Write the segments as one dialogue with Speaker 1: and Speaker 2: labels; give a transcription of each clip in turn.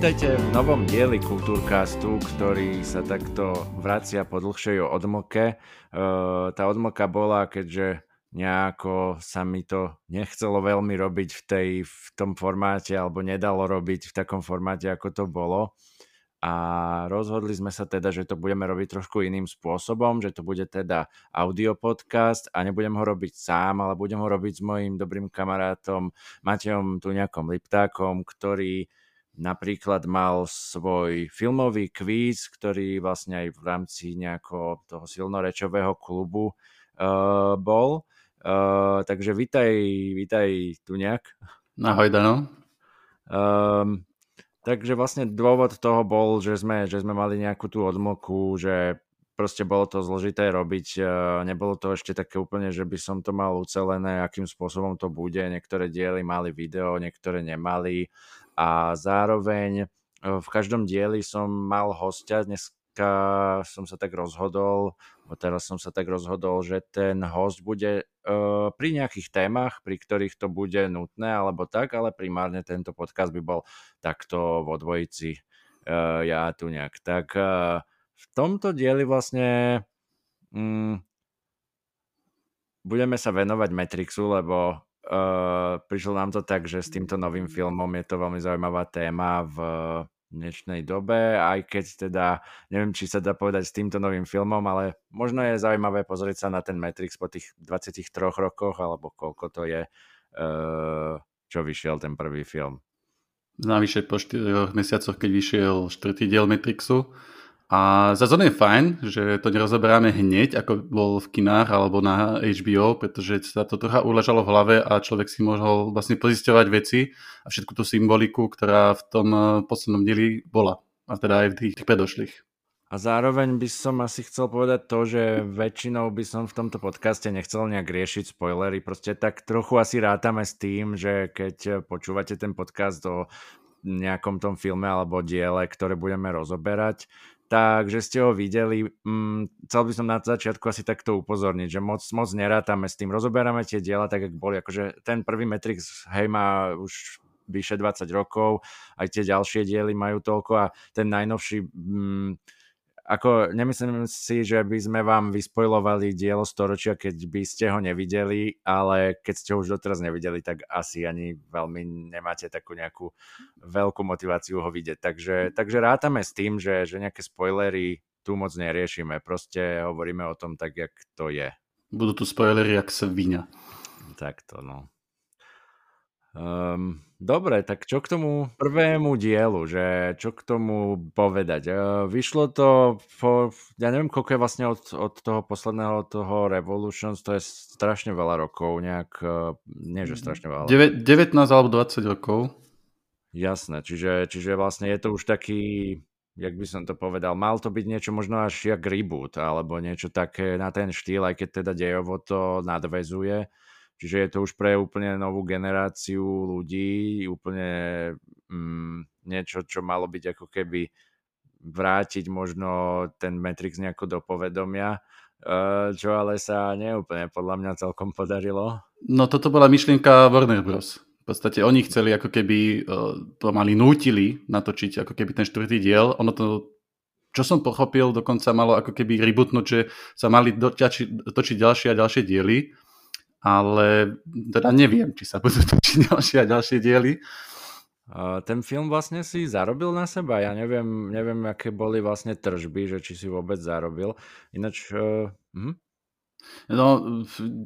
Speaker 1: Vítajte v novom dieli Kultúrkastu, ktorý sa takto vracia po dlhšej odmoke. Uh, tá odmoka bola, keďže nejako sa mi to nechcelo veľmi robiť v, tej, v tom formáte, alebo nedalo robiť v takom formáte, ako to bolo. A rozhodli sme sa teda, že to budeme robiť trošku iným spôsobom, že to bude teda audio podcast a nebudem ho robiť sám, ale budem ho robiť s mojím dobrým kamarátom Matejom nejakom Liptákom, ktorý napríklad mal svoj filmový kvíz, ktorý vlastne aj v rámci nejakého toho silnorečového klubu uh, bol Uh, takže vítaj, vítaj tu nejak.
Speaker 2: Ahoj, Dano.
Speaker 1: Um, takže vlastne dôvod toho bol, že sme, že sme mali nejakú tú odmoku, že proste bolo to zložité robiť, uh, nebolo to ešte také úplne, že by som to mal ucelené, akým spôsobom to bude. Niektoré diely mali video, niektoré nemali a zároveň uh, v každom dieli som mal hostia, dnes som sa tak rozhodol, teraz som sa tak rozhodol, že ten host bude uh, pri nejakých témach, pri ktorých to bude nutné alebo tak, ale primárne tento podcast by bol takto vo dvojici uh, ja tu nejak. Tak uh, v tomto dieli vlastne um, budeme sa venovať Matrixu, lebo uh, prišlo nám to tak, že s týmto novým filmom je to veľmi zaujímavá téma v dnešnej dobe, aj keď teda neviem, či sa dá povedať s týmto novým filmom, ale možno je zaujímavé pozrieť sa na ten Matrix po tých 23 rokoch, alebo koľko to je, uh, čo vyšiel ten prvý film.
Speaker 2: Navyše po 4 mesiacoch, keď vyšiel štvrtý diel Matrixu, a za je fajn, že to nerozoberáme hneď, ako bol v kinách alebo na HBO, pretože sa to trocha uležalo v hlave a človek si mohol vlastne pozisťovať veci a všetku tú symboliku, ktorá v tom eh, poslednom dieli bola. A teda aj v tých predošlých.
Speaker 1: A zároveň by som asi chcel povedať to, že väčšinou by som v tomto podcaste nechcel nejak riešiť spoilery. Proste tak trochu asi rátame s tým, že keď počúvate ten podcast o nejakom tom filme alebo diele, ktoré budeme rozoberať, takže ste ho videli. Mm, chcel by som na začiatku asi takto upozorniť, že moc, moc nerátame s tým. Rozoberáme tie diela tak, ako boli. Akože ten prvý Matrix, hej, má už vyše 20 rokov, aj tie ďalšie diely majú toľko a ten najnovší... Mm, ako nemyslím si, že by sme vám vyspojlovali dielo storočia, keď by ste ho nevideli, ale keď ste ho už doteraz nevideli, tak asi ani veľmi nemáte takú nejakú veľkú motiváciu ho vidieť. Takže, takže rátame s tým, že, že nejaké spoilery tu moc neriešime. Proste hovoríme o tom tak, jak to je.
Speaker 2: Budú tu spoilery, jak sa víňa.
Speaker 1: Takto, no. Um, dobre, tak čo k tomu prvému dielu, že čo k tomu povedať? Uh, vyšlo to, po, ja neviem, koľko je vlastne od, od toho posledného toho Revolutions, to je strašne veľa rokov, nejak, uh, nie že strašne veľa.
Speaker 2: 9, 19 alebo 20 rokov.
Speaker 1: Jasné, čiže, čiže vlastne je to už taký, jak by som to povedal, mal to byť niečo možno až jak reboot, alebo niečo také na ten štýl, aj keď teda dejovo to nadvezuje. Čiže je to už pre úplne novú generáciu ľudí, úplne mm, niečo, čo malo byť ako keby vrátiť možno ten Matrix nejako do povedomia, uh, čo ale sa neúplne podľa mňa celkom podarilo.
Speaker 2: No toto bola myšlienka Warner Bros. V podstate oni chceli ako keby uh, to mali nútili natočiť ako keby ten štvrtý diel. Ono to čo som pochopil, dokonca malo ako keby rebootnúť, že sa mali doťači, točiť ďalšie a ďalšie diely ale teda neviem, či sa budú točiť ďalšie a ďalšie diely.
Speaker 1: Ten film vlastne si zarobil na seba, ja neviem, neviem, aké boli vlastne tržby, že či si vôbec zarobil. Ináč... Uh, hm?
Speaker 2: No,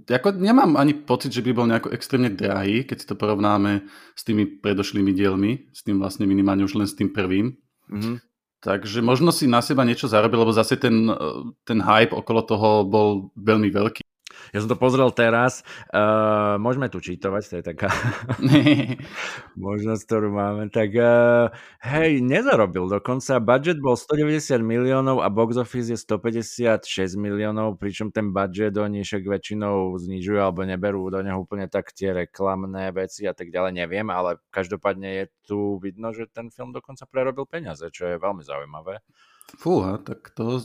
Speaker 2: ako nemám ani pocit, že by bol nejako extrémne drahý, keď si to porovnáme s tými predošlými dielmi, s tým vlastne minimálne už len s tým prvým. Mm-hmm. Takže možno si na seba niečo zarobil, lebo zase ten, ten hype okolo toho bol veľmi veľký.
Speaker 1: Ja som to pozrel teraz. Uh, môžeme tu čítovať, to je taká možnosť, ktorú máme. Tak uh, hej, nezarobil dokonca. Budget bol 190 miliónov a box office je 156 miliónov, pričom ten budget oni však väčšinou znižujú alebo neberú do neho úplne tak tie reklamné veci a tak ďalej, neviem, ale každopádne je tu vidno, že ten film dokonca prerobil peniaze, čo je veľmi zaujímavé.
Speaker 2: Fúha, tak to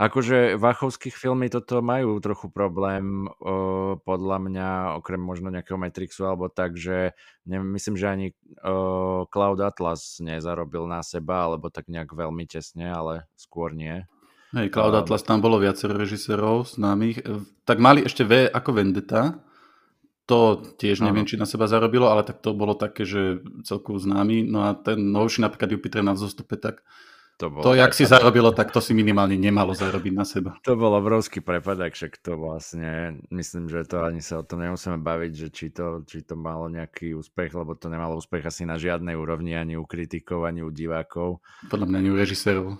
Speaker 1: Akože Vachovských filmy toto majú trochu problém, uh, podľa mňa, okrem možno nejakého Matrixu alebo tak, že ne, myslím, že ani uh, Cloud Atlas nezarobil na seba, alebo tak nejak veľmi tesne, ale skôr nie.
Speaker 2: Hej, Cloud um, Atlas, tam bolo viacero režisérov známych. Tak mali ešte V ako Vendetta, to tiež neviem, či na seba zarobilo, ale tak to bolo také, že celku známy. No a ten novší napríklad Jupiter na vzostupe, tak to, bolo to jak si zarobilo, tak to si minimálne nemalo zarobiť na seba.
Speaker 1: To bol obrovský prepadek, však to vlastne, myslím, že to ani sa o tom nemusíme baviť, že či to, či to malo nejaký úspech, lebo to nemalo úspech asi na žiadnej úrovni, ani u kritikov, ani u divákov.
Speaker 2: Podľa mňa ani u režisérov. uh,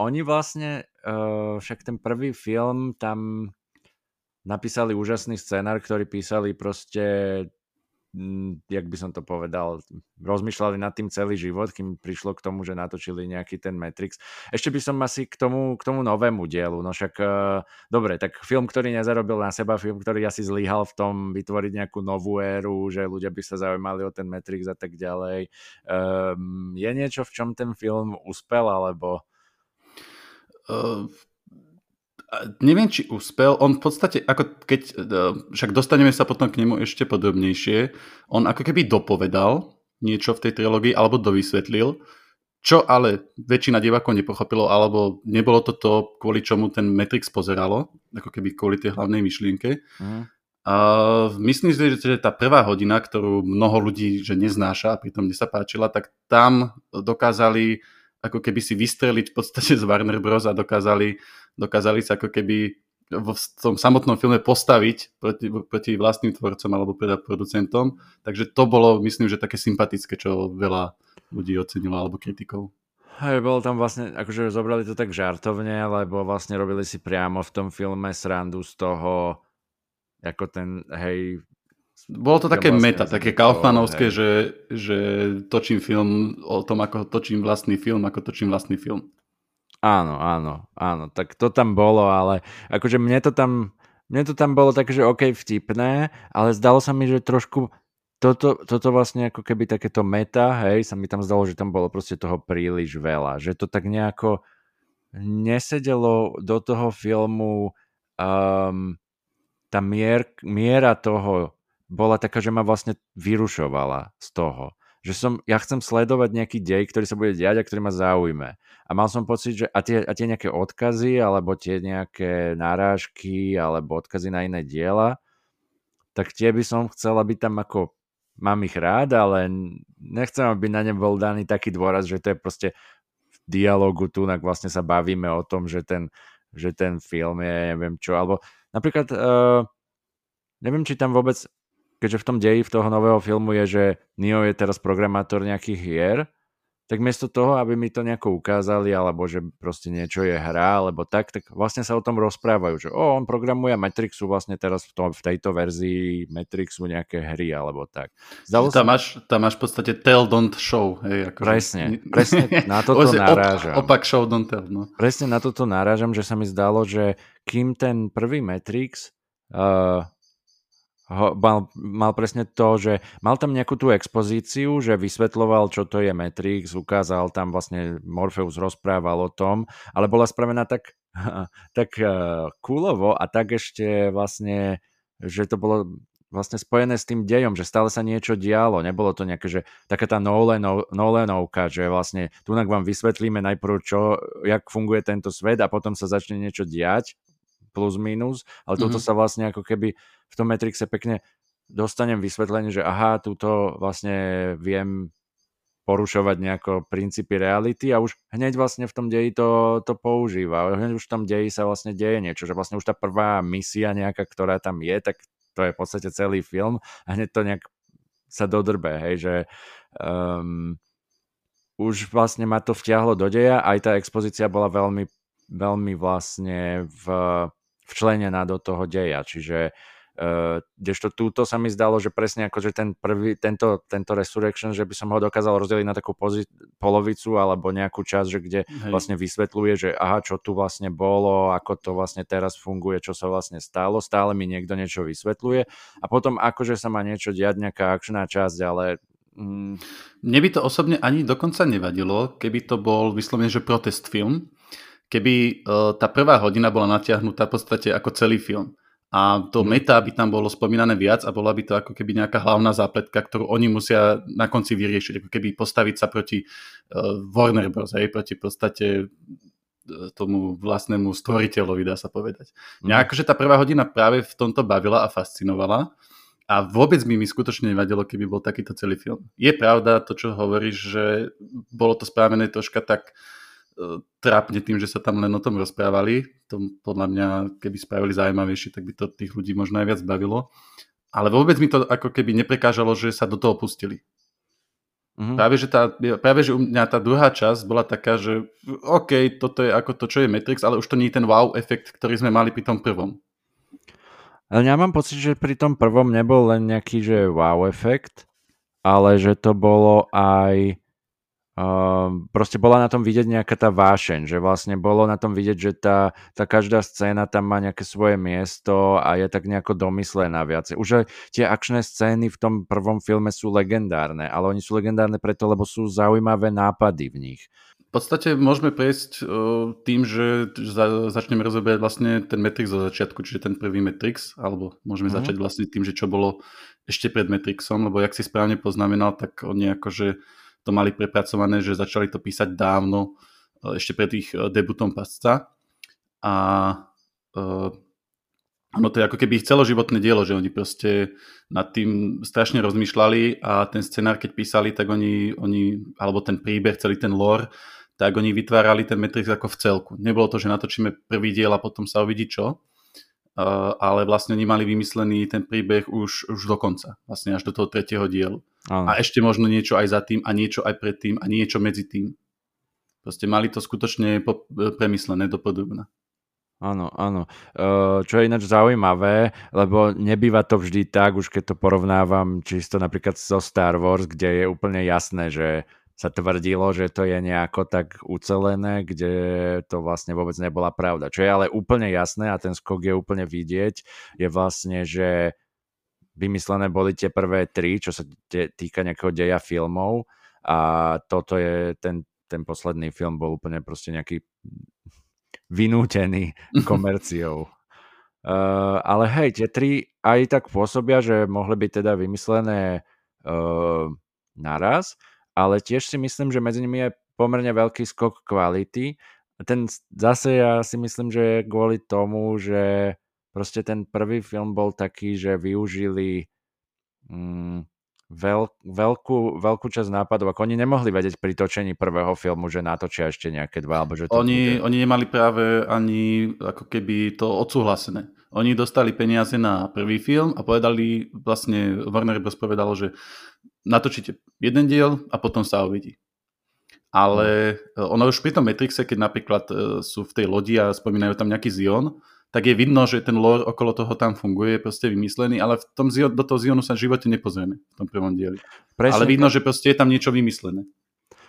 Speaker 1: oni vlastne, uh, však ten prvý film, tam napísali úžasný scenár, ktorý písali proste jak by som to povedal, rozmýšľali nad tým celý život, kým prišlo k tomu, že natočili nejaký ten Matrix. Ešte by som asi k tomu, k tomu novému dielu, no však uh, dobre, tak film, ktorý nezarobil na seba, film, ktorý asi zlyhal v tom vytvoriť nejakú novú éru, že ľudia by sa zaujímali o ten Matrix a tak ďalej. Um, je niečo, v čom ten film uspel, alebo...
Speaker 2: Uh, neviem, či uspel. On v podstate, ako keď, e, však dostaneme sa potom k nemu ešte podrobnejšie, on ako keby dopovedal niečo v tej trilógii alebo dovysvetlil, čo ale väčšina divákov nepochopilo, alebo nebolo to to, kvôli čomu ten Matrix pozeralo, ako keby kvôli tej hlavnej myšlienke. Mm. Uh, myslím si, že tá prvá hodina, ktorú mnoho ľudí že neznáša a pritom mne sa páčila, tak tam dokázali ako keby si vystreliť v podstate z Warner Bros. a dokázali, dokázali sa ako keby v tom samotnom filme postaviť proti, proti vlastným tvorcom alebo teda producentom. Takže to bolo, myslím, že také sympatické, čo veľa ľudí ocenilo alebo kritikov.
Speaker 1: Hej, bolo tam vlastne, akože zobrali to tak žartovne, lebo vlastne robili si priamo v tom filme srandu z toho, ako ten, hej,
Speaker 2: bolo to také vlastne meta, také kaufmanovské, že, že točím film o tom, ako točím vlastný film, ako točím vlastný film.
Speaker 1: Áno, áno, áno, tak to tam bolo, ale akože mne to tam, mne to tam bolo také, že OK, vtipné, ale zdalo sa mi, že trošku toto, toto vlastne ako keby takéto meta, hej, sa mi tam zdalo, že tam bolo proste toho príliš veľa, že to tak nejako nesedelo do toho filmu um, tá mier, miera toho, bola taká, že ma vlastne vyrušovala z toho. Že som, ja chcem sledovať nejaký dej, ktorý sa bude diať a ktorý ma zaujme. A mal som pocit, že a tie, a tie nejaké odkazy, alebo tie nejaké nárážky, alebo odkazy na iné diela, tak tie by som chcel, aby tam ako mám ich rád, ale nechcem, aby na ne bol daný taký dôraz, že to je proste v dialogu tu, vlastne sa bavíme o tom, že ten, že ten film je neviem čo, alebo napríklad uh, neviem, či tam vôbec keďže v tom deji v toho nového filmu je, že Neo je teraz programátor nejakých hier, tak miesto toho, aby mi to nejako ukázali, alebo že proste niečo je hra, alebo tak, tak vlastne sa o tom rozprávajú, že o, on programuje Matrixu vlastne teraz v, tom, v tejto verzii Matrixu nejaké hry, alebo tak.
Speaker 2: Zdalo tam, sa... máš, tam máš v podstate tell, don't show. Hej,
Speaker 1: akože... Presne, presne na toto narážam.
Speaker 2: Op, opak show, don't tell. No.
Speaker 1: Presne na toto narážam, že sa mi zdalo, že kým ten prvý Matrix uh, ho, mal, mal presne to, že mal tam nejakú tú expozíciu, že vysvetloval, čo to je Matrix, ukázal tam vlastne Morpheus rozprával o tom, ale bola spravená tak, tak uh, kúlovo a tak ešte vlastne, že to bolo vlastne spojené s tým dejom, že stále sa niečo dialo, nebolo to nejaké, že taká tá Nolanovka, že vlastne tu vám vysvetlíme najprv, čo, jak funguje tento svet a potom sa začne niečo diať, plus minus, ale mm-hmm. toto sa vlastne ako keby v tom Matrixe pekne dostanem vysvetlenie, že aha, túto vlastne viem porušovať nejako princípy reality a už hneď vlastne v tom deji to, to používa. Hneď už v tom deji sa vlastne deje niečo, že vlastne už tá prvá misia nejaká, ktorá tam je, tak to je v podstate celý film a hneď to nejak sa dodrbe, hej, že um, už vlastne ma to vtiahlo do deja, aj tá expozícia bola veľmi, veľmi vlastne v, včlenená do toho deja, čiže Uh, kdežto túto sa mi zdalo, že presne ako, že ten prvý, tento, tento Resurrection, že by som ho dokázal rozdeliť na takú pozí- polovicu alebo nejakú časť, že kde Hej. vlastne vysvetľuje, že aha, čo tu vlastne bolo, ako to vlastne teraz funguje, čo sa vlastne stalo, stále mi niekto niečo vysvetľuje a potom akože sa má niečo diať, nejaká akčná časť, ale
Speaker 2: Mm. Mne by to osobne ani dokonca nevadilo, keby to bol vyslovene, že protest film, keby uh, tá prvá hodina bola natiahnutá v podstate ako celý film. A to mm. meta by tam bolo spomínané viac a bola by to ako keby nejaká hlavná zápletka, ktorú oni musia na konci vyriešiť, ako keby postaviť sa proti uh, Warner Bros., hej, proti podstate tomu vlastnému stvoriteľovi, dá sa povedať. Mňa akože tá prvá hodina práve v tomto bavila a fascinovala a vôbec by mi skutočne nevadilo, keby bol takýto celý film. Je pravda to, čo hovoríš, že bolo to správené troška tak uh, trápne tým, že sa tam len o tom rozprávali. To podľa mňa, keby spravili zaujímavejšie, tak by to tých ľudí možno aj viac bavilo. Ale vôbec mi to ako keby neprekážalo, že sa do toho pustili. Mm-hmm. Práve, že tá, práve, že u mňa tá druhá časť bola taká, že OK, toto je ako to, čo je Matrix, ale už to nie je ten wow efekt, ktorý sme mali pri tom prvom.
Speaker 1: Ale ja mám pocit, že pri tom prvom nebol len nejaký, že wow efekt, ale že to bolo aj Uh, proste bola na tom vidieť nejaká tá vášeň, že vlastne bolo na tom vidieť, že tá, tá každá scéna tam má nejaké svoje miesto a je tak nejako domyslená viacej. Už aj tie akčné scény v tom prvom filme sú legendárne, ale oni sú legendárne preto, lebo sú zaujímavé nápady v nich.
Speaker 2: V podstate môžeme prejsť uh, tým, že za, začneme rozoberať vlastne ten Matrix zo začiatku, čiže ten prvý Matrix, alebo môžeme mm-hmm. začať vlastne tým, že čo bolo ešte pred Matrixom, lebo jak si správne poznamenal, tak oni akože to mali prepracované, že začali to písať dávno, e, ešte pred ich e, debutom pasca. A uh, ono to je ako keby ich celoživotné dielo, že oni proste nad tým strašne rozmýšľali a ten scenár, keď písali, tak oni, oni alebo ten príbeh, celý ten lore, tak oni vytvárali ten Matrix ako v celku. Nebolo to, že natočíme prvý diel a potom sa uvidí čo, ale vlastne oni mali vymyslený ten príbeh už, už do konca, vlastne až do toho tretieho dielu. Áno. A ešte možno niečo aj za tým a niečo aj predtým a niečo medzi tým. Proste mali to skutočne po, premyslené dopodobne.
Speaker 1: Áno, áno. Uh, čo je ináč zaujímavé, lebo nebýva to vždy tak, už keď to porovnávam čisto napríklad so Star Wars, kde je úplne jasné, že sa tvrdilo, že to je nejako tak ucelené, kde to vlastne vôbec nebola pravda. Čo je ale úplne jasné a ten skok je úplne vidieť, je vlastne, že vymyslené boli tie prvé tri, čo sa týka nejakého deja filmov a toto je ten, ten posledný film bol úplne proste nejaký vynútený komerciou. Uh, ale hej, tie tri aj tak pôsobia, že mohli byť teda vymyslené uh, naraz, ale tiež si myslím, že medzi nimi je pomerne veľký skok kvality. Ten zase ja si myslím, že je kvôli tomu, že proste ten prvý film bol taký, že využili mm, veľ, veľkú, veľkú časť nápadov, ako oni nemohli vedieť pri točení prvého filmu, že natočia ešte nejaké dva, alebo že to
Speaker 2: oni, bude... oni nemali práve ani ako keby to odsúhlasené. Oni dostali peniaze na prvý film a povedali, vlastne Warner Bros. povedalo, že natočíte jeden diel a potom sa uvidí. Ale e, ono už pri tom Matrixe, keď napríklad e, sú v tej lodi a spomínajú tam nejaký Zion, tak je vidno, že ten lore okolo toho tam funguje, je proste vymyslený, ale v tom, do toho Zionu sa v živote nepozrieme v tom prvom dieli. Presne, ale vidno, že proste je tam niečo vymyslené.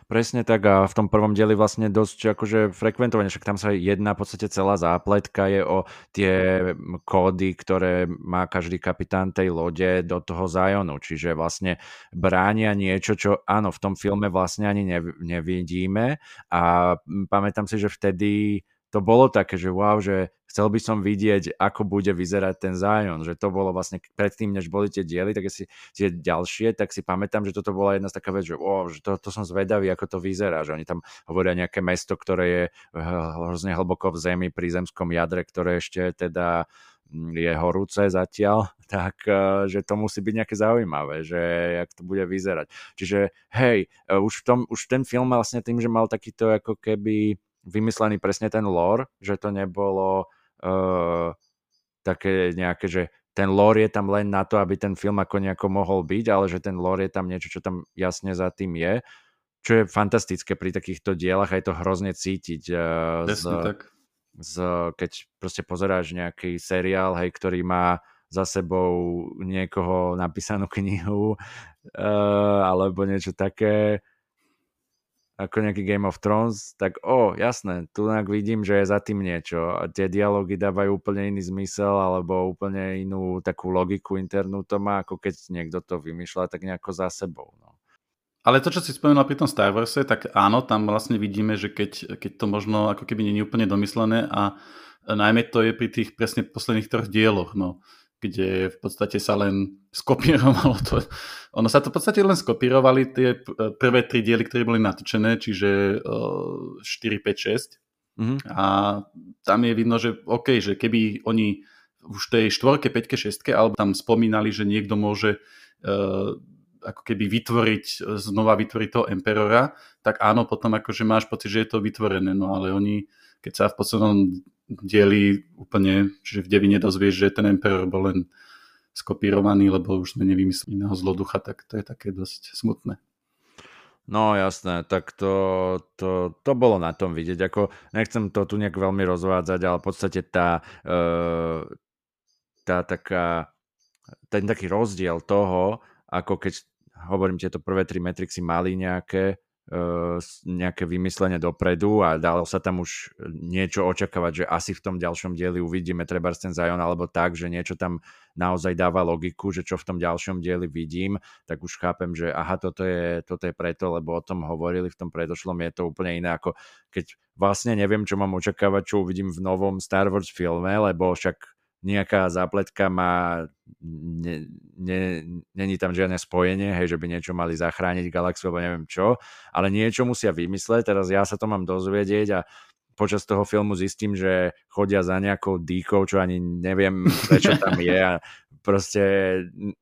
Speaker 1: Presne tak a v tom prvom dieli vlastne dosť akože frekventovane, však tam sa jedna v podstate celá zápletka je o tie kódy, ktoré má každý kapitán tej lode do toho Zionu, čiže vlastne bránia niečo, čo áno, v tom filme vlastne ani nevidíme. A pamätám si, že vtedy to bolo také, že wow, že chcel by som vidieť, ako bude vyzerať ten Zion, že to bolo vlastne predtým, než boli tie diely, tak si tie ďalšie, tak si pamätám, že toto bola jedna z taká vec, že, wow, že to, to som zvedavý, ako to vyzerá, že oni tam hovoria nejaké mesto, ktoré je eh, hrozne hlboko v zemi pri zemskom jadre, ktoré ešte teda mm, je horúce zatiaľ, tak eh, že to musí byť nejaké zaujímavé, že jak to bude vyzerať. Čiže hej, eh, už, v tom, už ten film vlastne tým, že mal takýto ako keby vymyslený presne ten lore, že to nebolo uh, také nejaké, že ten lore je tam len na to, aby ten film ako nejako mohol byť, ale že ten lore je tam niečo, čo tam jasne za tým je, čo je fantastické pri takýchto dielach a je to hrozne cítiť. Uh, z, tak. Z, keď proste pozeráš nejaký seriál, hej, ktorý má za sebou niekoho napísanú knihu uh, alebo niečo také, ako nejaký Game of Thrones, tak o, oh, jasné, tu vidím, že je za tým niečo. A tie dialógy dávajú úplne iný zmysel alebo úplne inú takú logiku internú to má, ako keď niekto to vymýšľa tak nejako za sebou. No.
Speaker 2: Ale to, čo si spomenul pri tom Star Warse, tak áno, tam vlastne vidíme, že keď, keď to možno ako keby nie je úplne domyslené a najmä to je pri tých presne posledných troch dieloch, no, kde v podstate sa len skopírovalo to. Ono sa to v podstate len skopírovali tie prvé tri diely, ktoré boli natočené, čiže 4, 5, 6. Mm-hmm. A tam je vidno, že OK, že keby oni už tej štvorke, peťke, šestke, alebo tam spomínali, že niekto môže uh, ako keby vytvoriť, znova vytvoriť toho Emperora, tak áno, potom akože máš pocit, že je to vytvorené, no ale oni, keď sa v poslednom dieli úplne, že v devine dozvieš, že ten Emperor bol len skopírovaný, lebo už sme nevymysleli iného zloducha, tak to je také dosť smutné.
Speaker 1: No jasné, tak to, to, to bolo na tom vidieť. Ako, nechcem to tu nejak veľmi rozvádzať, ale v podstate tá, uh, tá taká, ten taký rozdiel toho, ako keď hovorím, tieto prvé tri Matrixy mali nejaké, nejaké vymyslenie dopredu a dalo sa tam už niečo očakávať, že asi v tom ďalšom dieli uvidíme treba ten Zion alebo tak, že niečo tam naozaj dáva logiku, že čo v tom ďalšom dieli vidím, tak už chápem, že aha, toto je, toto je preto, lebo o tom hovorili v tom predošlom, je to úplne iné ako keď vlastne neviem, čo mám očakávať, čo uvidím v novom Star Wars filme, lebo však nejaká zápletka má, ne, ne, není tam žiadne spojenie, hej, že by niečo mali zachrániť galaxiu, alebo neviem čo, ale niečo musia vymysleť, teraz ja sa to mám dozvedieť a počas toho filmu zistím, že chodia za nejakou dýkou, čo ani neviem, prečo tam je a proste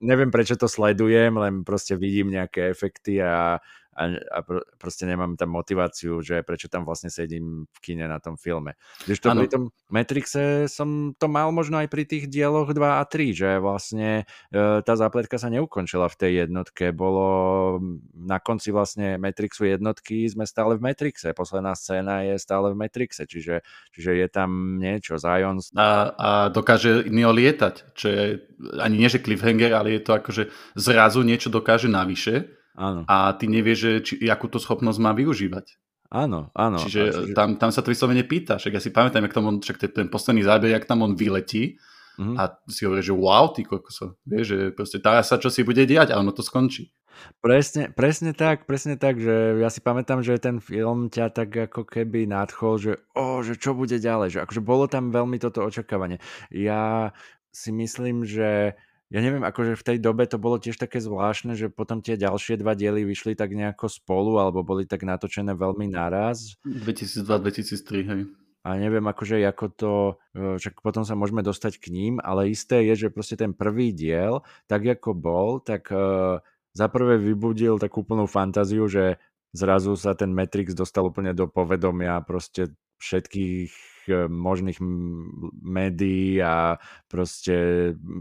Speaker 1: neviem, prečo to sledujem, len proste vidím nejaké efekty a a, a proste nemám tam motiváciu, že prečo tam vlastne sedím v kine na tom filme. Když to pri tom Matrixe som to mal možno aj pri tých dieloch 2 a 3, že vlastne e, tá zápletka sa neukončila v tej jednotke. Bolo na konci vlastne Matrixu jednotky sme stále v Matrixe. Posledná scéna je stále v Matrixe, čiže, čiže je tam niečo. Zion...
Speaker 2: A, a dokáže Neo lietať, čo je ani nie že cliffhanger, ale je to akože zrazu niečo dokáže navyše
Speaker 1: Áno.
Speaker 2: A ty nevieš, že, či, akú to schopnosť má využívať.
Speaker 1: Áno, áno.
Speaker 2: Čiže. Tam, tam sa to vyslovene pýta. Však ja si pamätám, jak tam on, však ten, posledný záber, jak tam on vyletí mm-hmm. a si hovorí, že wow, ty kokoso. Vieš, že proste teraz sa čo si bude diať a ono to skončí.
Speaker 1: Presne, presne tak, presne tak, že ja si pamätám, že ten film ťa tak ako keby nadchol, že o, že čo bude ďalej, že akože bolo tam veľmi toto očakávanie. Ja si myslím, že ja neviem, akože v tej dobe to bolo tiež také zvláštne, že potom tie ďalšie dva diely vyšli tak nejako spolu, alebo boli tak natočené veľmi naraz.
Speaker 2: 2002-2003, hej.
Speaker 1: A neviem, akože ako to, e, však potom sa môžeme dostať k ním, ale isté je, že proste ten prvý diel, tak ako bol, tak uh, za prvé vybudil takú úplnú fantáziu, že zrazu sa ten Matrix dostal úplne do povedomia proste všetkých možných médií a proste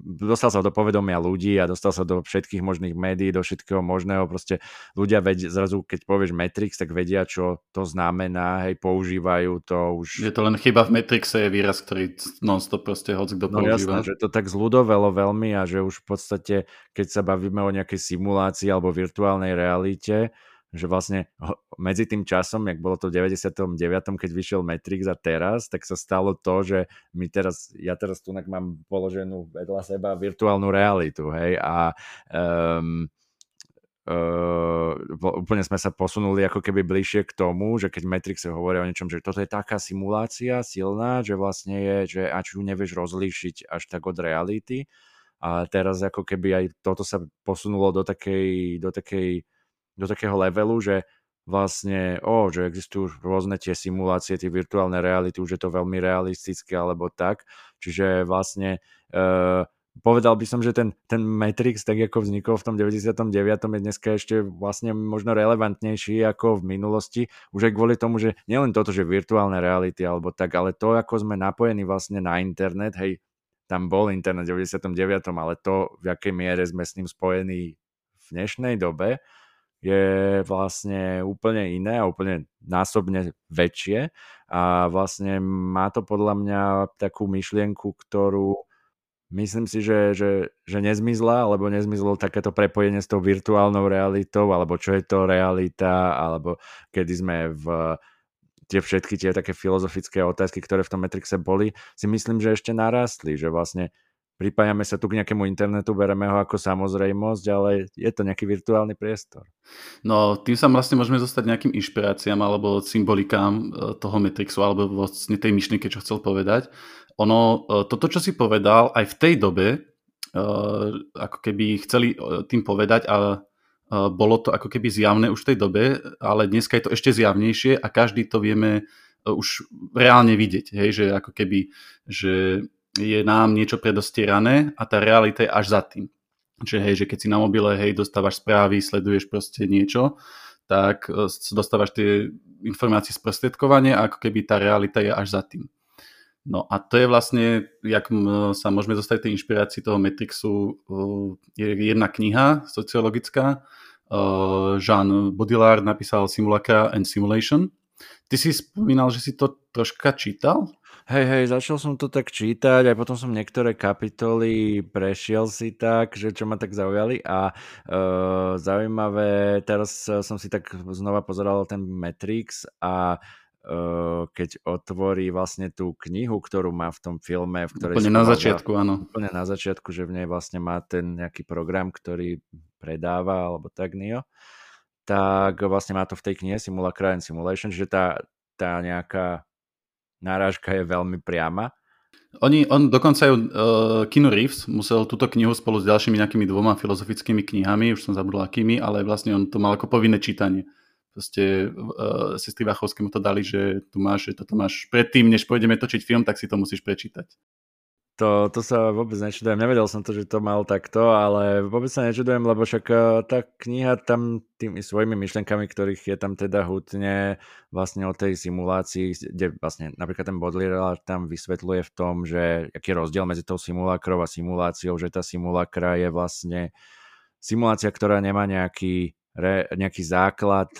Speaker 1: dostal sa do povedomia ľudí a dostal sa do všetkých možných médií, do všetkého možného. Proste ľudia vedia, zrazu keď povieš Matrix, tak vedia, čo to znamená, hej, používajú to už.
Speaker 2: Je to len chyba v Matrixe je výraz, ktorý non-stop proste hoď kto no, používa.
Speaker 1: Jasné, že to tak zľudovelo veľmi a že už v podstate, keď sa bavíme o nejakej simulácii alebo virtuálnej realite, že vlastne medzi tým časom, jak bolo to v 99., keď vyšiel Matrix a teraz, tak sa stalo to, že my teraz, ja teraz tu mám položenú vedľa seba virtuálnu realitu, hej, a um, Uh, úplne sme sa posunuli ako keby bližšie k tomu, že keď Matrix hovorí o niečom, že toto je taká simulácia silná, že vlastne je, že až ju nevieš rozlíšiť až tak od reality a teraz ako keby aj toto sa posunulo do takej, do takej do takého levelu, že vlastne, oh, že existujú rôzne tie simulácie, tie virtuálne reality, už je to veľmi realistické alebo tak. Čiže vlastne uh, povedal by som, že ten, ten Matrix, tak ako vznikol v tom 99. je dneska ešte vlastne možno relevantnejší ako v minulosti. Už aj kvôli tomu, že nielen toto, že virtuálne reality alebo tak, ale to, ako sme napojení vlastne na internet, hej, tam bol internet v 99., ale to, v akej miere sme s ním spojení v dnešnej dobe, je vlastne úplne iné a úplne násobne väčšie. A vlastne má to podľa mňa takú myšlienku, ktorú myslím si, že, že, že nezmizla, alebo nezmizlo takéto prepojenie s tou virtuálnou realitou, alebo čo je to realita, alebo kedy sme v tie všetky tie také filozofické otázky, ktoré v tom Matrixe boli, si myslím, že ešte narastli, že vlastne pripájame sa tu k nejakému internetu, bereme ho ako samozrejmosť, ale je to nejaký virtuálny priestor.
Speaker 2: No, tým sa vlastne môžeme zostať nejakým inšpiráciám alebo symbolikám e, toho Matrixu alebo vlastne tej myšlienky, čo chcel povedať. Ono, e, toto, čo si povedal, aj v tej dobe, e, ako keby chceli tým povedať a bolo to ako keby zjavné už v tej dobe, ale dneska je to ešte zjavnejšie a každý to vieme už reálne vidieť, hej, že ako keby, že je nám niečo predostierané a tá realita je až za tým. Čiže hej, že keď si na mobile, hej, dostávaš správy, sleduješ proste niečo, tak e, dostávaš tie informácie sprostredkovanie a ako keby tá realita je až za tým. No a to je vlastne, jak sa môžeme dostať tej inšpirácii toho Matrixu, e, je jedna kniha sociologická, e, Jean Baudrillard napísal Simulacra and Simulation. Ty si spomínal, že si to troška čítal?
Speaker 1: Hej, hej, začal som to tak čítať, aj potom som niektoré kapitoly prešiel si tak, že čo ma tak zaujali a uh, zaujímavé, teraz som si tak znova pozeral ten Matrix a uh, keď otvorí vlastne tú knihu, ktorú má v tom filme, v ktorej...
Speaker 2: Úplne na začiatku, áno.
Speaker 1: Úplne na začiatku, že v nej vlastne má ten nejaký program, ktorý predáva, alebo tak Nio, tak vlastne má to v tej knihe Simulacra and Simulation, že tá, tá nejaká náražka je veľmi priama.
Speaker 2: Oni, on dokonca aj uh, Keanu Reeves musel túto knihu spolu s ďalšími nejakými dvoma filozofickými knihami, už som zabudol akými, ale vlastne on to mal ako povinné čítanie. Proste uh, sestry Vachovskému to dali, že tu máš, že toto máš predtým, než pôjdeme točiť film, tak si to musíš prečítať.
Speaker 1: To, to sa vôbec nečudujem. Nevedel som to, že to mal takto, ale vôbec sa nečudujem, lebo však eh, tá kniha tam tými svojimi myšlenkami, ktorých je tam teda hutne vlastne o tej simulácii, kde vlastne napríklad ten Baudrillard tam vysvetľuje v tom, že aký je rozdiel medzi tou simulákrou a simuláciou, že tá simulakra je vlastne simulácia, ktorá nemá nejaký, re, nejaký základ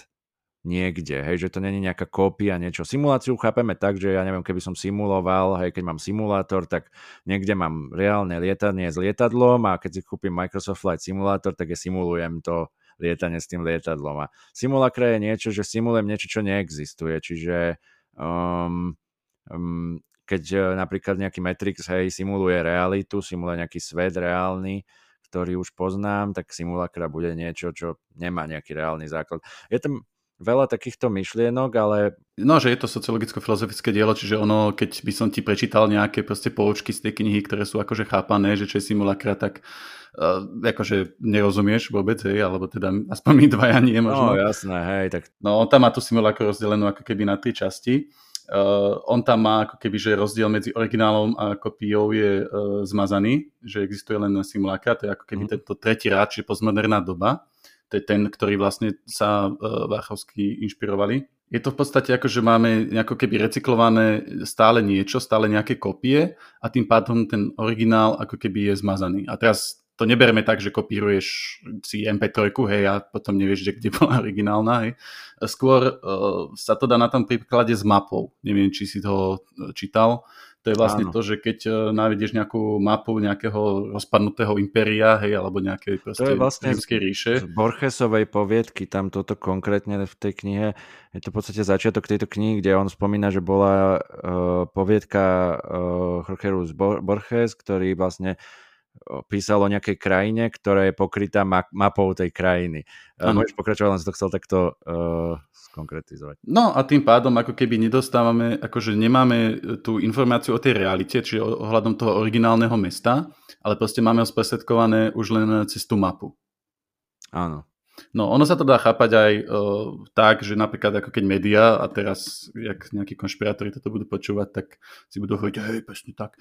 Speaker 1: niekde, hej, že to není nejaká kópia, niečo. Simuláciu chápeme tak, že ja neviem, keby som simuloval, hej, keď mám simulátor, tak niekde mám reálne lietanie s lietadlom a keď si kúpim Microsoft Flight Simulator, tak ja simulujem to lietanie s tým lietadlom. A simulakra je niečo, že simulujem niečo, čo neexistuje, čiže um, um, keď uh, napríklad nejaký Matrix, hej, simuluje realitu, simuluje nejaký svet reálny, ktorý už poznám, tak simulakra bude niečo, čo nemá nejaký reálny základ. Je tam veľa takýchto myšlienok, ale...
Speaker 2: No, že je to sociologicko-filozofické dielo, čiže ono, keď by som ti prečítal nejaké proste poučky z tej knihy, ktoré sú akože chápané, že čo je simulakra, tak uh, akože nerozumieš vôbec, hej, alebo teda aspoň my dvaja nie možno.
Speaker 1: No, jasné, hej, tak...
Speaker 2: No, on tam má tú simulakru rozdelenú ako keby na tri časti. Uh, on tam má ako keby, že rozdiel medzi originálom a kopiou je uh, zmazaný, že existuje len simulakra, to je ako keby mm. tento tretí rád, čiže postmoderná doba to je ten, ktorý vlastne sa uh, Váchovský inšpirovali. Je to v podstate ako, že máme ako keby recyklované stále niečo, stále nejaké kopie a tým pádom ten originál ako keby je zmazaný. A teraz to neberme tak, že kopíruješ si MP3, hej, a potom nevieš, že kde bola originálna, hej. Skôr uh, sa to dá na tom príklade s mapou. Neviem, či si to čítal. To je vlastne Áno. to, že keď uh, nájdeš nejakú mapu nejakého rozpadnutého impéria, hej, alebo nejakej proste to je vlastne ríše.
Speaker 1: Z Borgesovej poviedky, tam toto konkrétne v tej knihe, je to v podstate začiatok tejto knihy, kde on spomína, že bola uh, poviedka uh, Jorge Borges, ktorý vlastne písal o nejakej krajine, ktorá je pokrytá mapou tej krajiny. Ano. Môžeš pokračovať, len som to chcel takto uh, skonkretizovať.
Speaker 2: No a tým pádom ako keby nedostávame, akože nemáme e, tú informáciu o tej realite, čiže ohľadom toho originálneho mesta, ale proste máme ho sprostredkované už len cez tú mapu.
Speaker 1: Áno.
Speaker 2: No, ono sa to dá chápať aj uh, tak, že napríklad ako keď médiá, a teraz, jak nejakí konšpirátori toto budú počúvať, tak si budú hovoriť, hej, presne tak,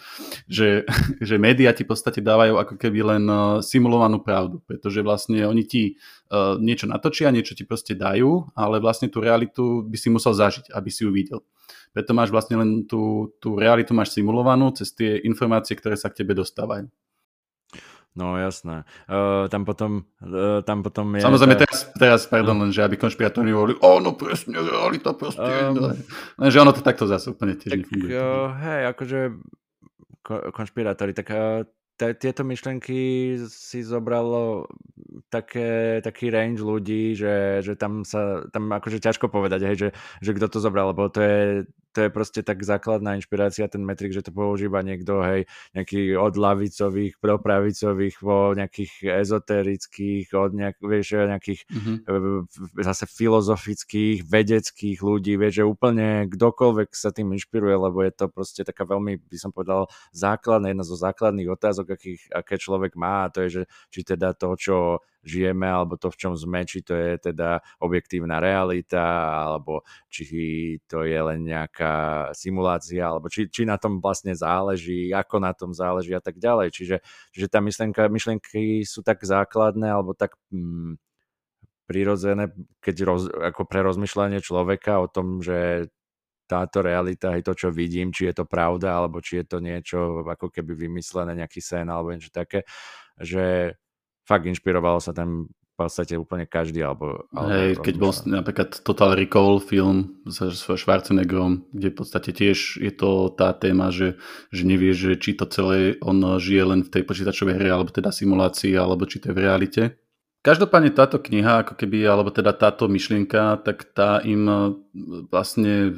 Speaker 2: že, že médiá ti v podstate dávajú ako keby len uh, simulovanú pravdu, pretože vlastne oni ti uh, niečo natočia, niečo ti proste dajú, ale vlastne tú realitu by si musel zažiť, aby si ju videl. Preto máš vlastne len tú, tú realitu máš simulovanú cez tie informácie, ktoré sa k tebe dostávajú.
Speaker 1: No jasné. Uh, tam potom, uh, tam potom je...
Speaker 2: Samozrejme, teraz, teraz pardon, len, že aby konšpirátori hovorili, o, no presne, realita proste. Um, no. Lenže ono to takto zase úplne tiež tak, nefunguje.
Speaker 1: Uh, hej, akože konšpirátori, tak uh, t- tieto myšlenky si zobralo také, taký range ľudí, že, že tam sa, tam akože ťažko povedať, hej, že, že kto to zobral, lebo to je to je proste tak základná inšpirácia, ten metrik, že to používa niekto, hej, nejaký od lavicových, propravicových, po nejakých ezoterických, od nejak, vieš, nejakých mm-hmm. zase filozofických, vedeckých ľudí, vieš, že úplne kdokoľvek sa tým inšpiruje, lebo je to proste taká veľmi, by som povedal, základná, jedna zo základných otázok, akých, aké človek má, a to je, že či teda to, čo žijeme, alebo to, v čom sme, či to je teda objektívna realita, alebo či to je len nejaká simulácia, alebo či, či na tom vlastne záleží, ako na tom záleží a tak ďalej. Čiže, čiže tá myšlenka, myšlenky sú tak základné, alebo tak mm, prirodzené, keď roz, ako pre rozmýšľanie človeka o tom, že táto realita, aj to, čo vidím, či je to pravda, alebo či je to niečo ako keby vymyslené, nejaký sen, alebo niečo také, že fakt inšpirovalo sa tam v podstate úplne každý. Alebo,
Speaker 2: Hej, keď bol napríklad Total Recall film s Schwarzeneggerom, kde v podstate tiež je to tá téma, že, že nevie, že či to celé on žije len v tej počítačovej hre, alebo teda simulácii, alebo či to je v realite. Každopádne táto kniha, ako keby, alebo teda táto myšlienka, tak tá im vlastne,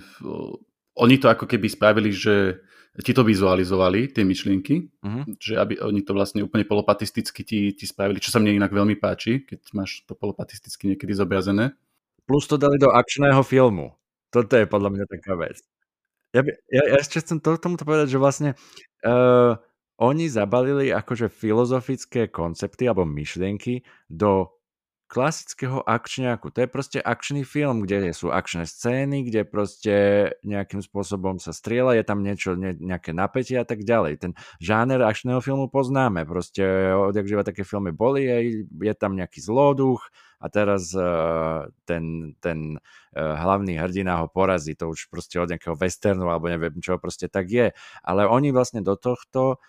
Speaker 2: oni to ako keby spravili, že ti to vizualizovali, tie myšlienky, uh-huh. že aby oni to vlastne úplne polopatisticky ti, ti spravili, čo sa mne inak veľmi páči, keď máš to polopatisticky niekedy zobrazené.
Speaker 1: Plus to dali do akčného filmu. Toto je podľa mňa taká vec. Ja, by, ja, ja ešte chcem to, tomuto povedať, že vlastne uh, oni zabalili akože filozofické koncepty alebo myšlienky do klasického akčňáku. To je proste akčný film, kde sú akčné scény, kde proste nejakým spôsobom sa strieľa, je tam niečo, ne, nejaké napätie a tak ďalej. Ten žáner akčného filmu poznáme. Proste odjak živa také filmy boli, je, je tam nejaký zloduch a teraz uh, ten, ten uh, hlavný hrdina ho porazí. To už proste od nejakého westernu alebo neviem čo, proste tak je. Ale oni vlastne do tohto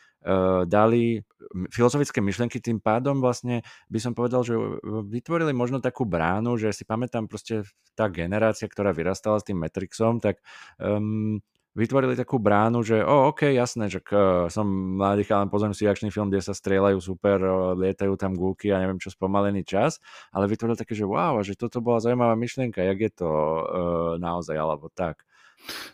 Speaker 1: dali filozofické myšlenky, tým pádom vlastne by som povedal, že vytvorili možno takú bránu, že si pamätám proste tá generácia, ktorá vyrastala s tým Matrixom, tak um, vytvorili takú bránu, že o, ok, jasné, že k, som mladý chalan, pozriem si akčný film, kde sa strieľajú super, lietajú tam gulky a neviem čo, spomalený čas, ale vytvorili také, že wow, že toto bola zaujímavá myšlienka, jak je to uh, naozaj, alebo tak.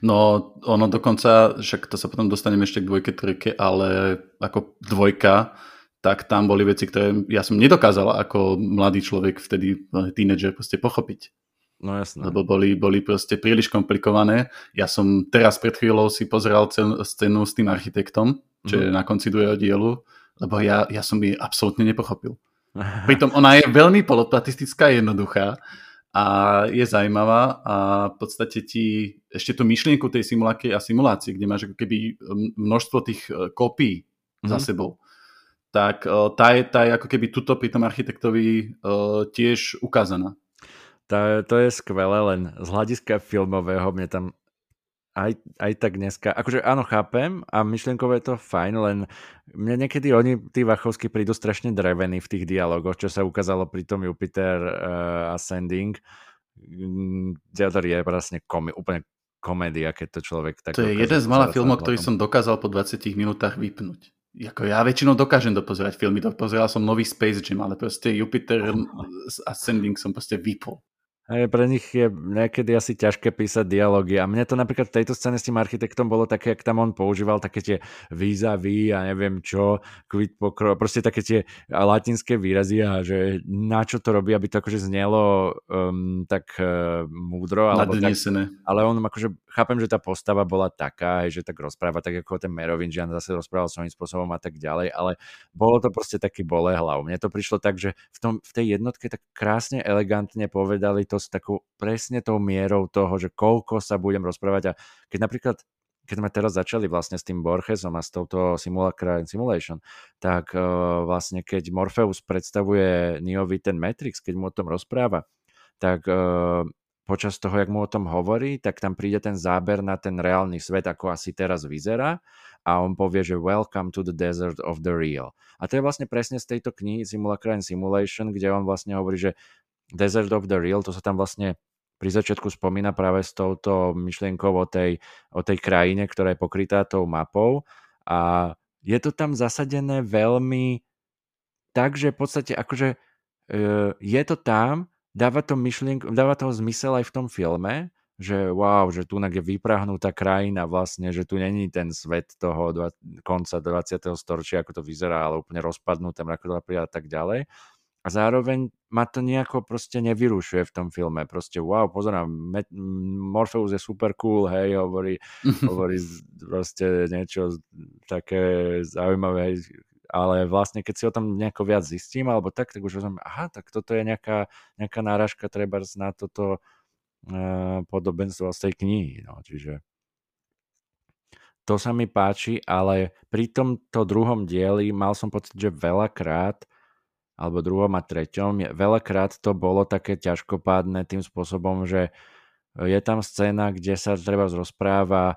Speaker 2: No, ono dokonca, však to sa potom dostaneme ešte k dvojke, trojke, ale ako dvojka, tak tam boli veci, ktoré ja som nedokázal ako mladý človek, vtedy eh, tínedžer, proste pochopiť.
Speaker 1: No jasné.
Speaker 2: Lebo boli, boli proste príliš komplikované. Ja som teraz pred chvíľou si pozeral scénu s tým architektom, čo mm. je mhm. na konci druhého dielu, lebo ja, ja som ju absolútne nepochopil. Pritom ona je veľmi polopatistická, jednoduchá, a je zaujímavá a v podstate ti ešte tú myšlienku tej simuláky a simulácie, kde máš ako keby množstvo tých e, kópií mm-hmm. za mhm. sebou, tak e, tá je, tá je ako keby tuto pri tom architektovi uh, tiež ukázaná.
Speaker 1: To, to je skvelé, len z hľadiska filmového mne tam aj, aj tak dneska, akože áno, chápem a myšlienkovo je to fajn, len mne niekedy oni, tí Vachovskí, prídu strašne drevení v tých dialogoch, čo sa ukázalo pri tom Jupiter uh, Ascending, kde to je vlastne komi- úplne komédia, keď to človek tak...
Speaker 2: To je jeden z malých filmov, ktorý som dokázal po 20 minútach vypnúť. Jako ja väčšinou dokážem dopozerať filmy, dopozeral som nový Space Jam, ale proste Jupiter Ascending som proste vypol.
Speaker 1: Aj pre nich je niekedy asi ťažké písať dialógy a mne to napríklad v tejto scéne s tým architektom bolo také, jak tam on používal také tie víza, ví a neviem čo, quid pokro, proste také tie latinské výrazy a že na čo to robí, aby to akože znelo um, tak uh, múdro. Alebo tak, ale on akože, chápem, že tá postava bola taká, že tak rozpráva, tak ako ten Merovingian zase rozprával svojím spôsobom a tak ďalej, ale bolo to proste taký boleh hlav. Mne to prišlo tak, že v, tom, v tej jednotke tak krásne, elegantne povedali to s takou presne tou mierou toho, že koľko sa budem rozprávať a keď napríklad keď sme teraz začali vlastne s tým Borgesom a s touto Simulacra and Simulation, tak uh, vlastne keď Morpheus predstavuje Neovi ten Matrix, keď mu o tom rozpráva, tak uh, počas toho, jak mu o tom hovorí, tak tam príde ten záber na ten reálny svet, ako asi teraz vyzerá a on povie, že welcome to the desert of the real. A to je vlastne presne z tejto knihy Simulacra Simulation, kde on vlastne hovorí, že Desert of the Real, to sa tam vlastne pri začiatku spomína práve s touto myšlienkou o tej, o tej krajine, ktorá je pokrytá tou mapou a je to tam zasadené veľmi tak, že v podstate akože e, je to tam, dáva to myšlienku, dáva to zmysel aj v tom filme, že wow, že tu je vyprahnutá krajina vlastne, že tu není ten svet toho dva, konca 20. storočia, ako to vyzerá, ale úplne rozpadnuté mrakodlapy a tak ďalej. A zároveň ma to nejako proste nevyrušuje v tom filme. Proste wow, pozerám, Morpheus je super cool, hej, hovorí, hovorí proste niečo také zaujímavé, ale vlastne keď si o tom nejako viac zistím, alebo tak, tak už rozumiem, aha, tak toto je nejaká, nejaká náražka treba na toto uh, podobenstvo z tej knihy. No, čiže to sa mi páči, ale pri tomto druhom dieli mal som pocit, že veľakrát alebo druhom a treťom, veľakrát to bolo také ťažkopádne tým spôsobom, že je tam scéna, kde sa treba rozpráva e,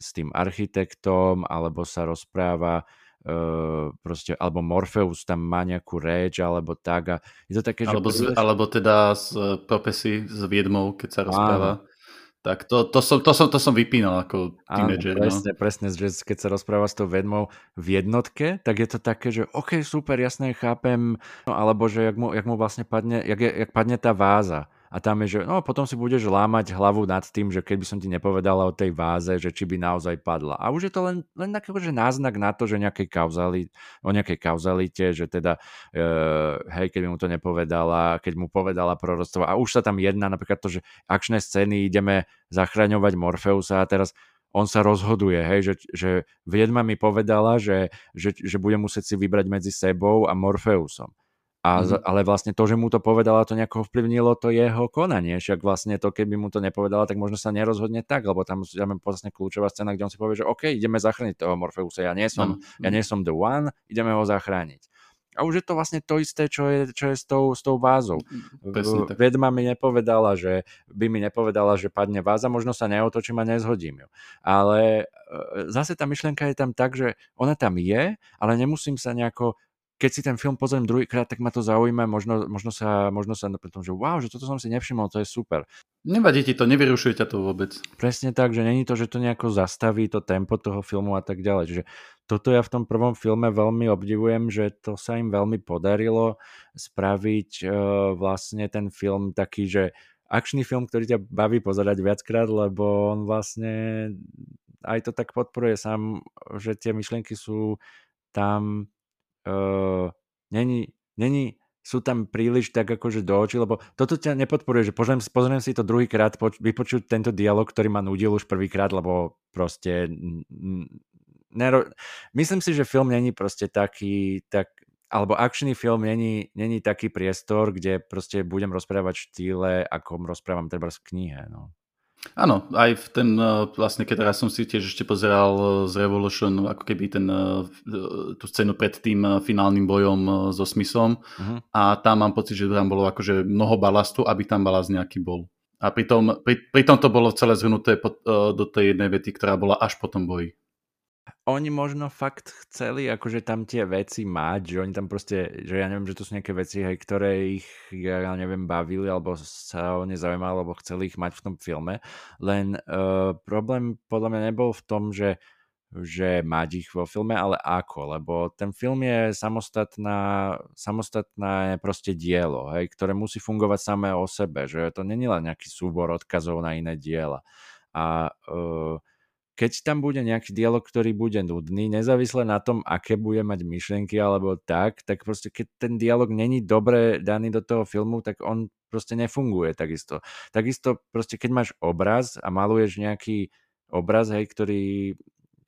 Speaker 1: s tým architektom, alebo sa rozpráva Uh, proste, alebo Morpheus tam má nejakú reč, alebo tak. A je to také,
Speaker 2: alebo, že... z, alebo teda z uh, profesí s Viedmou, keď sa rozpráva. Áno. Tak to, to, som, to, som, to som vypínal ako teenager.
Speaker 1: Áno, presne, no. presne, že keď sa rozpráva s tou vedmou v jednotke, tak je to také, že OK, super, jasné, chápem, no, alebo že jak mu, jak mu vlastne padne, jak, je, jak padne tá váza a tam je, že no potom si budeš lámať hlavu nad tým, že keby som ti nepovedala o tej váze, že či by naozaj padla. A už je to len, len taký že náznak na to, že nejakej o nejakej kauzalite, že teda e, hej, keď mu to nepovedala, keď mu povedala proroctvo a už sa tam jedná napríklad to, že akčné scény ideme zachraňovať Morfeusa a teraz on sa rozhoduje, hej, že, že Viedma mi povedala, že, že, že bude musieť si vybrať medzi sebou a Morfeusom. A, mm-hmm. Ale vlastne to, že mu to povedala, to nejako vplyvnilo to jeho konanie. Však vlastne to, keby mu to nepovedala, tak možno sa nerozhodne tak, lebo tam je vlastne kľúčová scéna, kde on si povie, že OK, ideme zachrániť toho Morfeusa, ja nie som, mm-hmm. ja nie som the one, ideme ho zachrániť. A už je to vlastne to isté, čo je, čo je s, tou, s tou vázou. Vedma mi nepovedala, že by mi nepovedala, že padne váza, možno sa neotočím a nezhodím ju. Ale e, zase tá myšlienka je tam tak, že ona tam je, ale nemusím sa nejako keď si ten film pozriem druhýkrát, tak ma to zaujíma, možno, možno sa, možno sa pri tom, že wow, že toto som si nevšimol, to je super.
Speaker 2: Nevadí ti to, nevyrušuje ťa to vôbec.
Speaker 1: Presne tak, že není to, že to nejako zastaví to tempo toho filmu a tak ďalej. Čiže toto ja v tom prvom filme veľmi obdivujem, že to sa im veľmi podarilo spraviť uh, vlastne ten film taký, že akčný film, ktorý ťa baví pozerať viackrát, lebo on vlastne aj to tak podporuje sám, že tie myšlienky sú tam uh, není, není, sú tam príliš tak akože do očí, lebo toto ťa nepodporuje, že pozriem, pozriem si to druhýkrát, poč- vypočuť tento dialog, ktorý ma nudil už prvýkrát, lebo proste nero... myslím si, že film není proste taký, tak, alebo akčný film není, není taký priestor, kde proste budem rozprávať v štýle, ako rozprávam treba v knihe. No.
Speaker 2: Áno, aj v ten, eh, vlastne keď teraz som si tiež ešte pozeral eh, z Revolution, ako keby ten, eh, tú scénu pred tým finálnym bojom so Smithom uh-huh. a tam mám pocit, že tam bolo akože mnoho balastu, aby tam balast nejaký bol. A pritom, pri, pritom to bolo celé zhrnuté do tej jednej vety, ktorá bola až po tom boji
Speaker 1: oni možno fakt chceli akože tam tie veci mať, že oni tam proste, že ja neviem, že to sú nejaké veci, hej, ktoré ich, ja neviem, bavili, alebo sa o ne zaujímali, alebo chceli ich mať v tom filme, len uh, problém podľa mňa nebol v tom, že že mať ich vo filme, ale ako, lebo ten film je samostatná, samostatné proste dielo, hej, ktoré musí fungovať samé o sebe, že to není len nejaký súbor odkazov na iné diela. A uh, keď tam bude nejaký dialog, ktorý bude nudný, nezávisle na tom, aké bude mať myšlienky alebo tak, tak proste keď ten dialog není dobre daný do toho filmu, tak on proste nefunguje takisto. Takisto proste keď máš obraz a maluješ nejaký obraz, hej, ktorý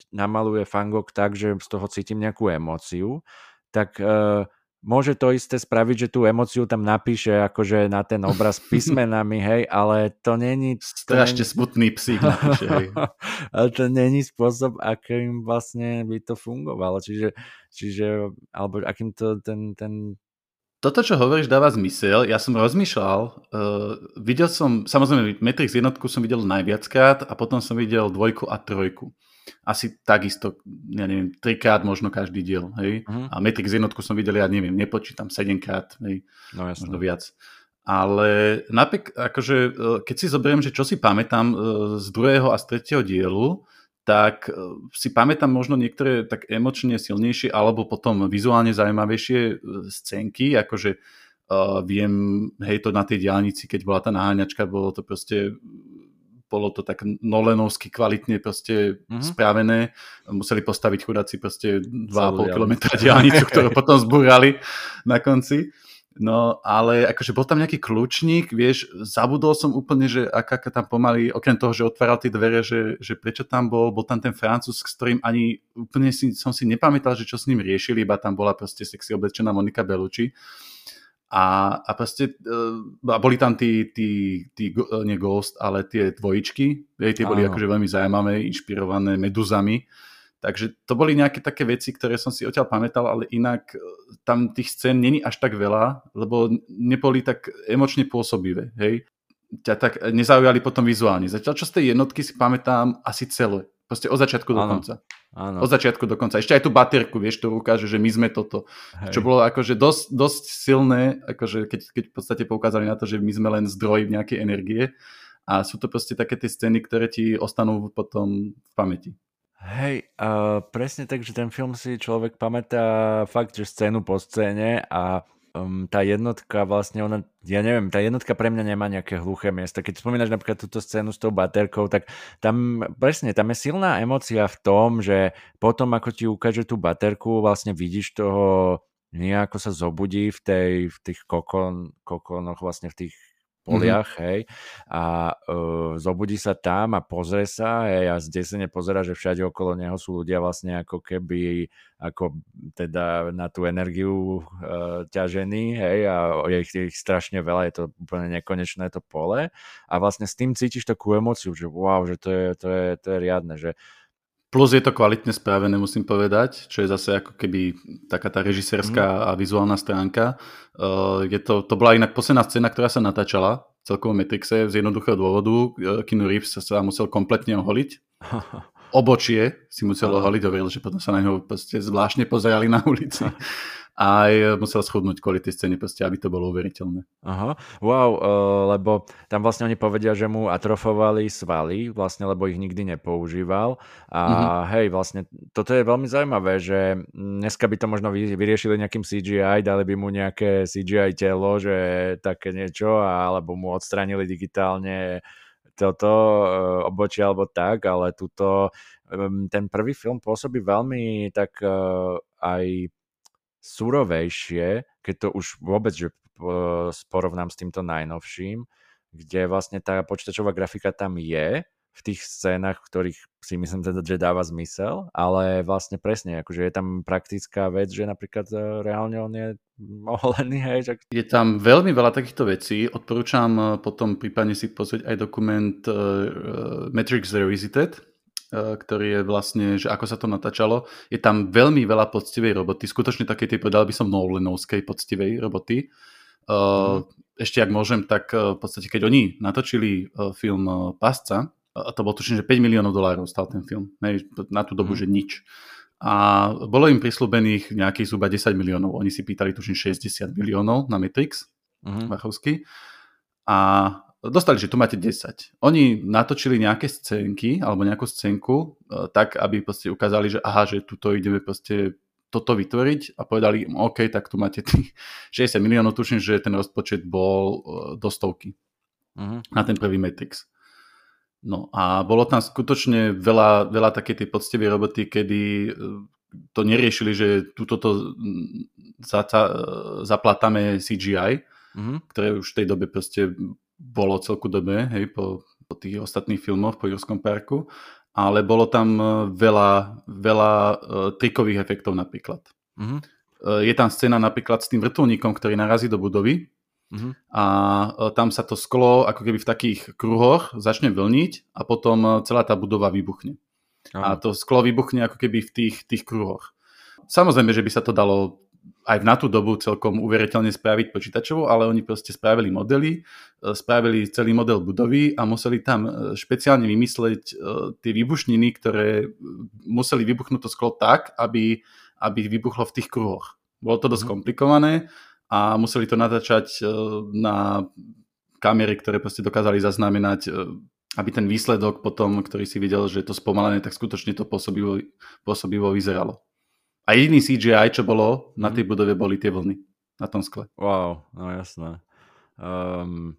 Speaker 1: namaluje Fangok tak, že z toho cítim nejakú emóciu, tak uh, môže to isté spraviť, že tú emociu tam napíše akože na ten obraz písmenami, hej, ale to není...
Speaker 2: Strašne není... smutný psík napíše, hej.
Speaker 1: ale to není spôsob, akým vlastne by to fungovalo, čiže, čiže alebo akým to ten, ten
Speaker 2: toto, čo hovoríš, dáva zmysel. Ja som rozmýšľal, uh, videl som, samozrejme, Matrix jednotku som videl najviackrát a potom som videl dvojku a trojku asi takisto, ja neviem, trikrát možno každý diel, hej. Uh-huh. A Matrix jednotku som videl, ja neviem, nepočítam, sedemkrát, hej, no, jasno. možno viac. Ale napriek, akože, e, keď si zoberiem, že čo si pamätám e, z druhého a z tretieho dielu, tak e, si pamätám možno niektoré tak emočne silnejšie alebo potom vizuálne zaujímavejšie scénky, akože Uh, viem, hej, to na tej diálnici, keď bola tá naháňačka, bolo to proste bolo to tak nolenovsky kvalitne proste mm-hmm. spravené. Museli postaviť chudáci proste 2,5 km diálnicu, ktorú potom zbúrali na konci. No, ale akože bol tam nejaký kľúčnik, vieš, zabudol som úplne, že aká tam pomaly, okrem toho, že otváral tie dvere, že, že prečo tam bol, bol tam ten francúz, s ktorým ani úplne si, som si nepamätal, že čo s ním riešili, iba tam bola proste sexy oblečená Monika Bellucci. A, a proste uh, a boli tam tí, tí, tí, nie Ghost, ale tie dvojičky, tie boli akože veľmi zaujímavé, inšpirované meduzami. Takže to boli nejaké také veci, ktoré som si odtiaľ pamätal, ale inak e, tam tých scén není až tak veľa, lebo neboli tak emočne pôsobivé, hej. Ťa tak nezaujali potom vizuálne. Zatiaľ čo z tej jednotky si pamätám asi celé. Proste od začiatku do konca. Áno. Od začiatku do konca. Ešte aj tú baterku, vieš, to ukáže, že my sme toto. Hej. Čo bolo akože dosť, dosť silné, akože keď, keď v podstate poukázali na to, že my sme len zdroj nejakej energie. A sú to proste také tie scény, ktoré ti ostanú potom v pamäti.
Speaker 1: Hej, uh, presne tak, že ten film si človek pamätá fakt, že scénu po scéne a um, tá jednotka vlastne, ona, ja neviem, tá jednotka pre mňa nemá nejaké hluché miesto. Keď spomínaš napríklad túto scénu s tou baterkou, tak tam presne, tam je silná emocia v tom, že potom ako ti ukáže tú baterku, vlastne vidíš toho nejako sa zobudí v, tej, v tých kokon, kokonoch, vlastne v tých poliach, mm-hmm. hej, a uh, zobudí sa tam a pozrie sa, hej, a zdesene pozera, že všade okolo neho sú ľudia vlastne ako keby, ako teda na tú energiu uh, ťažení, hej, a je ich, ich strašne veľa, je to úplne nekonečné to pole a vlastne s tým cítiš takú emociu, že wow, že to je, to je, to je riadne, že
Speaker 2: Plus je to kvalitne spravené, musím povedať, čo je zase ako keby taká tá režisérska mm. a vizuálna stránka. Uh, je to, to bola inak posledná scéna, ktorá sa natáčala v celkovom Matrixe z jednoduchého dôvodu. Keanu Reeves sa musel kompletne oholiť. Obočie si musel oholiť, hovoril, že potom sa na neho zvláštne pozerali na ulici. a aj musel schudnúť kvôli tej scéne, proste, aby to bolo uveriteľné.
Speaker 1: Aha, wow, uh, lebo tam vlastne oni povedia, že mu atrofovali svaly, vlastne, lebo ich nikdy nepoužíval. A mm-hmm. hej, vlastne toto je veľmi zaujímavé, že dneska by to možno vyriešili nejakým CGI, dali by mu nejaké CGI telo, že také niečo, alebo mu odstranili digitálne toto uh, obočie alebo tak, ale tuto ten prvý film pôsobí veľmi tak uh, aj surovejšie, keď to už vôbec, že porovnám s týmto najnovším, kde vlastne tá počítačová grafika tam je, v tých scénach, v ktorých si myslím teda, že dáva zmysel, ale vlastne presne, akože je tam praktická vec, že napríklad e, reálne on je oholený, hej. Že...
Speaker 2: Je tam veľmi veľa takýchto vecí, odporúčam e, potom prípadne si pozrieť aj dokument uh, Matrix Revisited, E, ktorý je vlastne, že ako sa to natáčalo. Je tam veľmi veľa poctivej roboty, skutočne také tie, povedal by som, Nolanovskej poctivej roboty. Mm. Ešte ak môžem, tak v podstate, keď oni natočili film Pasca, a to bolo tuším, že 5 miliónov dolárov stal ten film. Na tú dobu, mm. že nič. A bolo im prislúbených nejakých zhruba 10 miliónov. Oni si pýtali tuším 60 miliónov na Matrix, mm. Vachovský. A dostali, že tu máte 10. Oni natočili nejaké scénky alebo nejakú scénku e, tak, aby proste ukázali, že aha, že tuto ideme proste toto vytvoriť a povedali im, OK, tak tu máte tých 60 miliónov, tuším, že ten rozpočet bol e, do stovky uh-huh. na ten prvý Matrix. No a bolo tam skutočne veľa, veľa také tej poctivej roboty, kedy e, to neriešili, že túto to za, za, zaplatame CGI, uh-huh. ktoré už v tej dobe proste bolo celku dobe, hej, po, po tých ostatných filmoch po Jurskom parku, ale bolo tam e, veľa, veľa trikových efektov napríklad. Uh, je tam scéna napríklad s tým vrtulníkom, ktorý narazí do budovy uh-huh. a uh, tam sa to sklo ako keby v takých kruhoch začne vlniť a potom uh, celá tá budova vybuchne. Uh-huh. A to sklo vybuchne ako keby v tých, tých kruhoch. Samozrejme, že by sa to dalo aj na tú dobu celkom uveriteľne spraviť počítačovo, ale oni proste spravili modely, e, spravili celý model budovy a museli tam e, špeciálne vymysleť e, tie výbušniny, ktoré museli vybuchnúť to sklo tak, aby, aby vybuchlo v tých kruhoch. Bolo to dosť mhm. komplikované a museli to natáčať na kamery, ktoré proste dokázali zaznamenať aby ten výsledok potom, ktorý si videl, že je to spomalené, tak skutočne to pôsobivo, pôsobivo vyzeralo. A jediný CGI, čo bolo na tej mhm. budove, boli tie vlny. na tom skle.
Speaker 1: Wow, no jasné. Um,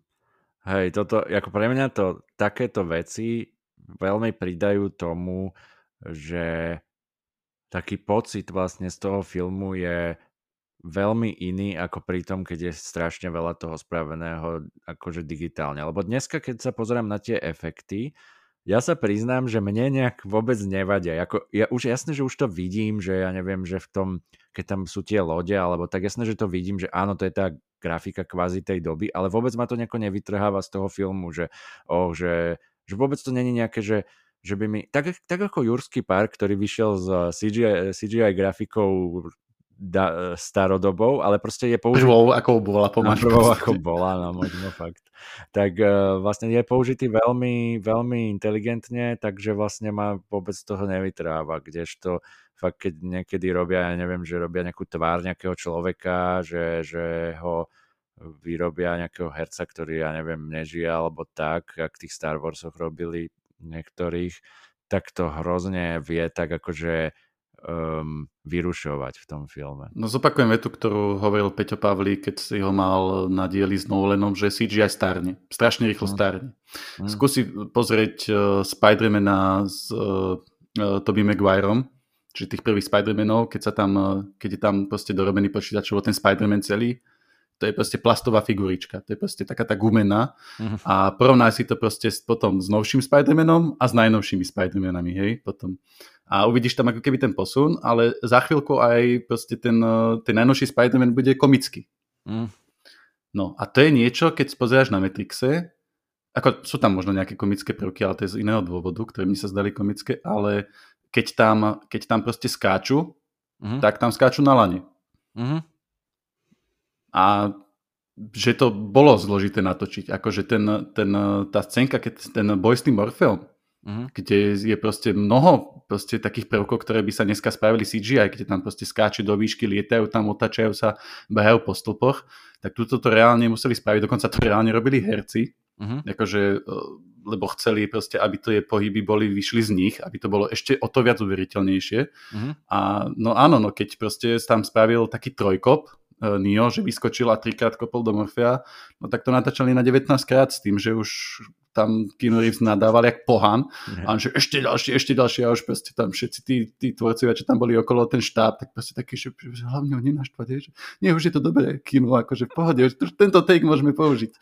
Speaker 1: hej, toto, ako pre mňa to, takéto veci veľmi pridajú tomu, že taký pocit vlastne z toho filmu je veľmi iný ako pri tom, keď je strašne veľa toho spraveného akože digitálne. Lebo dneska, keď sa pozerám na tie efekty, ja sa priznám, že mne nejak vôbec nevadia. Ako, ja, už jasné, že už to vidím, že ja neviem, že v tom, keď tam sú tie lode, alebo tak jasné, že to vidím, že áno, to je tá grafika kvázi tej doby, ale vôbec ma to nejako nevytrháva z toho filmu, že, oh, že, že vôbec to není nejaké, že, že by mi, tak, tak ako Jurský park, ktorý vyšiel s CGI, CGI grafikou da, starodobou, ale proste je použitý...
Speaker 2: Prvou, ako bola pomáš.
Speaker 1: Prvou, ako bola, no možno fakt. Tak uh, vlastne je použitý veľmi, veľmi inteligentne, takže vlastne ma vôbec toho nevytráva, kdežto fakt keď niekedy robia, ja neviem, že robia nejakú tvár nejakého človeka, že, že ho vyrobia nejakého herca, ktorý, ja neviem, nežije alebo tak, ak tých Star Warsoch robili niektorých, tak to hrozne vie tak akože um, vyrušovať v tom filme.
Speaker 2: No zopakujem vetu, ktorú hovoril Peťo Pavlí, keď si ho mal na dieli s Nolanom, že CGI starne. Strašne rýchlo mm. starne. Mm. Skúsi pozrieť uh, Spidermana s uh, uh, Tobey Maguireom, čiže tých prvých Spidermanov, keď, sa tam, uh, keď je tam proste dorobený počítačovo ten Spiderman celý, to je proste plastová figurička, to je proste taká tá gumená uh-huh. a porovnaj si to proste potom s novším Spidermanom a s najnovšími Spidermanami, hej, potom. A uvidíš tam ako keby ten posun, ale za chvíľku aj proste ten, ten najnovší Spiderman bude komický. Uh-huh. No a to je niečo, keď pozeráš na Matrixe, ako sú tam možno nejaké komické prvky, ale to je z iného dôvodu, ktoré mi sa zdali komické, ale keď tam, keď tam proste skáču, uh-huh. tak tam skáču na lane. Uh-huh a že to bolo zložité natočiť. Akože ten, ten, tá scénka, keď ten boj s tým Morfeom, uh-huh. kde je proste mnoho proste takých prvkov, ktoré by sa dneska spravili CGI, kde tam proste skáču do výšky, lietajú tam, otačajú sa, behajú po stĺpoch, tak túto to reálne museli spraviť, dokonca to reálne robili herci, uh-huh. akože, e, lebo chceli proste, aby tie pohyby boli, vyšli z nich, aby to bolo ešte o to viac uveriteľnejšie. Uh-huh. A no áno, no keď proste tam spravil taký trojkop, Nio, že vyskočil a trikrát kopol do Morfea, no tak to natáčali na 19 krát s tým, že už tam Keanu Reeves nadával jak pohan a on, že ešte ďalšie, ešte ďalšie. A už proste tam všetci tí, tí tvorcovia, čo tam boli okolo ten štáb, tak proste taký, že, že hlavne ho nenaštvať, že nie, už je to dobré kino, akože v pohode, že tento take môžeme použiť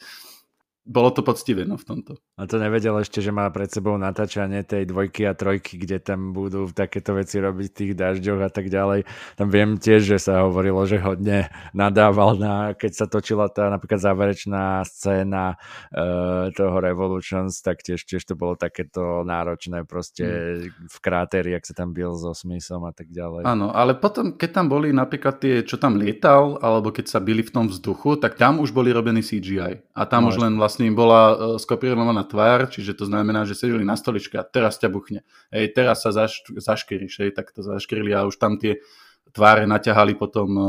Speaker 2: bolo to poctivé no, v tomto.
Speaker 1: A to nevedel ešte, že má pred sebou natáčanie tej dvojky a trojky, kde tam budú takéto veci robiť v tých dažďoch a tak ďalej. Tam viem tiež, že sa hovorilo, že hodne nadával na, keď sa točila tá napríklad záverečná scéna uh, toho Revolutions, tak tiež, tiež to bolo takéto náročné proste hmm. v krátery, ak sa tam bil so Smithom a tak ďalej.
Speaker 2: Áno, ale potom, keď tam boli napríklad tie, čo tam lietal, alebo keď sa byli v tom vzduchu, tak tam už boli robení CGI. A tam no, už len vlastne vlastne im bola uh, skopírovaná tvár, čiže to znamená, že sedeli na stoličke a teraz ťa buchne. Hej, teraz sa zaš, zaškeriš, hej, tak to zaškerili a už tam tie tváre naťahali potom uh,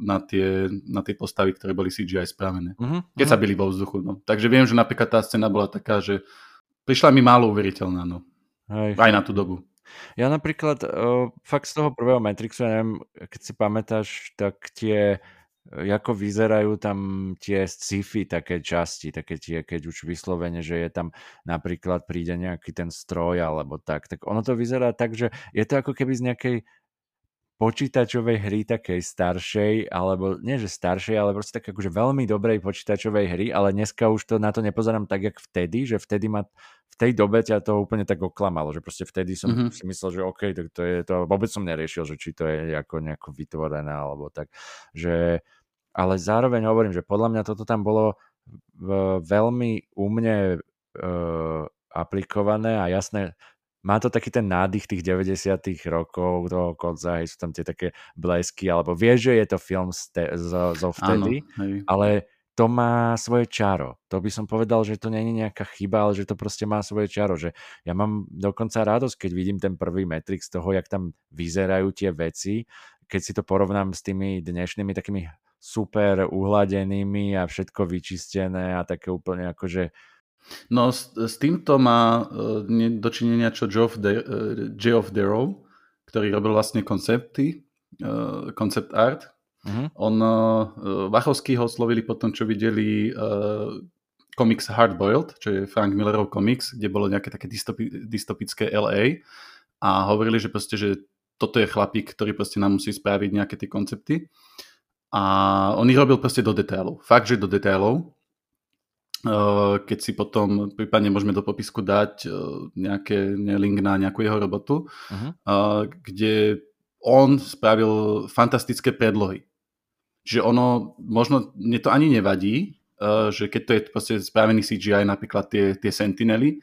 Speaker 2: na, tie, na tie postavy, ktoré boli CGI spravené. Uh-huh, keď uh-huh. sa byli vo vzduchu. No. Takže viem, že napríklad tá scéna bola taká, že prišla mi málo uveriteľná. No. Hej. Aj na tú dobu.
Speaker 1: Ja napríklad uh, fakt z toho prvého Matrixu, ja neviem, keď si pamätáš, tak tie ako vyzerajú tam tie sci-fi také časti, také tie, keď už vyslovene, že je tam napríklad príde nejaký ten stroj alebo tak, tak ono to vyzerá tak, že je to ako keby z nejakej počítačovej hry takej staršej, alebo nie že staršej, ale proste tak akože veľmi dobrej počítačovej hry, ale dneska už to na to nepozerám tak, jak vtedy, že vtedy ma v tej dobe ťa to úplne tak oklamalo, že proste vtedy som mm-hmm. si myslel, že OK, tak to je to, vôbec som neriešil, že či to je ako nejako vytvorené, alebo tak, že ale zároveň hovorím, že podľa mňa toto tam bolo veľmi umne uh, aplikované a jasné, má to taký ten nádych tých 90 rokov toho Kodza, sú tam tie také blesky, alebo vieš, že je to film ste, zo, zo vtedy, Áno, ale to má svoje čaro. To by som povedal, že to nie je nejaká chyba, ale že to proste má svoje čaro. Že ja mám dokonca radosť, keď vidím ten prvý Matrix toho, jak tam vyzerajú tie veci, keď si to porovnám s tými dnešnými takými super uhladenými a všetko vyčistené a také úplne akože
Speaker 2: No s, s týmto má uh, dočinenia čo Geoff, De, uh, Geoff Darrow, ktorý robil vlastne koncepty, uh, concept art Uh-huh. On, uh, Vachovský ho oslovili po tom, čo videli uh, komiks Hardboiled, čo je Frank Millerov komiks, kde bolo nejaké také dystopi- dystopické LA a hovorili, že proste, že toto je chlapík, ktorý proste nám musí spraviť nejaké tie koncepty. A on ich robil proste do detailov. Fakt, že do detailov. Keď si potom, prípadne môžeme do popisku dať nejaké link na nejakú jeho robotu, uh-huh. kde on spravil fantastické predlohy. Čiže ono, možno mne to ani nevadí, že keď to je proste spravený CGI, napríklad tie, tie Sentinely,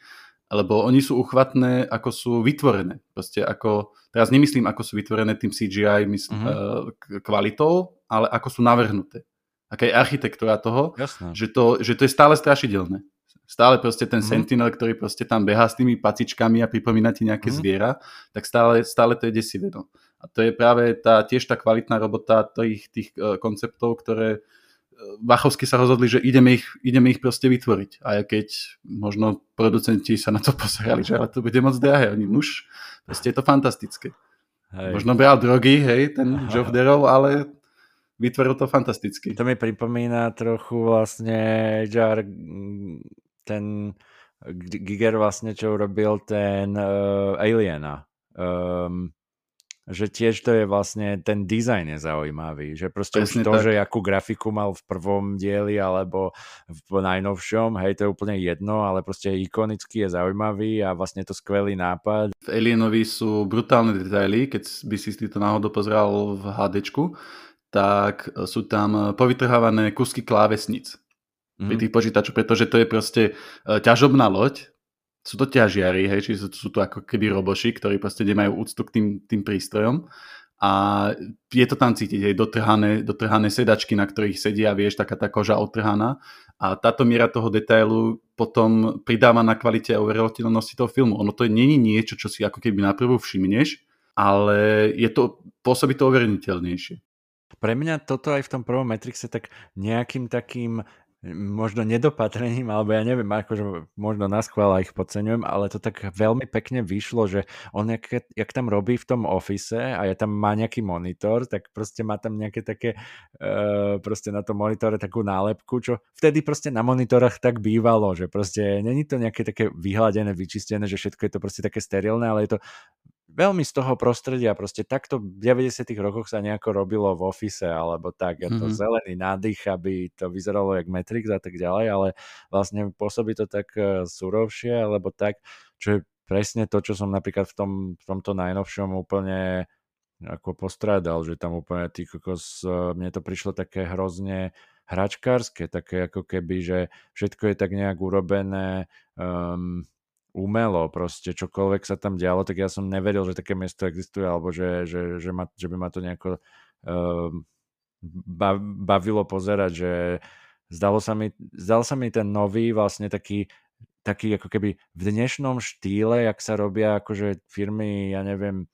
Speaker 2: lebo oni sú uchvatné, ako sú vytvorené. Proste ako, teraz nemyslím, ako sú vytvorené tým CGI mysl, uh, kvalitou, ale ako sú navrhnuté. Aká je architektúra toho, že to, že to je stále strašidelné. Stále proste ten uh-huh. Sentinel, ktorý proste tam behá s tými pacičkami a pripomína ti nejaké uh-huh. zviera, tak stále, stále to je desivé. No. A to je práve tá, tiež tá kvalitná robota tých, tých uh, konceptov, ktoré Vachovsky sa rozhodli, že ideme ich, ideme ich proste vytvoriť. A keď možno producenti sa na to pozerali, že ale to bude moc drahé. Oni, už, proste je to fantastické. Hej. Možno bral drogy, hej, ten Geoff Darrow, ale vytvoril to fantasticky.
Speaker 1: To mi pripomína trochu vlastne Jar, ten Giger vlastne, čo urobil ten uh, Aliena. Um, že tiež to je vlastne, ten dizajn je zaujímavý, že proste Presne už to, tak. že akú grafiku mal v prvom dieli alebo v najnovšom, hej, to je úplne jedno, ale proste ikonicky je zaujímavý a vlastne je to skvelý nápad.
Speaker 2: V Alienovi sú brutálne detaily, keď by si to náhodou pozrel v HDčku, tak sú tam povytrhávané kusky klávesnic mm. pri mhm. tých počítačoch, pretože to je proste e, ťažobná loď, sú to ťažiari, hej, čiže sú, to ako keby roboši, ktorí proste nemajú úctu k tým, tým prístrojom a je to tam cítiť, hej, dotrhané, dotrhané sedačky, na ktorých sedia, vieš, taká tá koža otrhaná a táto miera toho detailu potom pridáva na kvalite a uveriteľnosti toho filmu. Ono to není niečo, čo si ako keby naprvu všimneš, ale je to, pôsobí to overiteľnejšie.
Speaker 1: Pre mňa toto aj v tom prvom Matrixe tak nejakým takým možno nedopatrením, alebo ja neviem, akože možno na schvála ich podceňujem, ale to tak veľmi pekne vyšlo, že on jak, jak tam robí v tom ofise a je tam má nejaký monitor, tak proste má tam nejaké také uh, proste na tom monitore takú nálepku, čo vtedy proste na monitorách tak bývalo, že proste není to nejaké také vyhľadené, vyčistené, že všetko je to proste také sterilné, ale je to veľmi z toho prostredia, proste takto v 90 rokoch sa nejako robilo v Office alebo tak, mm-hmm. to zelený nádych, aby to vyzeralo jak Matrix a tak ďalej, ale vlastne pôsobí to tak e, surovšie, alebo tak, čo je presne to, čo som napríklad v, tom, v tomto najnovšom úplne ako postrádal, že tam úplne tý kokos, e, mne to prišlo také hrozne hračkárske, také ako keby, že všetko je tak nejak urobené um, umelo, proste čokoľvek sa tam dialo, tak ja som neveril, že také miesto existuje, alebo že, že, že, ma, že by ma to nejako uh, bavilo pozerať, že zdalo sa mi, zdal sa mi ten nový vlastne taký, taký ako keby v dnešnom štýle, jak sa robia akože firmy, ja neviem,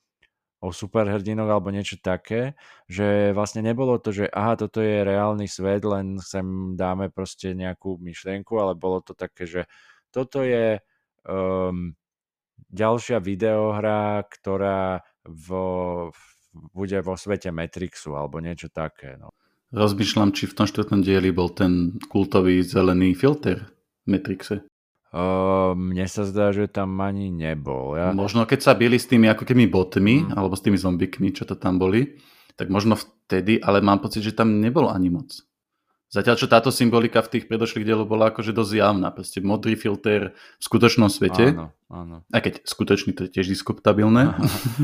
Speaker 1: o superhrdinok alebo niečo také, že vlastne nebolo to, že aha, toto je reálny svet, len sem dáme proste nejakú myšlienku, ale bolo to také, že toto je um, ďalšia videohra, ktorá vo, bude vo svete Matrixu alebo niečo také. No.
Speaker 2: Rozmýšľam, či v tom štvrtom dieli bol ten kultový zelený filter v Matrixe.
Speaker 1: Uh, mne sa zdá, že tam ani nebol. Ja...
Speaker 2: Možno keď sa byli s tými ako keby botmi, hmm. alebo s tými zombikmi, čo to tam boli, tak možno vtedy, ale mám pocit, že tam nebolo ani moc. Zatiaľ, čo táto symbolika v tých predošlých dieloch bola akože dosť javná. Proste modrý filter v skutočnom svete.
Speaker 1: Áno, áno.
Speaker 2: Aj keď skutočný to je tiež diskutabilné.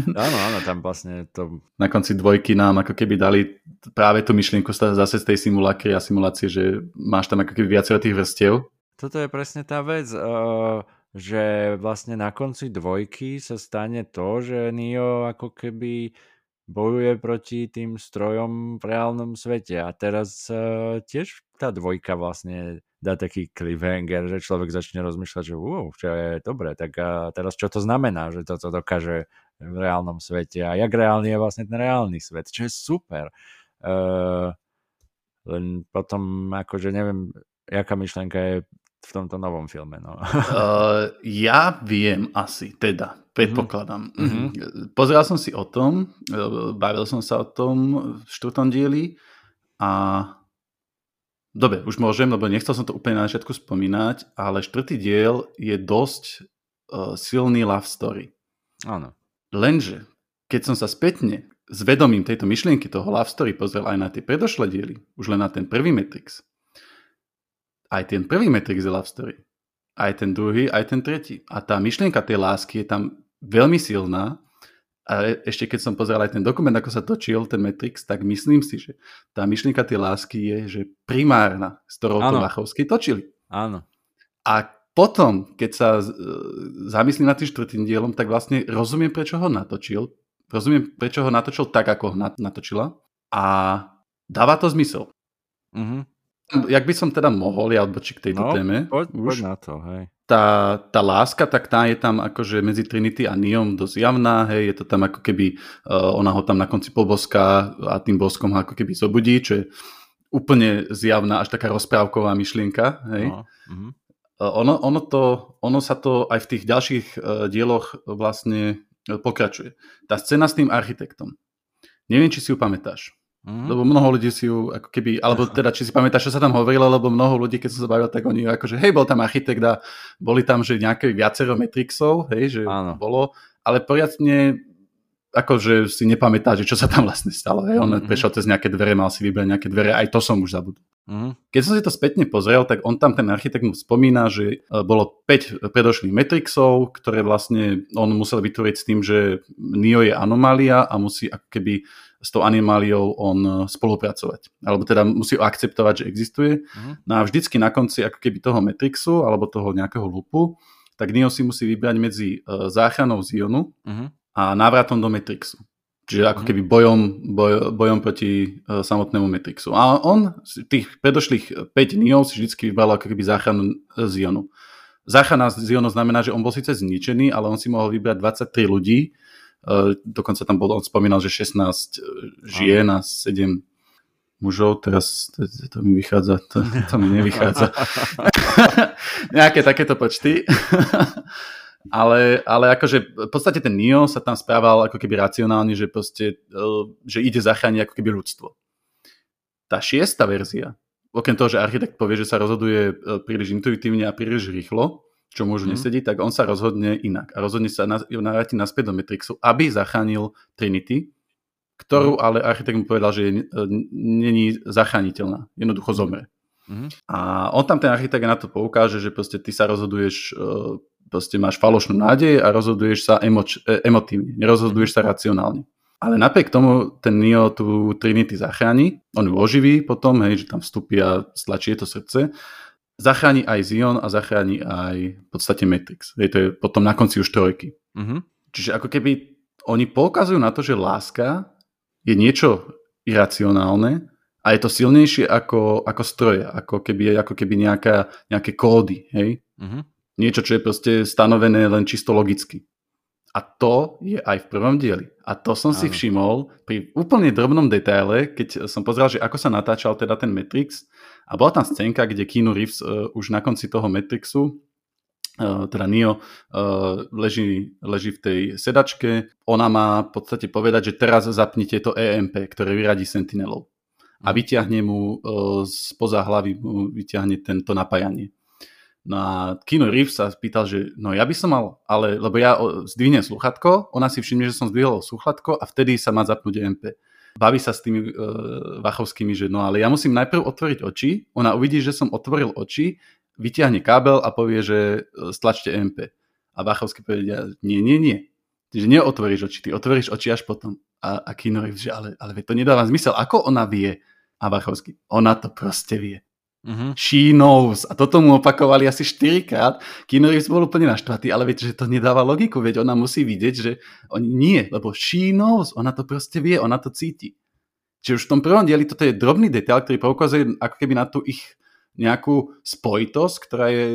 Speaker 1: Áno, áno, tam vlastne to...
Speaker 2: Na konci dvojky nám ako keby dali práve tú myšlienku zase z tej simuláky a simulácie, že máš tam ako keby viacero tých vrstiev.
Speaker 1: Toto je presne tá vec, uh, že vlastne na konci dvojky sa stane to, že Neo ako keby bojuje proti tým strojom v reálnom svete. A teraz uh, tiež tá dvojka vlastne dá taký cliffhanger, že človek začne rozmýšľať, že uh, čo je dobre, tak a teraz čo to znamená, že toto dokáže v reálnom svete a jak reálny je vlastne ten reálny svet, čo je super. Uh, len potom akože neviem, jaká myšlenka je v tomto novom filme. No.
Speaker 2: uh, ja viem asi, teda, predpokladám. Mm-hmm. Pozeral som si o tom, bavil som sa o tom v štvrtom dieli A dobre, už môžem, lebo nechcel som to úplne na začiatku spomínať, ale štvrtý diel je dosť uh, silný love story.
Speaker 1: Áno.
Speaker 2: Lenže, keď som sa spätne s vedomím tejto myšlienky toho love story pozrel aj na tie predošlé diely, už len na ten prvý Matrix, aj ten prvý Matrix je love story. Aj ten druhý, aj ten tretí. A tá myšlienka tej lásky je tam veľmi silná. A ešte keď som pozeral aj ten dokument, ako sa točil ten Matrix, tak myslím si, že tá myšlienka tej lásky je, že primárna, s ktorou to Lachovský točili.
Speaker 1: Áno.
Speaker 2: A potom, keď sa zamyslím nad tým štvrtým dielom, tak vlastne rozumiem, prečo ho natočil. Rozumiem, prečo ho natočil tak, ako ho natočila. A dáva to zmysel.
Speaker 1: Mm-hmm
Speaker 2: jak by som teda mohol ja odbočiť k tejto
Speaker 1: no,
Speaker 2: téme.
Speaker 1: Poď, poď na to, hej.
Speaker 2: Tá, tá láska, tak tá je tam akože medzi Trinity a Neom dosť javná, hej, je to tam ako keby uh, ona ho tam na konci poboská a tým boskom ho ako keby zobudí, čo je úplne zjavná až taká rozprávková myšlienka, hej. No, uh-huh. uh, ono, ono, to, ono sa to aj v tých ďalších uh, dieloch vlastne pokračuje. Tá scéna s tým architektom. Neviem, či si ju pamätáš. Mm-hmm. Lebo mnoho ľudí si ju ako keby, alebo teda či si pamätáš, čo sa tam hovorilo, lebo mnoho ľudí, keď som sa bavil, tak oni akože, hej, bol tam architekt a boli tam, že nejaké viacero Matrixov, hej, že Áno. bolo, ale poriadne akože si nepamätá, že čo sa tam vlastne stalo. Hej. On mm-hmm. prešiel cez nejaké dvere, mal si vybrať nejaké dvere, aj to som už zabudol. Mm-hmm. Keď som si to spätne pozrel, tak on tam, ten architekt mu spomína, že e, bolo 5 predošlých Matrixov, ktoré vlastne on musel vytvoriť s tým, že Neo je anomália a musí ako keby s tou animáliou on e, spolupracovať. Alebo teda musí akceptovať, že existuje. Uh-huh. No a vždycky na konci ako keby toho Matrixu alebo toho nejakého lupu, tak Neo si musí vybrať medzi uh, záchranou Zionu uh-huh. a návratom do Matrixu. Čiže ako keby bojom, boj, bojom proti uh, samotnému Matrixu. A on tých predošlých 5 Neo si vždycky vybral ako keby záchranu Zionu. Záchrana Zionu znamená, že on bol síce zničený, ale on si mohol vybrať 23 ľudí, dokonca tam bol, on spomínal, že 16 e, žien a 7 mužov, teraz to, to mi vychádza, to, to mi nevychádza. Nejaké takéto počty. ale, ale akože v podstate ten Neo sa tam správal ako keby racionálne, že, proste, e, že ide zachrániť ako keby ľudstvo. Tá šiesta verzia, okrem toho, že architekt povie, že sa rozhoduje príliš intuitívne a príliš rýchlo, čo môžu mm. nesediť, tak on sa rozhodne inak. A rozhodne sa navrátiť naspäť do Matrixu, aby zachránil Trinity, ktorú mm. ale architekt mu povedal, že je, není zachrániteľná. Jednoducho zomre. Mm. A on tam ten architekt na to poukáže, že proste ty sa rozhoduješ, e, proste máš falošnú nádej a rozhoduješ sa emoč, e, emotívne, nerozhoduješ sa racionálne. Ale napriek tomu ten Neo tú Trinity zachráni, on ju oživí potom, hej, že tam vstúpi a stlačí to srdce zachráni aj Zion a zachráni aj v podstate Matrix. Je to je potom na konci už trojky. Mm-hmm. Čiže ako keby oni poukazujú na to, že láska je niečo iracionálne a je to silnejšie ako, ako stroje, ako keby, ako keby nejaká, nejaké kódy. Hej? Mm-hmm. Niečo, čo je proste stanovené len čisto logicky. A to je aj v prvom dieli. A to som si všimol pri úplne drobnom detaile, keď som pozrel, že ako sa natáčal teda ten Matrix. A bola tam scénka, kde Keanu Reeves uh, už na konci toho Matrixu, uh, teda Neo, uh, leží, leží v tej sedačke. Ona má v podstate povedať, že teraz zapnite to EMP, ktoré vyradí Sentinelov. A mhm. vyťahne mu spoza hlavy vyťahne tento napájanie. No a Kino Reeves sa pýtal, že no ja by som mal, ale lebo ja zdvihnem sluchatko, ona si všimne, že som zdvihol sluchatko a vtedy sa má zapnúť MP. Baví sa s tými uh, Vachovskými, že no ale ja musím najprv otvoriť oči, ona uvidí, že som otvoril oči, vyťahne kábel a povie, že uh, stlačte MP. A Vachovský povedia, nie, nie, nie. Čiže neotvoríš oči, ty otvoríš oči až potom. A, a Kino že ale, ale to nedáva zmysel. Ako ona vie? A Vachovský, ona to proste vie. Uh-huh. She knows. A toto mu opakovali asi 4 krát. Keanu Reeves bol úplne naštvatý, ale viete, že to nedáva logiku, veď ona musí vidieť, že oni nie, lebo she knows. Ona to proste vie, ona to cíti. Čiže už v tom prvom dieli toto je drobný detail, ktorý poukazuje ako keby na tú ich nejakú spojitosť, ktorá je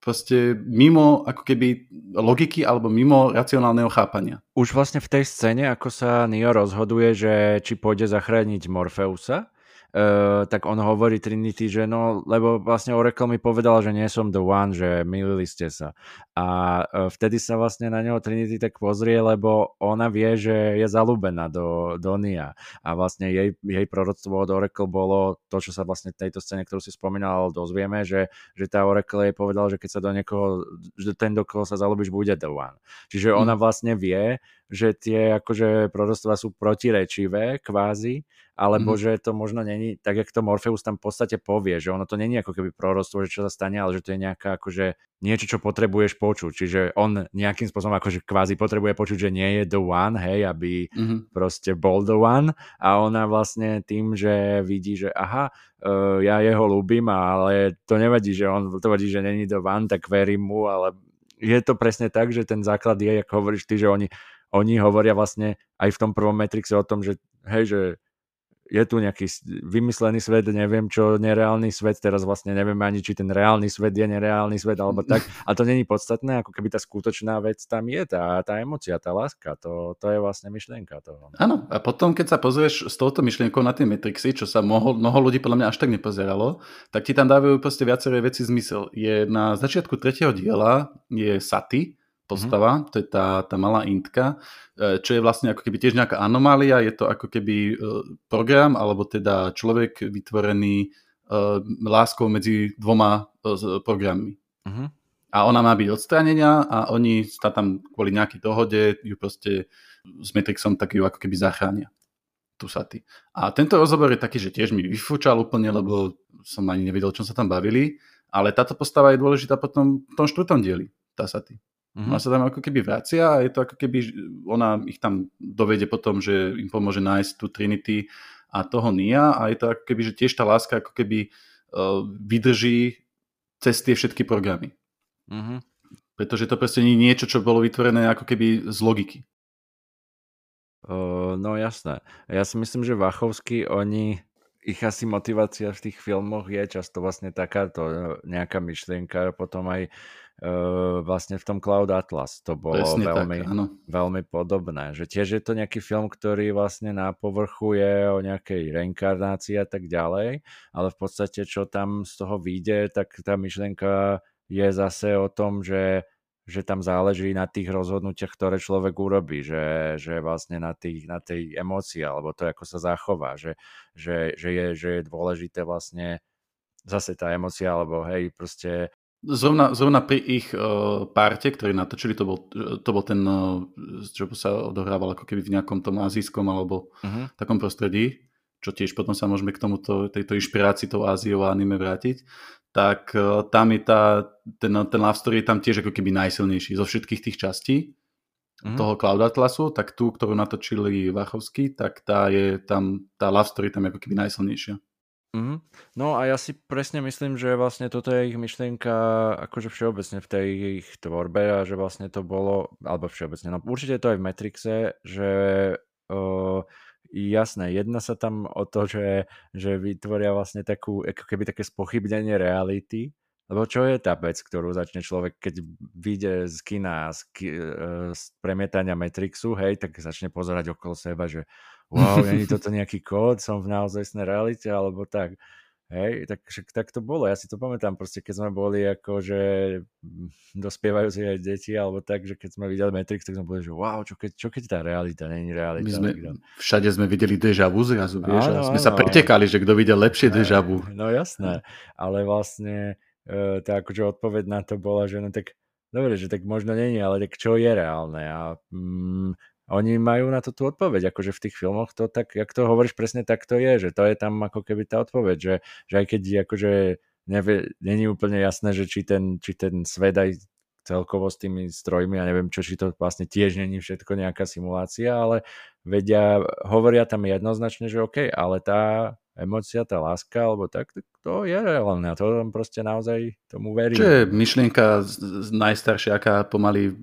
Speaker 2: proste mimo ako keby logiky alebo mimo racionálneho chápania.
Speaker 1: Už vlastne v tej scéne, ako sa Neo rozhoduje, že či pôjde zachrániť Morfeusa, uh, tak on hovorí Trinity, že no, lebo vlastne Oracle mi povedal, že nie som the one, že milili ste sa. A uh, vtedy sa vlastne na neho Trinity tak pozrie, lebo ona vie, že je zalúbená do, do Nia. A vlastne jej, jej proroctvo od Oracle bolo to, čo sa vlastne tejto scéne, ktorú si spomínal, dozvieme, že, že tá Oracle jej povedal, že keď sa do niekoho, že ten, do koho sa zalúbiš, bude the one. Čiže ona mm. vlastne vie, že tie akože proroctva sú protirečivé kvázi, alebo mm-hmm. že to možno není, tak jak to Morpheus tam v podstate povie, že ono to není ako keby proroctvo, že čo sa stane, ale že to je nejaká akože niečo, čo potrebuješ počuť. Čiže on nejakým spôsobom akože kvázi potrebuje počuť, že nie je the one, hej, aby mm-hmm. proste bol the one a ona vlastne tým, že vidí, že aha, uh, ja jeho ľúbim, ale to nevadí, že on to vadí, že není the one, tak verím mu, ale je to presne tak, že ten základ je, ako hovoríš ty, že oni, oni hovoria vlastne aj v tom prvom Matrixe o tom, že hej, že je tu nejaký vymyslený svet, neviem čo, nereálny svet, teraz vlastne nevieme ani, či ten reálny svet je nereálny svet alebo tak. A to není podstatné, ako keby tá skutočná vec tam je, tá, tá emocia, tá láska, to, to je vlastne myšlienka toho.
Speaker 2: Áno, a potom, keď sa pozrieš s touto myšlienkou na tie Matrixy, čo sa mnoho, mnoho ľudí podľa mňa až tak nepozeralo, tak ti tam dávajú proste viaceré veci zmysel. Je na začiatku tretieho diela je Sati, postava, mm-hmm. to je tá, tá malá intka, e, čo je vlastne ako keby tiež nejaká anomália, je to ako keby e, program, alebo teda človek vytvorený uh, láskou medzi dvoma programmi. Mm-hmm. A ona má byť odstránenia a oni sa tam kvôli nejakej dohode ju proste s Matrixom tak ju ako keby zachránia. Tu sa ty. A tento rozhovor je taký, že tiež mi vyfúčal úplne, lebo som ani nevedel, čo sa tam bavili, ale táto postava je dôležitá potom v tom štvrtom dieli, tá sa ty. Mm-hmm. Ona sa tam ako keby vracia a je to ako keby, ona ich tam dovede potom, že im pomôže nájsť tú Trinity a toho Nia a je to ako keby, že tiež tá láska ako keby uh, vydrží cez tie všetky programy. Mm-hmm. Pretože to proste nie je niečo, čo bolo vytvorené ako keby z logiky.
Speaker 1: Uh, no jasné. Ja si myslím, že Vachovsky, oni, ich asi motivácia v tých filmoch je často vlastne takáto nejaká myšlienka, potom aj Uh, vlastne v tom Cloud Atlas to bolo Presne veľmi, tak, veľmi podobné. Že tiež je to nejaký film, ktorý vlastne na povrchu je o nejakej reinkarnácii a tak ďalej, ale v podstate čo tam z toho vyjde, tak tá myšlienka je zase o tom, že že tam záleží na tých rozhodnutiach, ktoré človek urobí, že, že vlastne na, tých, na tej emócii, alebo to, ako sa zachová, že, že, že, je, že je dôležité vlastne zase tá emocia, alebo hej, proste
Speaker 2: Zrovna, zrovna pri ich uh, parte, ktorí natočili, to bol, to bol ten, uh, čo sa odohrával ako keby v nejakom tom azijskom alebo uh-huh. takom prostredí, čo tiež potom sa môžeme k tomuto, tejto inšpirácii tou Áziou a anime vrátiť, tak uh, tam je tá, ten, ten love story je tam tiež ako keby najsilnejší zo všetkých tých častí uh-huh. toho Cloud Atlasu, tak tú, ktorú natočili Vachovsky, tak tá je tam, tá love story tam je ako keby najsilnejšia.
Speaker 1: Mm-hmm. No a ja si presne myslím, že vlastne toto je ich myšlienka akože všeobecne v tej ich tvorbe a že vlastne to bolo, alebo všeobecne, no určite to aj v Matrixe, že uh, jasné, jedna sa tam o to, že, že vytvoria vlastne takú, ako keby také spochybnenie reality, lebo čo je tá vec, ktorú začne človek, keď vyjde z kina, z, ki, uh, z premietania Matrixu, hej, tak začne pozerať okolo seba, že wow, není toto nejaký kód, som v naozajstnej realite, alebo tak. Hej, tak, tak to bolo, ja si to pamätám, proste keď sme boli ako, že dospievajúci aj deti, alebo tak, že keď sme videli Matrix, tak sme boli, že wow, čo keď, čo keď tá realita není realita.
Speaker 2: My sme, všade sme videli deja vu zrazu, vieš, áno, a sme áno, sa pretekali, že kto videl lepšie deja vu.
Speaker 1: No jasné, ale vlastne e, tá akože odpoveď na to bola, že no tak dobre, že tak možno není, ale tak čo je reálne a mm, oni majú na to tú odpoveď, akože v tých filmoch to tak, jak to hovoríš presne, tak to je, že to je tam ako keby tá odpoveď, že, že aj keď akože nevie, není úplne jasné, že či ten, či ten svet aj celkovo s tými strojmi a neviem čo, či to vlastne tiež není všetko nejaká simulácia, ale vedia, hovoria tam jednoznačne, že OK, ale tá emocia, tá láska, alebo tak, tak to je reálne a to tam proste naozaj tomu verím.
Speaker 2: Čo je myšlienka najstaršia, aká pomaly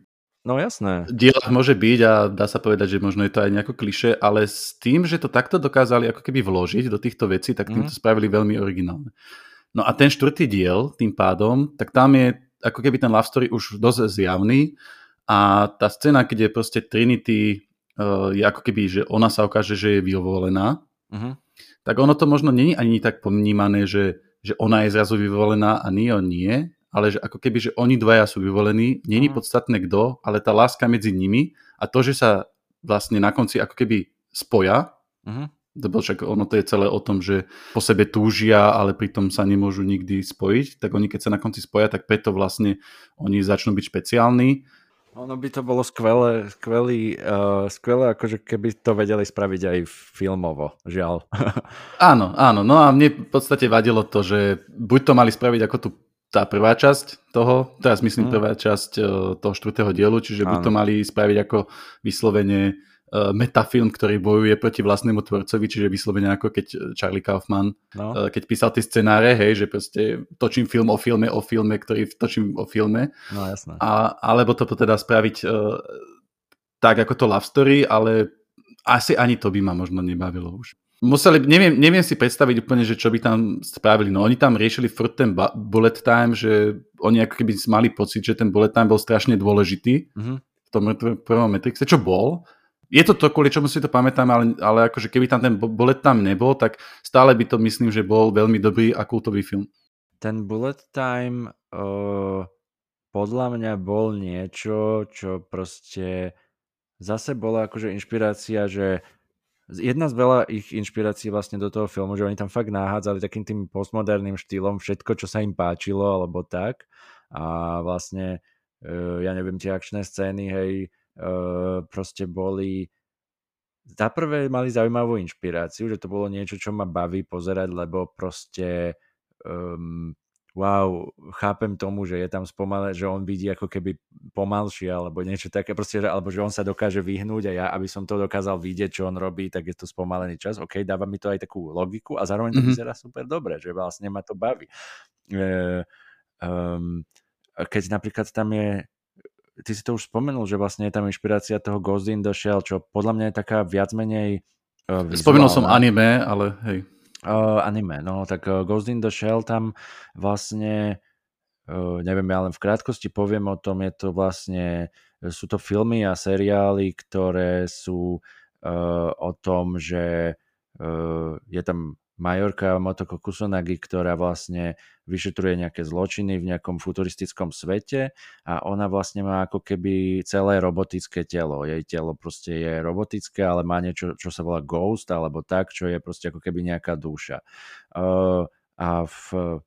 Speaker 1: No jasné.
Speaker 2: Dielach môže byť a dá sa povedať, že možno je to aj nejako kliše, ale s tým, že to takto dokázali ako keby vložiť do týchto vecí, tak tým to mm. spravili veľmi originálne. No a ten štvrtý diel tým pádom, tak tam je ako keby ten love story už dosť zjavný a tá scéna, kde proste Trinity uh, je ako keby, že ona sa ukáže, že je vyvolená, uh-huh. tak ono to možno není ani tak pomnímané, že, že ona je zrazu vyvolená a Neo nie, ale že ako keby, že oni dvaja sú vyvolení, není mm. podstatné kto, ale tá láska medzi nimi a to, že sa vlastne na konci ako keby spoja, mm lebo však ono to je celé o tom, že po sebe túžia, ale pritom sa nemôžu nikdy spojiť, tak oni keď sa na konci spoja, tak preto vlastne oni začnú byť špeciálni.
Speaker 1: Ono by to bolo skvelé, skvelý, uh, skvelé, akože keby to vedeli spraviť aj filmovo, žiaľ.
Speaker 2: áno, áno, no a mne v podstate vadilo to, že buď to mali spraviť ako tu tá prvá časť toho, teraz myslím mm. prvá časť uh, toho štvrtého dielu, čiže áno. buď to mali spraviť ako vyslovene uh, metafilm, ktorý bojuje proti vlastnému tvorcovi, čiže vyslovene ako keď Charlie Kaufman, no. uh, keď písal tie scenáre, hej, že proste točím film o filme o filme, ktorý točím o filme.
Speaker 1: No jasné.
Speaker 2: A, alebo to teda spraviť uh, tak ako to love story, ale asi ani to by ma možno nebavilo už. Museli, neviem, neviem si predstaviť úplne, že čo by tam spravili. No oni tam riešili furt ten bullet time, že oni ako keby mali pocit, že ten bullet time bol strašne dôležitý mm-hmm. v tom prvom Matrixe, čo bol, je to to, kvôli čomu si to pamätám, ale, ale akože keby tam ten bullet tam nebol, tak stále by to myslím, že bol veľmi dobrý a kultový film.
Speaker 1: Ten bullet time uh, podľa mňa bol niečo, čo proste zase bola akože inšpirácia, že jedna z veľa ich inšpirácií vlastne do toho filmu, že oni tam fakt nahádzali takým tým postmoderným štýlom všetko, čo sa im páčilo, alebo tak. A vlastne, uh, ja neviem, tie akčné scény, hej, uh, proste boli za prvé mali zaujímavú inšpiráciu, že to bolo niečo, čo ma baví pozerať, lebo proste um, wow, chápem tomu, že je tam spomalé, že on vidí ako keby pomalšie alebo niečo také, proste, alebo že on sa dokáže vyhnúť a ja, aby som to dokázal vidieť, čo on robí, tak je to spomalený čas. OK, dáva mi to aj takú logiku a zároveň to mm-hmm. vyzerá super dobre, že vlastne ma to baví. E, um, keď napríklad tam je ty si to už spomenul, že vlastne je tam inšpirácia toho Ghost in the Shell, čo podľa mňa je taká viac menej uh,
Speaker 2: Spomenul som anime, ale hej.
Speaker 1: Uh, anime, no tak uh, Ghost in the Shell tam vlastne uh, neviem, ja len v krátkosti poviem o tom, je to vlastne, sú to filmy a seriály, ktoré sú uh, o tom, že uh, je tam Majorka Motoko Kusanagi, ktorá vlastne vyšetruje nejaké zločiny v nejakom futuristickom svete a ona vlastne má ako keby celé robotické telo. Jej telo proste je robotické, ale má niečo, čo sa volá ghost alebo tak, čo je proste ako keby nejaká duša. Uh, a v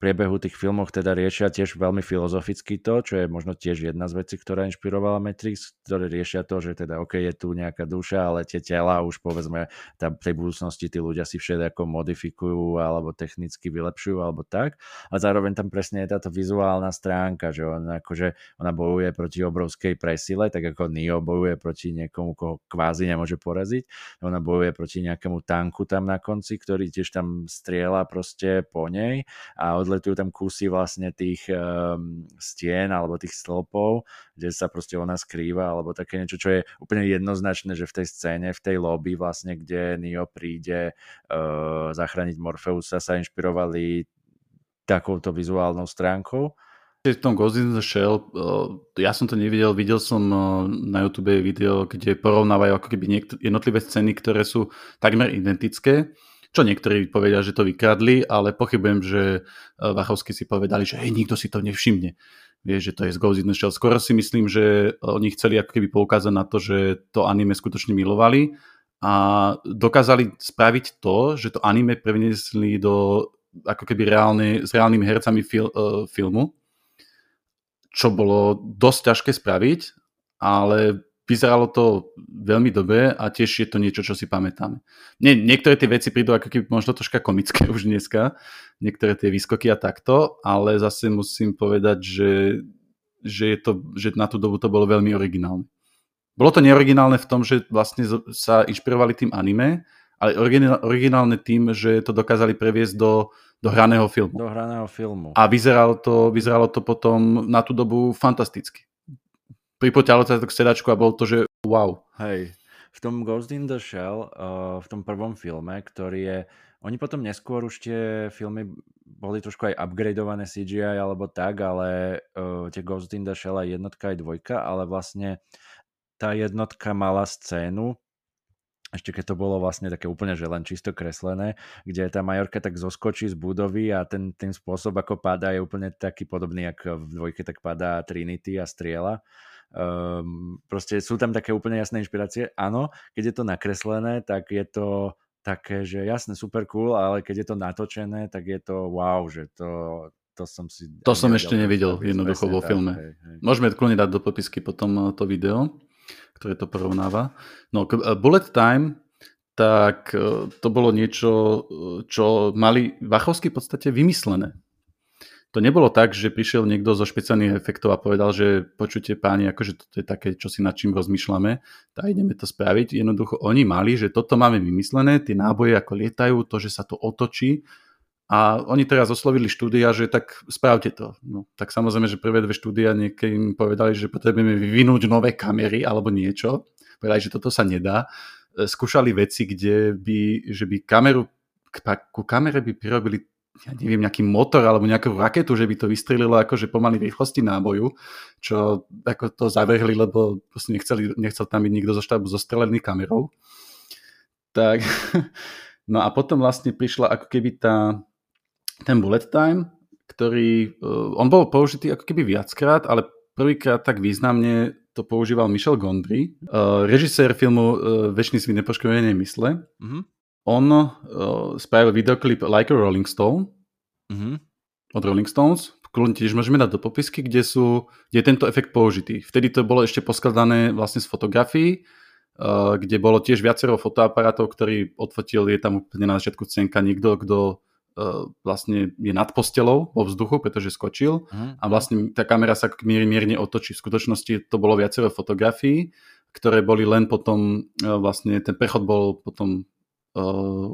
Speaker 1: priebehu tých filmov teda riešia tiež veľmi filozoficky to, čo je možno tiež jedna z vecí, ktorá inšpirovala Matrix, ktoré riešia to, že teda OK, je tu nejaká duša, ale tie tela už povedzme tá, tej budúcnosti tí ľudia si všetko modifikujú alebo technicky vylepšujú alebo tak. A zároveň tam presne je táto vizuálna stránka, že ona, akože, ona bojuje proti obrovskej presile, tak ako Neo bojuje proti niekomu, koho kvázi nemôže poraziť. Ona bojuje proti nejakému tanku tam na konci, ktorý tiež tam strieľa proste po nej a od odletujú tam kusy vlastne tých um, stien alebo tých stĺpov, kde sa proste ona skrýva alebo také niečo, čo je úplne jednoznačné, že v tej scéne, v tej lobby vlastne, kde Neo príde uh, zachrániť Morfeusa, sa inšpirovali takouto vizuálnou stránkou.
Speaker 2: V tom Ghost in the Shell, ja som to nevidel, videl som na YouTube video, kde porovnávajú ako keby jednotlivé scény, ktoré sú takmer identické čo niektorí povedia, že to vykradli, ale pochybujem, že e, Vachovskí si povedali, že hej, nikto si to nevšimne. Vieš, že to je z Ghost in the Shell. Skoro si myslím, že oni chceli ako keby poukázať na to, že to anime skutočne milovali a dokázali spraviť to, že to anime prevniesli do ako keby reálne, s reálnymi hercami fil, uh, filmu, čo bolo dosť ťažké spraviť, ale vyzeralo to veľmi dobre a tiež je to niečo, čo si pamätáme. Nie, niektoré tie veci prídu ako keby možno troška komické už dneska, niektoré tie výskoky a takto, ale zase musím povedať, že, že, je to, že na tú dobu to bolo veľmi originálne. Bolo to neoriginálne v tom, že vlastne sa inšpirovali tým anime, ale originálne tým, že to dokázali previesť do, do hraného filmu.
Speaker 1: Do hraného filmu.
Speaker 2: A vyzeralo to, vyzeralo to potom na tú dobu fantasticky pripoťalo sa to k sedačku a bol to, že wow.
Speaker 1: Hej, v tom Ghost in the Shell, uh, v tom prvom filme, ktorý je, oni potom neskôr už tie filmy boli trošku aj upgradeované CGI alebo tak, ale uh, tie Ghost in the Shell aj jednotka aj dvojka, ale vlastne tá jednotka mala scénu, ešte keď to bolo vlastne také úplne, že len čisto kreslené, kde tá Majorka tak zoskočí z budovy a ten, ten spôsob, ako padá, je úplne taký podobný, ako v dvojke tak padá Trinity a striela. Um, proste sú tam také úplne jasné inšpirácie. Áno, keď je to nakreslené, tak je to také, že jasne, super cool, ale keď je to natočené, tak je to wow, že to, to som si...
Speaker 2: To som ešte nevidel jednoducho vo filme. Hej, hej. Môžeme kľudne dať do popisky potom eh, to video ktoré to porovnáva. No, eh, Bullet Time, tak eh, to bolo niečo, čo mali Vachovsky v podstate vymyslené. To nebolo tak, že prišiel niekto zo špeciálnych efektov a povedal, že počujte páni, akože toto je také, čo si nad čím rozmýšľame, tak ideme to spraviť. Jednoducho oni mali, že toto máme vymyslené, tie náboje ako lietajú, to, že sa to otočí, a oni teraz oslovili štúdia, že tak spravte to. No, tak samozrejme, že prvé dve štúdia niekedy im povedali, že potrebujeme vyvinúť nové kamery alebo niečo. Povedali, že toto sa nedá. Skúšali veci, kde by, že by kameru, ku kamere by prirobili ja neviem, nejaký motor alebo nejakú raketu, že by to vystrelilo akože pomaly rýchlosti náboju, čo ako to zavrhli, lebo nechceli, nechcel tam byť nikto zo štábu zostrelený kamerou. Tak, no a potom vlastne prišla ako keby tá, ten bullet time, ktorý, uh, on bol použitý ako keby viackrát, ale prvýkrát tak významne to používal Michel Gondry, uh, režisér filmu uh, Večný svin nepoškodenej mysle. Mm-hmm. On uh, spravil videoklip Like a Rolling Stone mm-hmm. od Rolling Stones, kľudne tiež môžeme dať do popisky, kde, sú, kde je tento efekt použitý. Vtedy to bolo ešte poskladané vlastne z fotografií, uh, kde bolo tiež viacero fotoaparátov, ktorý odfotil, je tam úplne na začiatku scénka niekto, kto E, vlastne je nad postelou vo vzduchu, pretože skočil uh-huh. a vlastne tá kamera sa mierne, mierne otočí. V skutočnosti to bolo viacero fotografií, ktoré boli len potom, vlastne ten prechod bol potom uh,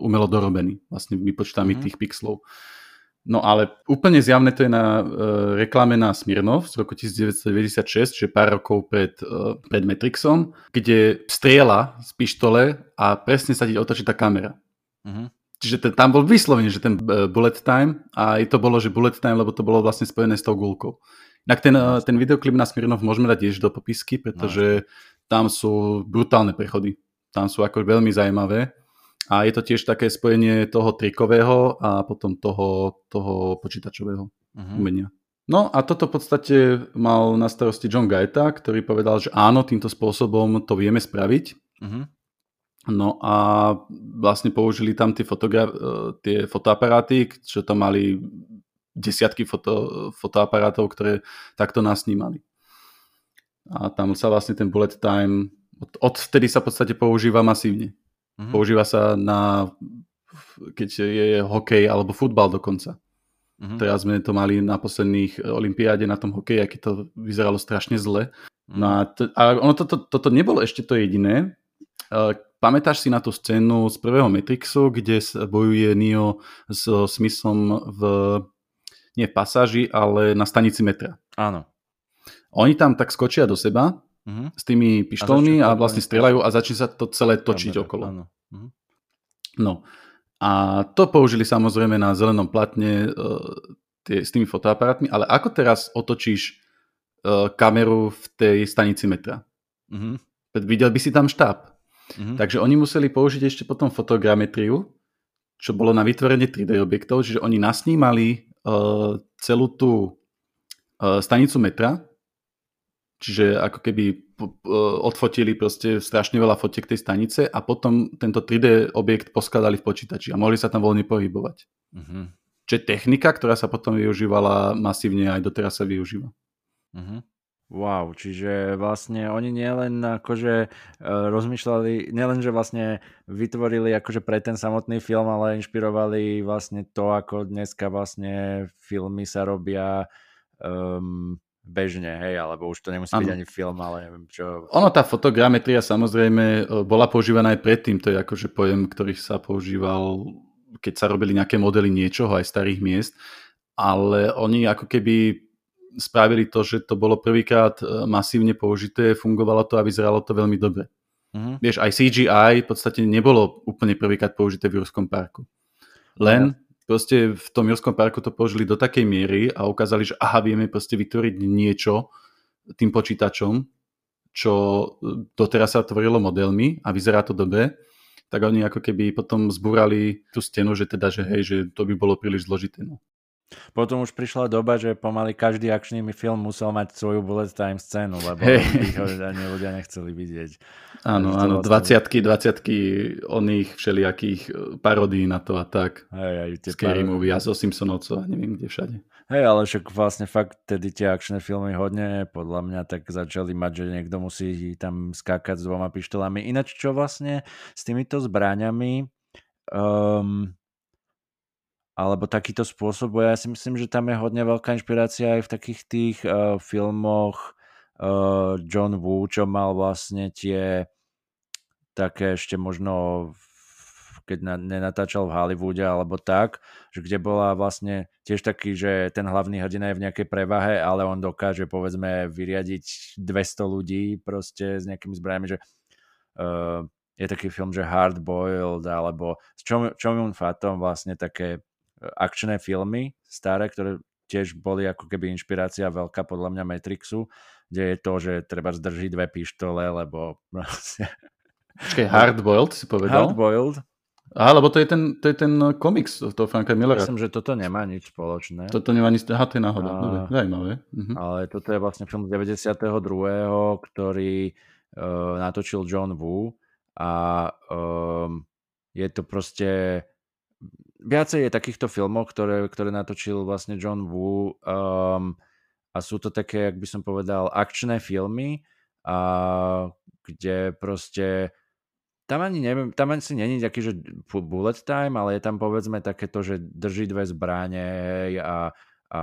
Speaker 2: umelo dorobený, vlastne vypočítami uh-huh. tých pixlov. No ale úplne zjavné to je na uh, reklame na Smirnov z roku 1996, že pár rokov pred, uh, pred Matrixom, kde striela z pištole a presne sa ti otočí tá kamera. Uh-huh. Čiže ten, tam bol vyslovene, že ten uh, bullet time a to bolo, že bullet time, lebo to bolo vlastne spojené s tou gulkou. Inak ten, uh, ten videoklip na Smirnov môžeme dať tiež do popisky, pretože tam sú brutálne prechody. Tam sú ako veľmi zaujímavé. A je to tiež také spojenie toho trikového a potom toho, toho počítačového uh-huh. umenia. No a toto v podstate mal na starosti John Gaeta, ktorý povedal, že áno, týmto spôsobom to vieme spraviť. Uh-huh. No a vlastne použili tam tie, fotogra- e, tie fotoaparáty, čo tam mali desiatky foto, fotoaparátov, ktoré takto nasnímali. A tam sa vlastne ten bullet time, od, odtedy sa v podstate používa masívne. Mm-hmm. Používa sa na, keď je hokej alebo futbal dokonca. Mm-hmm. Teraz sme to mali na posledných olympiáde na tom hokeji, aký to vyzeralo strašne zle. Mm-hmm. No a, to, a ono toto to, to, to nebolo ešte to jediné. E, Pamätáš si na tú scénu z prvého Matrixu, kde bojuje Neo s Smithom v, nie v pasáži, ale na stanici metra?
Speaker 1: Áno.
Speaker 2: Oni tam tak skočia do seba uh-huh. s tými pištolmi a, a vlastne strieľajú a začne sa to celé točiť Dobre, okolo. Áno. Uh-huh. No. A to použili samozrejme na zelenom platne uh, tie, s tými fotoaparátmi, ale ako teraz otočíš uh, kameru v tej stanici metra? Uh-huh. Videl by si tam štáb. Mm-hmm. Takže oni museli použiť ešte potom fotogrametriu, čo bolo na vytvorenie 3D objektov, čiže oni nasnímali uh, celú tú uh, stanicu metra, čiže ako keby odfotili proste strašne veľa fotiek tej stanice a potom tento 3D objekt poskladali v počítači a mohli sa tam voľne pohybovať. Mm-hmm. Čiže technika, ktorá sa potom využívala masívne aj doteraz sa využíva.
Speaker 1: Mm-hmm. Wow, čiže vlastne oni nielen akože uh, rozmýšľali, nielen, že vlastne vytvorili akože pre ten samotný film, ale inšpirovali vlastne to, ako dneska vlastne filmy sa robia um, bežne, hej, alebo už to nemusí ano. byť ani film, ale neviem čo.
Speaker 2: Ono, tá fotogrametria samozrejme e, bola používaná aj predtým, to je akože pojem, ktorý sa používal, keď sa robili nejaké modely niečoho, aj starých miest, ale oni ako keby spravili to, že to bolo prvýkrát e, masívne použité, fungovalo to a vyzeralo to veľmi dobre. Mm-hmm. Vieš, aj CGI v podstate nebolo úplne prvýkrát použité v Jurskom parku. Len yeah. Proste v tom Jurskom parku to použili do takej miery a ukázali, že aha, vieme proste vytvoriť niečo tým počítačom, čo e, doteraz sa tvorilo modelmi a vyzerá to dobre. tak oni ako keby potom zbúrali tú stenu, že teda, že hej, že to by bolo príliš zložité. No.
Speaker 1: Potom už prišla doba, že pomaly každý akčný film musel mať svoju bullet time scénu, lebo hey. ho ani ľudia nechceli vidieť.
Speaker 2: Áno, áno, 20 20 oných všelijakých e, parodí na to a tak.
Speaker 1: Hej, aj
Speaker 2: Scary Movie a zo Simpsonovcov a neviem kde všade.
Speaker 1: Hej, ale však vlastne fakt tedy tie akčné filmy hodne podľa mňa tak začali mať, že niekto musí tam skákať s dvoma pištolami. Ináč čo vlastne s týmito zbráňami um, alebo takýto spôsob, bo ja si myslím, že tam je hodne veľká inšpirácia aj v takých tých uh, filmoch uh, John Woo, čo mal vlastne tie také ešte možno keď na, nenatáčal v Hollywoode alebo tak, že kde bola vlastne tiež taký, že ten hlavný hrdina je v nejakej prevahe, ale on dokáže povedzme vyriadiť 200 ľudí proste s nejakými zbraniami, že uh, je taký film, že Hard Boiled alebo s Chom Fatom vlastne také akčné filmy staré, ktoré tiež boli ako keby inšpirácia veľká podľa mňa Matrixu, kde je to, že treba zdrží dve pištole, lebo
Speaker 2: proste... Počkej, Hardboiled si povedal?
Speaker 1: Hardboiled.
Speaker 2: Á, lebo to je ten, to je ten komiks toho Franka Millera.
Speaker 1: Myslím, že toto nemá nič spoločné.
Speaker 2: Toto nemá nič, aha, to je náhoda. A... Dobre, zajímavé.
Speaker 1: Uh-huh. Ale toto je vlastne film z 92., ktorý uh, natočil John Woo a um, je to proste viacej je takýchto filmov, ktoré, ktoré natočil vlastne John Woo um, a sú to také, jak by som povedal, akčné filmy, a, kde proste tam ani neviem, tam ani si není taký, že bullet time, ale je tam povedzme takéto, že drží dve zbranie a, a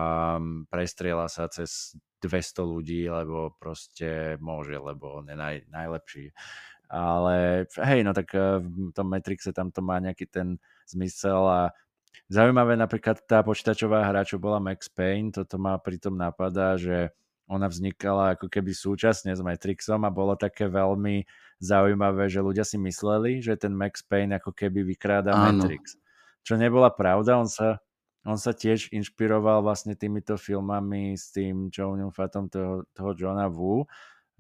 Speaker 1: prestriela sa cez 200 ľudí, lebo proste môže, lebo on je naj, najlepší. Ale hej, no tak eh, v tom Matrixe tam to má nejaký ten zmysel a zaujímavé napríklad tá počítačová hra, čo bola Max Payne, toto ma pritom napadá, že ona vznikala ako keby súčasne s Matrixom a bolo také veľmi zaujímavé, že ľudia si mysleli, že ten Max Payne ako keby vykráda Áno. Matrix. Čo nebola pravda, on sa, on sa tiež inšpiroval vlastne týmito filmami s tým Joe Fatom toho, toho Johna Woo,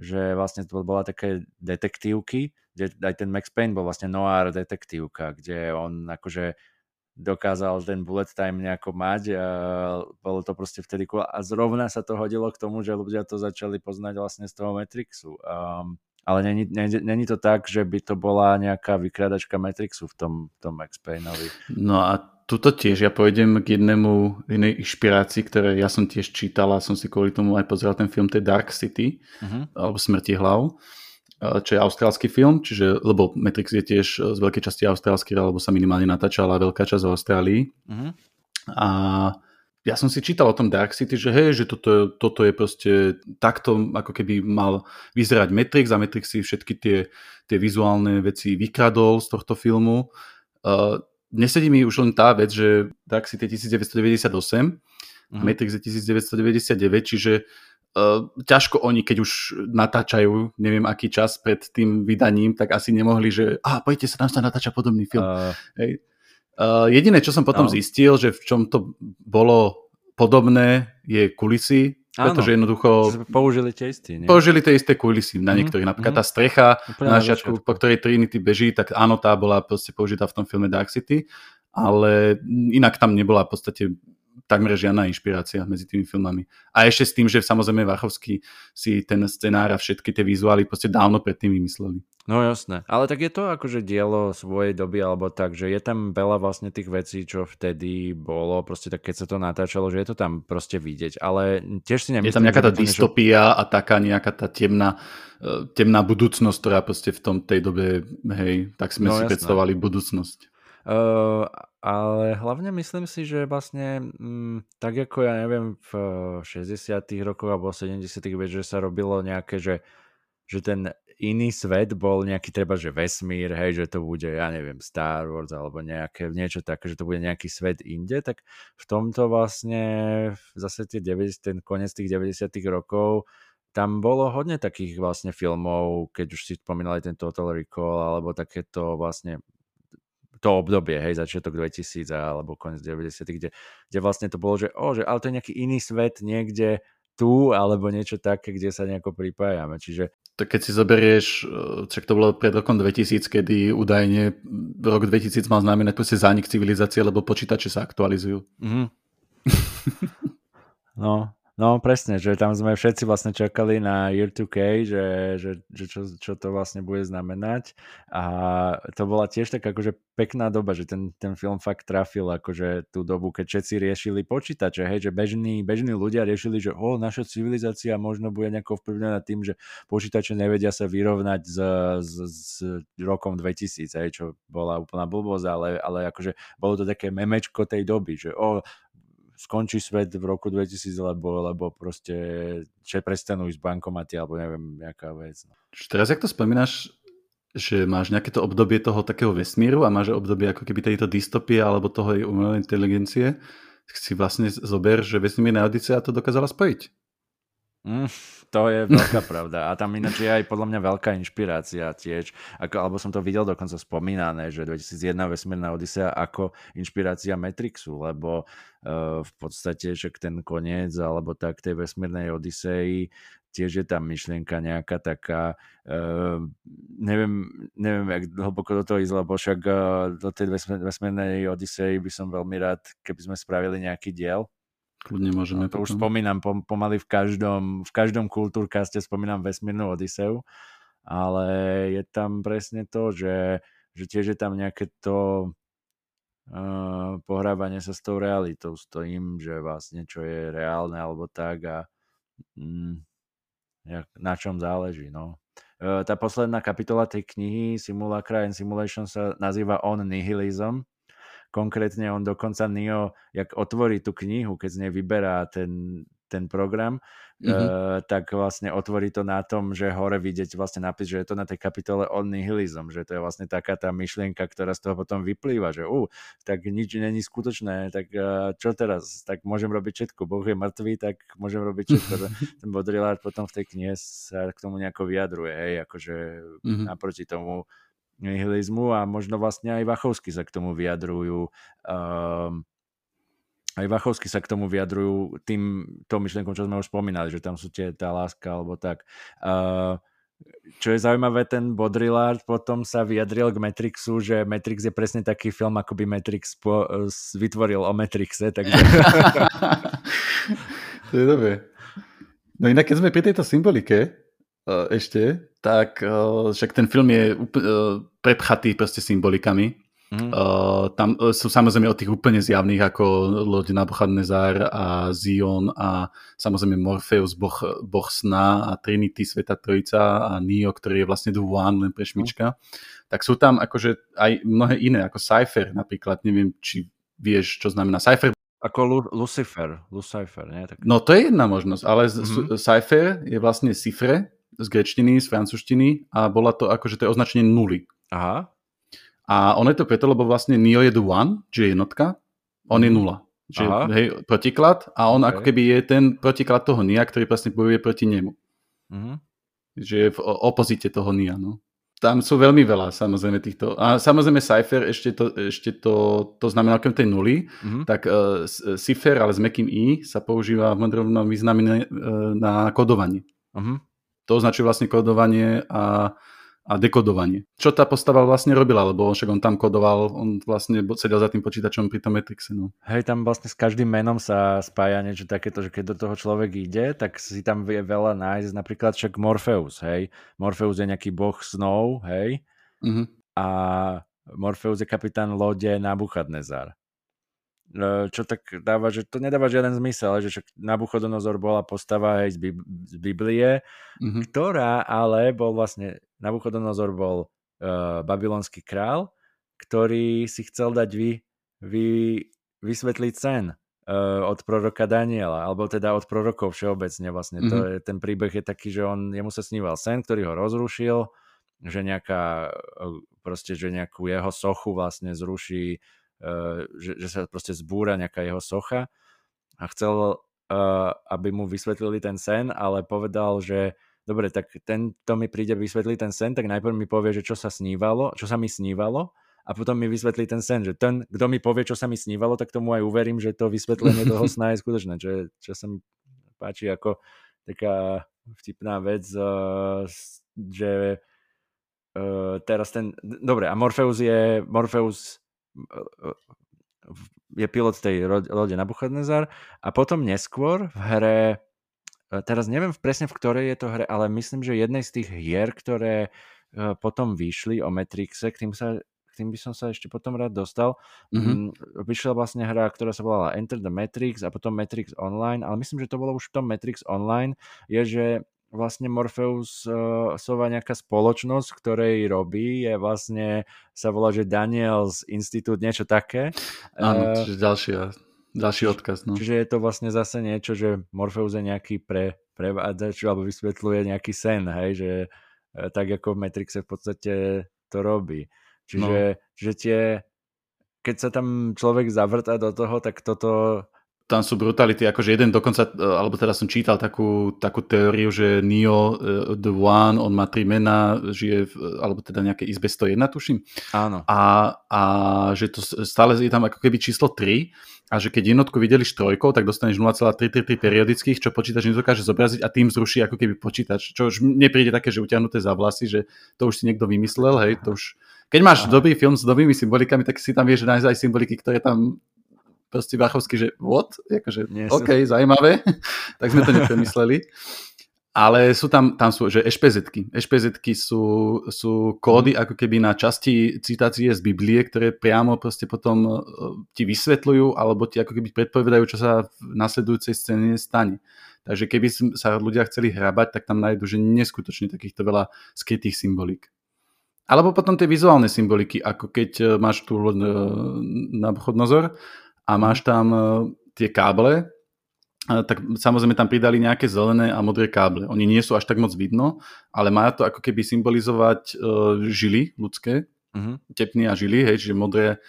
Speaker 1: že vlastne to bola také detektívky, kde aj ten Max Payne bol vlastne noir detektívka, kde on akože dokázal ten bullet time nejako mať a bolo to proste vtedy cool. A zrovna sa to hodilo k tomu, že ľudia to začali poznať vlastne z toho Matrixu. Um, ale není, není, není to tak, že by to bola nejaká vykradačka Matrixu v tom, tom Max Payneovi.
Speaker 2: No a tuto tiež ja pôjdem k jednému inej inšpirácii, ktoré ja som tiež čítal a som si kvôli tomu aj pozeral ten film, to je Dark City, uh-huh. alebo Smrti hlav čo je austrálsky film, čiže, lebo Matrix je tiež z veľkej časti austrálsky, alebo sa minimálne natáčala veľká časť v Austrálii. Uh-huh. A ja som si čítal o tom Dark City, že hej, že toto, toto je proste takto, ako keby mal vyzerať Matrix a Matrix si všetky tie, tie vizuálne veci vykradol z tohto filmu. Uh, nesedí mi už len tá vec, že City je 1998, uh-huh. Matrix je 1999, čiže Uh, ťažko oni, keď už natáčajú, neviem aký čas pred tým vydaním, tak asi nemohli, že a pojďte sa, tam sa natáča podobný film. Uh, Hej. Uh, jediné, čo som potom no. zistil, že v čom to bolo podobné, je kulisy, pretože jednoducho...
Speaker 1: Použili tie isté, nie?
Speaker 2: Použili tie isté kulisy na mhm, niektorých. Mm, Napríklad mm. tá strecha Úplne na začiatku, po ktorej Trinity beží, tak áno, tá bola proste použitá v tom filme Dark City, ale inak tam nebola v podstate takmer žiadna inšpirácia medzi tými filmami. A ešte s tým, že samozrejme Vachovský si ten scenár a všetky tie vizuály proste dávno predtým vymysleli.
Speaker 1: No jasné, ale tak je to akože dielo svojej doby alebo tak, že je tam veľa vlastne tých vecí, čo vtedy bolo, proste tak keď sa to natáčalo, že je to tam proste vidieť, ale tiež si nemyslím,
Speaker 2: Je tam nejaká tá dystopia niečo... a taká nejaká tá temná, e, temná budúcnosť, ktorá proste v tom tej dobe, hej, tak sme no, si jasné. predstavovali budúcnosť.
Speaker 1: Uh, ale hlavne myslím si, že vlastne mm, tak ako ja neviem v 60 rokoch alebo 70 vieš, že sa robilo nejaké, že, že ten iný svet bol nejaký treba, že vesmír, hej, že to bude, ja neviem, Star Wars alebo nejaké, niečo také, že to bude nejaký svet inde, tak v tomto vlastne zase tie 90, ten koniec tých 90 rokov tam bolo hodne takých vlastne filmov, keď už si spomínali ten Total Recall alebo takéto vlastne to obdobie, hej, začiatok 2000 alebo koniec 90 kde, kde vlastne to bolo, že, oh, že ale to je nejaký iný svet niekde tu, alebo niečo také, kde sa nejako pripájame. Čiže
Speaker 2: tak keď si zoberieš, čak to bolo pred rokom 2000, kedy údajne rok 2000 mal znamenať proste zánik civilizácie, lebo počítače sa aktualizujú. Mm-hmm.
Speaker 1: no, No presne, že tam sme všetci vlastne čakali na Year 2K, že, že, že čo, čo to vlastne bude znamenať. A to bola tiež tak akože pekná doba, že ten, ten film fakt trafil akože tú dobu, keď všetci riešili počítače, hej, že bežní, bežní ľudia riešili, že o, naša civilizácia možno bude nejako vplyvnená tým, že počítače nevedia sa vyrovnať s, s, s rokom 2000, hej, čo bola úplná blbosť, ale, ale akože bolo to také memečko tej doby, že o, skončí svet v roku 2000, lebo, lebo proste že prestanú ísť bankomaty, alebo neviem, nejaká vec. No.
Speaker 2: Teraz, jak to spomínaš, že máš nejaké to obdobie toho takého vesmíru a máš obdobie ako keby tejto dystopie alebo toho umelej inteligencie, si vlastne zober, že vesmírna Odisea to dokázala spojiť.
Speaker 1: Mm, to je veľká pravda. A tam ináč je aj podľa mňa veľká inšpirácia tiež. Ako, alebo som to videl dokonca spomínané, že 2001 Vesmírna Odisea ako inšpirácia Matrixu, lebo uh, v podstate však ten koniec alebo tak tej Vesmírnej Odisei tiež je tam myšlienka nejaká taká, uh, neviem, neviem, jak hlboko do toho ísť, lebo však uh, do tej vesmírnej Odisei by som veľmi rád, keby sme spravili nejaký diel,
Speaker 2: Kľudne môžeme.
Speaker 1: No, to potom. už spomínam pom- pomaly v každom, v každom kultúrkaste spomínam vesmírnu Odiseu, ale je tam presne to, že, že tiež je tam nejaké to uh, pohrávanie sa s tou realitou, s tým, že vlastne čo je reálne alebo tak a mm, na čom záleží. No. Uh, tá posledná kapitola tej knihy Simulacra and Simulation sa nazýva On Nihilism Konkrétne on dokonca Neo, jak otvorí tú knihu, keď z nej vyberá ten, ten program, mm-hmm. uh, tak vlastne otvorí to na tom, že hore vidieť vlastne nápis, že je to na tej kapitole on nihilism, že to je vlastne taká tá myšlienka, ktorá z toho potom vyplýva, že uh, tak nič není skutočné, tak uh, čo teraz? Tak môžem robiť všetko. Boh je mŕtvý, tak môžem robiť všetko. Ten Baudrillard potom v tej knihe sa k tomu nejako vyjadruje, hej, akože mm-hmm. naproti tomu nihilizmu a možno vlastne aj Vachovsky sa k tomu vyjadrujú um, aj Vachovsky sa k tomu vyjadrujú tým, to myšlienkom, čo sme už spomínali, že tam sú tie, tá láska alebo tak. Uh, čo je zaujímavé, ten Baudrillard potom sa vyjadril k Matrixu, že Matrix je presne taký film, ako by Matrix po, uh, vytvoril o Matrixe. Takže...
Speaker 2: to je dobré. No inak, keď sme pri tejto symbolike, uh, ešte, tak uh, však ten film je uh, prepchatý proste symbolikami. Mm. Uh, tam uh, sú samozrejme od tých úplne zjavných ako loď Nabuchadnezzar a Zion a samozrejme Morpheus, boh, boh sna a Trinity, Sveta Trojica a Neo, ktorý je vlastne The One, len pre šmička. Mm. Tak sú tam akože aj mnohé iné, ako Cypher napríklad, neviem, či vieš, čo znamená Cypher.
Speaker 1: Ako Lu- Lucifer, Lucifer, nie? Tak...
Speaker 2: No to je jedna možnosť, ale mm-hmm. Cypher je vlastne cifre, z grečtiny, z francúzštiny a bola to akože to je označenie nuly.
Speaker 1: Aha.
Speaker 2: A ono je to preto, lebo vlastne Neo je the one, že je jednotka, on je mhm. nula. Že, hej, protiklad a on okay. ako keby je ten protiklad toho Nia, ktorý vlastne bojuje proti nemu. Uh-huh. Že je v opozite toho Nia, no. Tam sú veľmi veľa samozrejme týchto. A samozrejme Cypher ešte to, ešte to, to znamená okrem tej nuly, uh-huh. tak uh, Cypher, ale s mekým i sa používa v modernom význame uh, na kodovanie. Uh-huh to označuje vlastne kodovanie a, a dekodovanie. Čo tá postava vlastne robila, lebo však on tam kodoval, on vlastne sedel za tým počítačom pri tom Matrixe. No.
Speaker 1: Hej, tam vlastne s každým menom sa spája niečo takéto, že keď do toho človek ide, tak si tam vie veľa nájsť, napríklad však Morpheus, hej. Morpheus je nejaký boh snov, hej. Uh-huh. A Morpheus je kapitán lode Nabuchadnezar. E, čo tak dáva, že to nedáva žiaden zmysel, že však Nabuchodonozor bola postava aj z, Bib- z Biblie, mm-hmm. ktorá ale bol vlastne, Nabuchodonozor bol uh, babylonský král, ktorý si chcel dať vy, vy, vysvetliť sen uh, od proroka Daniela, alebo teda od prorokov všeobecne vlastne. Mm-hmm. To je, ten príbeh je taký, že on, jemu sa sníval sen, ktorý ho rozrušil, že nejaká, proste, že nejakú jeho sochu vlastne zruší Eh, že, že sa proste zbúra nejaká jeho socha. A chcel, eh, aby mu vysvetlili ten sen, ale povedal, že dobre, tak ten, to mi príde vysvetliť ten sen, tak najprv mi povie, že čo sa snívalo, čo sa mi snívalo a potom mi vysvetlí ten sen, že ten, kto mi povie, čo sa mi snívalo, tak tomu aj uverím, že to vysvetlenie toho sna je skutočné, čo, čo sa mi páči ako taká vtipná vec uh, že teraz ten, dobre, a Morpheus je, Morpheus je pilot tej lode Nabuchodnezar a potom neskôr v hre teraz neviem presne v ktorej je to hre, ale myslím, že jednej z tých hier, ktoré potom vyšli o Matrixe, k tým sa k tým by som sa ešte potom rád dostal. Mm-hmm. Vyšla vlastne hra, ktorá sa volala Enter the Matrix a potom Matrix Online, ale myslím, že to bolo už v tom Matrix Online, je, že vlastne Morpheus uh, sova nejaká spoločnosť, ktorej robí, je vlastne, sa volá, že Daniels Institute, niečo také.
Speaker 2: Áno, uh, čiže ďalšia, ďalší odkaz. No.
Speaker 1: Čiže je to vlastne zase niečo, že Morpheus je nejaký pre, prevádzač, alebo vysvetľuje nejaký sen, hej, že uh, tak ako v Matrixe v podstate to robí. Čiže, no. čiže tie, keď sa tam človek zavrtá do toho, tak toto
Speaker 2: tam sú brutality, akože jeden dokonca, e, alebo teda som čítal takú, takú teóriu, že Neo, uh, The One, on má tri mená, žije, v, alebo teda nejaké izbe 101, tuším.
Speaker 1: Áno.
Speaker 2: A, a že to stále je tam ako keby číslo 3 a že keď jednotku videli trojkou, tak dostaneš 0,333 periodických, čo počítač nedokáže zobraziť a tým zruší ako keby počítač. Čo už mne príde také, že utiahnuté za vlasy, že to už si niekto vymyslel, hej, to už keď máš Aha. dobrý film s dobrými symbolikami, tak si tam vieš nájsť aj symboliky, ktoré tam proste Vachovský, že what? Akože, OK, zaujímavé. tak sme to nepremysleli. Ale sú tam, tam sú, že ešpezetky. Ešpezetky sú, sú kódy mhm. ako keby na časti citácie z Biblie, ktoré priamo proste potom uh, ti vysvetľujú alebo ti ako keby predpovedajú, čo sa v nasledujúcej scéne stane. Takže keby sa ľudia chceli hrabať, tak tam nájdu, že neskutočne takýchto veľa skrytých symbolík. Alebo potom tie vizuálne symboliky, ako keď e, máš tu e, na nozor a máš tam e, tie káble, tak samozrejme tam pridali nejaké zelené a modré káble. Oni nie sú až tak moc vidno, ale má to ako keby symbolizovať žily ľudské, uh-huh. tepny a žily, hej, čiže modré,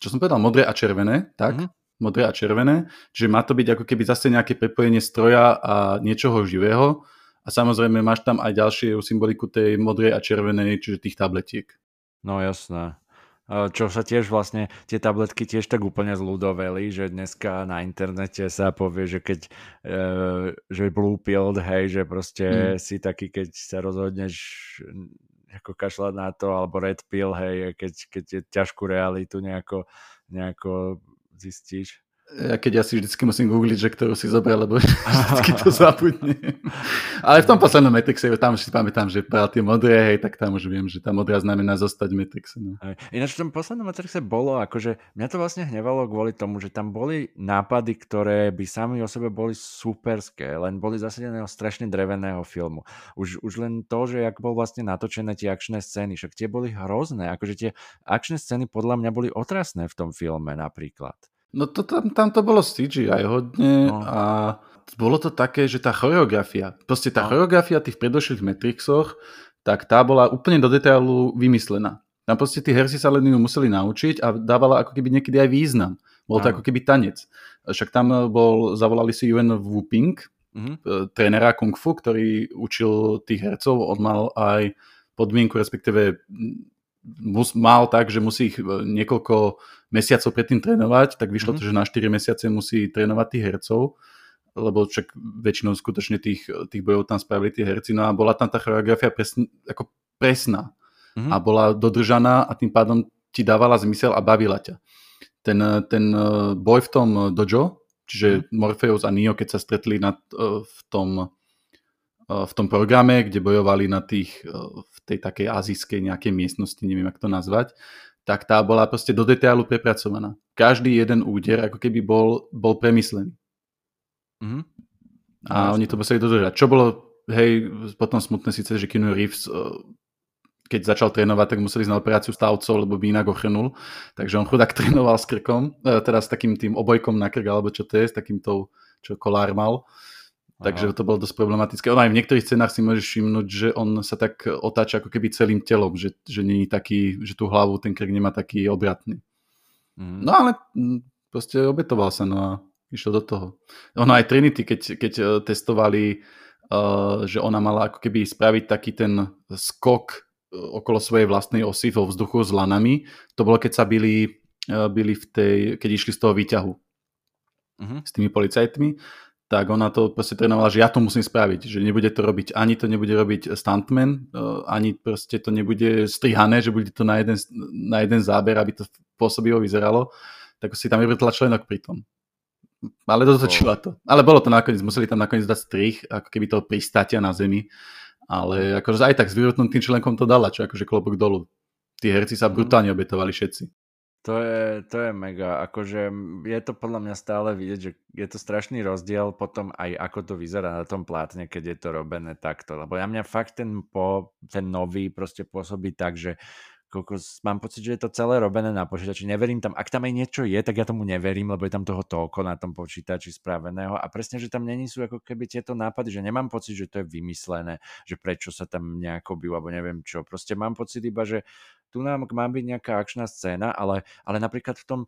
Speaker 2: čo som povedal, modré a červené, tak? Uh-huh. Modré a červené, čiže má to byť ako keby zase nejaké prepojenie stroja a niečoho živého a samozrejme máš tam aj ďalšie symboliku tej modrej a červenej, čiže tých tabletiek.
Speaker 1: No jasné. Čo sa tiež vlastne, tie tabletky tiež tak úplne zľudoveli, že dneska na internete sa povie, že keď, e, že blue pill, hej, že proste mm. si taký, keď sa rozhodneš ako kašľať na to, alebo red pill, hej, keď, keď je ťažkú realitu nejako, nejako zistíš.
Speaker 2: Ja keď ja si vždycky musím googliť, že ktorú si zobral, lebo vždycky to zabudnem. Ale v tom poslednom Matrixe, tam si pamätám, že bral tie modré, hej, tak tam už viem, že tá modrá znamená zostať Matrixe. No.
Speaker 1: Ináč v tom poslednom Matrixe bolo, akože mňa to vlastne hnevalo kvôli tomu, že tam boli nápady, ktoré by sami o sebe boli superské, len boli zasadeného strašne dreveného filmu. Už, už len to, že jak bol vlastne natočené tie akčné scény, však tie boli hrozné, akože tie akčné scény podľa mňa boli otrasné v tom filme napríklad.
Speaker 2: No to tam, tam to bolo CGI hodne no. a bolo to také, že tá choreografia, proste tá no. choreografia tých predošlých Matrixoch, tak tá bola úplne do detailu vymyslená. Tam proste tí herci sa len ju museli naučiť a dávala ako keby niekedy aj význam. Bol to no. ako keby tanec. Však tam bol, zavolali si Yuan Wu Ping, mm-hmm. trénera Kung Fu, ktorý učil tých hercov. On mal aj podmienku, respektíve mus, mal tak, že musí ich e, niekoľko mesiacov predtým trénovať, tak vyšlo mm-hmm. to, že na 4 mesiace musí trénovať tých hercov, lebo však väčšinou skutočne tých, tých bojov tam spravili tí herci, no a bola tam tá choreografia presn, ako presná mm-hmm. a bola dodržaná a tým pádom ti dávala zmysel a bavila ťa. Ten, ten e, boj v tom dojo, čiže mm-hmm. Morpheus a Neo, keď sa stretli na, e, v tom v tom programe, kde bojovali na tých, v tej takej azijskej nejakej miestnosti, neviem, ako to nazvať, tak tá bola proste do detailu prepracovaná. Každý jeden úder ako keby bol, bol premyslený. Mm-hmm. A no, oni to museli dodržať. Čo bolo, hej, potom smutné síce, že Keanu Reeves keď začal trénovať, tak museli ísť na operáciu stavcov, lebo by inak ochrnul. Takže on chudák trénoval s krkom, teda s takým tým obojkom na krk, alebo čo to je, s takým tou, čo kolár mal. Takže to bolo dosť problematické. On aj v niektorých scénách si môžeš všimnúť, že on sa tak otáča ako keby celým telom, že, že není taký, že tú hlavu ten krk nemá taký obratný. Mm. No ale mm, proste obetoval sa no a išiel do toho. Ono aj Trinity, keď, keď e, testovali, uh, že ona mala ako keby spraviť taký ten skok e, okolo svojej vlastnej osy vo vzduchu s lanami, to bolo keď sa byli, uh, byli v tej, keď išli z toho výťahu mm-hmm. s tými policajtmi, tak ona to proste trénovala, že ja to musím spraviť, že nebude to robiť, ani to nebude robiť stuntman, e, ani proste to nebude strihané, že bude to na jeden, na jeden záber, aby to pôsobivo vyzeralo, tak si tam vyvrtla členok pri tom. Ale dotočila to. Ale bolo to nakoniec, museli tam nakoniec dať strich, ako keby toho pristátia na zemi. Ale akože aj tak s vyvrtnutým členkom to dala, čo akože klobok dolu. Tí herci sa mhm. brutálne obetovali všetci.
Speaker 1: To je, to je mega, akože je to podľa mňa stále vidieť, že je to strašný rozdiel potom aj ako to vyzerá na tom plátne, keď je to robené takto, lebo ja mňa fakt ten, po, ten nový proste pôsobí tak, že mám pocit, že je to celé robené na počítači. Neverím tam, ak tam aj niečo je, tak ja tomu neverím, lebo je tam toho toľko na tom počítači spraveného a presne, že tam není sú ako keby tieto nápady, že nemám pocit, že to je vymyslené, že prečo sa tam nejako bijú, alebo neviem čo. Proste mám pocit iba, že tu nám má byť nejaká akčná scéna, ale, ale napríklad v tom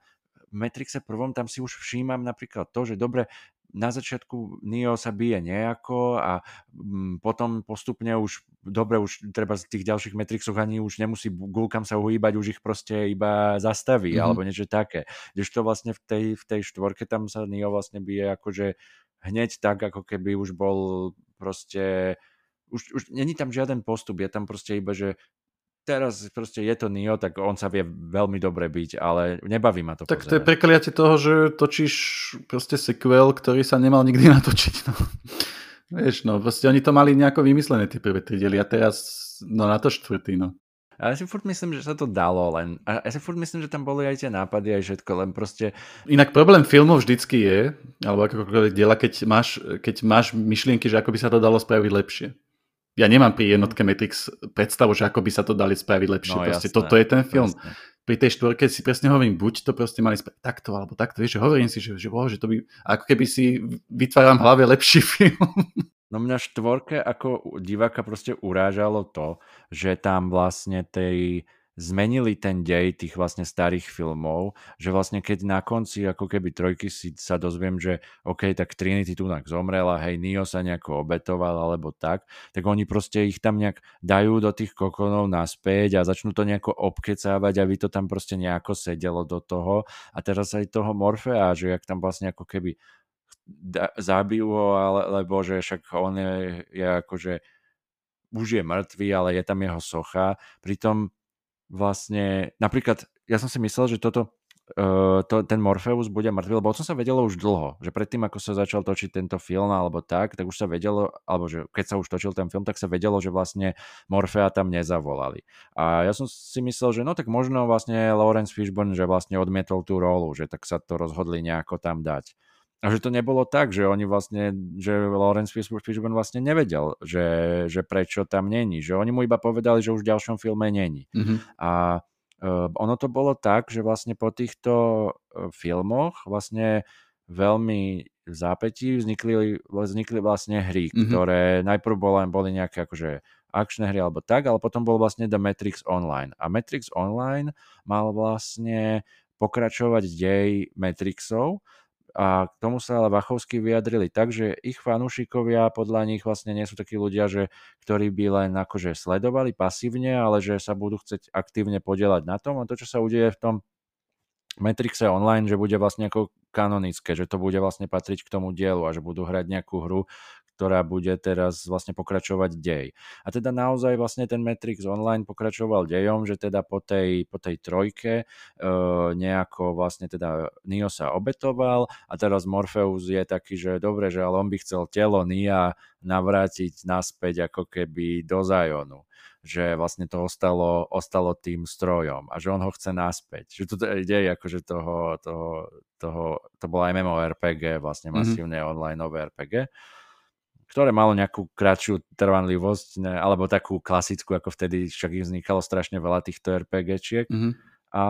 Speaker 1: Matrixe prvom tam si už všímam napríklad to, že dobre, na začiatku Neo sa bije nejako a mm, potom postupne už, dobre, už treba z tých ďalších Matrixoch ani už nemusí gulkam sa uhýbať, už ich proste iba zastaví, mm-hmm. alebo niečo také. to vlastne v tej, v tej štvorke tam sa Neo vlastne bije akože hneď tak, ako keby už bol proste už, už není tam žiaden postup, je tam proste iba, že teraz proste je to Neo, tak on sa vie veľmi dobre byť, ale nebaví ma to
Speaker 2: Tak pozerať. to je prekliatie toho, že točíš proste sequel, ktorý sa nemal nikdy natočiť. No. Vieš, no, proste oni to mali nejako vymyslené, tie prvé tri diely, a teraz, no na to štvrtý, no.
Speaker 1: A ja si furt myslím, že sa to dalo, len a ja si furt myslím, že tam boli aj tie nápady, aj všetko, len proste...
Speaker 2: Inak problém filmov vždycky je, alebo akokoľvek diela, keď máš, keď máš myšlienky, že ako by sa to dalo spraviť lepšie ja nemám pri jednotke Matrix predstavu, že ako by sa to dali spraviť lepšie. No, proste, jasné, toto je ten film. Jasné. Pri tej štvorke si presne hovorím, buď to proste mali spraviť takto, alebo takto. Vieš, hovorím si, že, že, oh, že to by, ako keby si vytváram v hlave lepší film.
Speaker 1: No mňa štvorke ako diváka proste urážalo to, že tam vlastne tej zmenili ten dej tých vlastne starých filmov, že vlastne keď na konci ako keby trojky si sa dozviem, že OK, tak Trinity tu zomrela, hej, Neo sa nejako obetoval alebo tak, tak oni proste ich tam nejak dajú do tých kokonov naspäť a začnú to nejako obkecávať, aby to tam proste nejako sedelo do toho a teraz aj toho Morfea, že jak tam vlastne ako keby zabijú ho, ale, lebo že však on je, je akože už je mŕtvý, ale je tam jeho socha. Pritom vlastne, napríklad, ja som si myslel, že toto, uh, to, ten Morpheus bude mŕtvy, lebo o tom sa vedelo už dlho, že predtým, ako sa začal točiť tento film alebo tak, tak už sa vedelo, alebo že keď sa už točil ten film, tak sa vedelo, že vlastne Morfea tam nezavolali. A ja som si myslel, že no tak možno vlastne Lawrence Fishburne, že vlastne odmietol tú rolu, že tak sa to rozhodli nejako tam dať. A že to nebolo tak, že oni vlastne, že Lawrence Fishburne vlastne nevedel, že, že prečo tam není. Že oni mu iba povedali, že už v ďalšom filme není. Mm-hmm. A uh, ono to bolo tak, že vlastne po týchto uh, filmoch vlastne veľmi v zápätí vznikli, vznikli vlastne hry, mm-hmm. ktoré najprv boli, boli nejaké akože akčné hry alebo tak, ale potom bol vlastne The Matrix Online. A Matrix Online mal vlastne pokračovať dej Matrixov, a k tomu sa ale Vachovský vyjadrili tak, že ich fanúšikovia podľa nich vlastne nie sú takí ľudia, že, ktorí by len akože sledovali pasívne, ale že sa budú chcieť aktívne podielať na tom. A to, čo sa udeje v tom Matrixe online, že bude vlastne ako kanonické, že to bude vlastne patriť k tomu dielu a že budú hrať nejakú hru, ktorá bude teraz vlastne pokračovať dej. A teda naozaj vlastne ten Matrix Online pokračoval dejom, že teda po tej, po tej trojke e, nejako vlastne teda Neo sa obetoval a teraz Morpheus je taký, že dobre, že ale on by chcel telo Nia navrátiť naspäť ako keby do Zionu že vlastne to ostalo, ostalo tým strojom a že on ho chce naspäť. Že tu ide akože toho, toho, toho, to bola MMORPG, vlastne mhm. masívne mm-hmm. online RPG ktoré malo nejakú kratšiu trvanlivosť, ne, alebo takú klasickú, ako vtedy však ich vznikalo strašne veľa týchto RPGčiek. Mm-hmm. A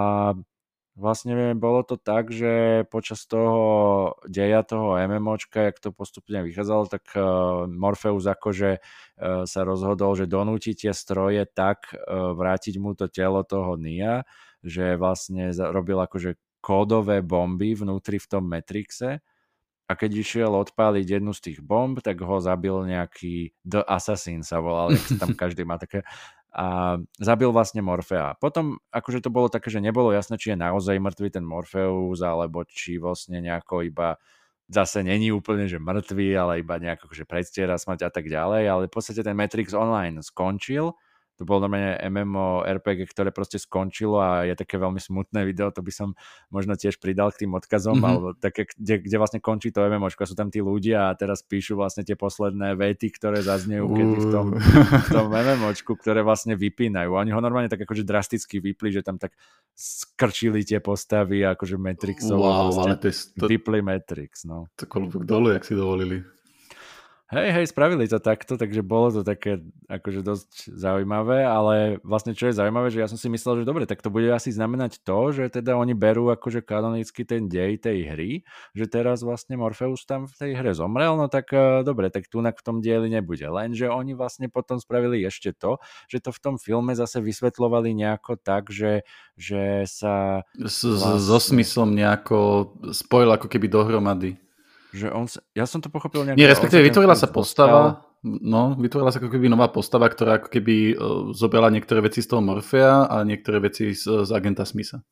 Speaker 1: vlastne bolo to tak, že počas toho deja toho MMOčka, jak to postupne vychádzalo, tak uh, Morpheus akože uh, sa rozhodol, že donúti tie stroje tak uh, vrátiť mu to telo toho Nia, že vlastne robil akože kódové bomby vnútri v tom Matrixe a keď išiel odpáliť jednu z tých bomb, tak ho zabil nejaký The Assassin sa volal, jak sa tam každý má také a zabil vlastne Morfea. Potom akože to bolo také, že nebolo jasné, či je naozaj mŕtvy ten Morpheus, alebo či vlastne nejako iba zase není úplne, že mŕtvý, ale iba nejako, že predstiera smrť a tak ďalej, ale v podstate ten Matrix Online skončil to bolo normálne MMO RPG, ktoré proste skončilo a je také veľmi smutné video, to by som možno tiež pridal k tým odkazom, mm-hmm. alebo také, kde, kde vlastne končí to MMO, sú tam tí ľudia a teraz píšu vlastne tie posledné vety, ktoré zaznejú kedy v tom, v tom MMOčku, ktoré vlastne vypínajú. Oni ho normálne tak akože drasticky vypli, že tam tak skrčili tie postavy akože Matrixovo.
Speaker 2: Wow, ale to je... To...
Speaker 1: Vypli Matrix, no.
Speaker 2: To dolu, jak si dovolili.
Speaker 1: Hej, hej, spravili to takto, takže bolo to také akože dosť zaujímavé, ale vlastne čo je zaujímavé, že ja som si myslel, že dobre, tak to bude asi znamenať to, že teda oni berú akože kanonicky ten dej tej hry, že teraz vlastne Morpheus tam v tej hre zomrel, no tak uh, dobre, tak tu v tom dieli nebude. Lenže oni vlastne potom spravili ešte to, že to v tom filme zase vysvetlovali nejako tak, že, že sa...
Speaker 2: Vlastne... So smyslom nejako spojil ako keby dohromady.
Speaker 1: Že on sa, ja som to pochopil nejako...
Speaker 2: Nie, respektíve vytvorila sa postava, dostal. no, vytvorila sa ako keby nová postava, ktorá ako keby uh, zobrala niektoré veci z toho Morfea a niektoré veci z, z agenta Smitha.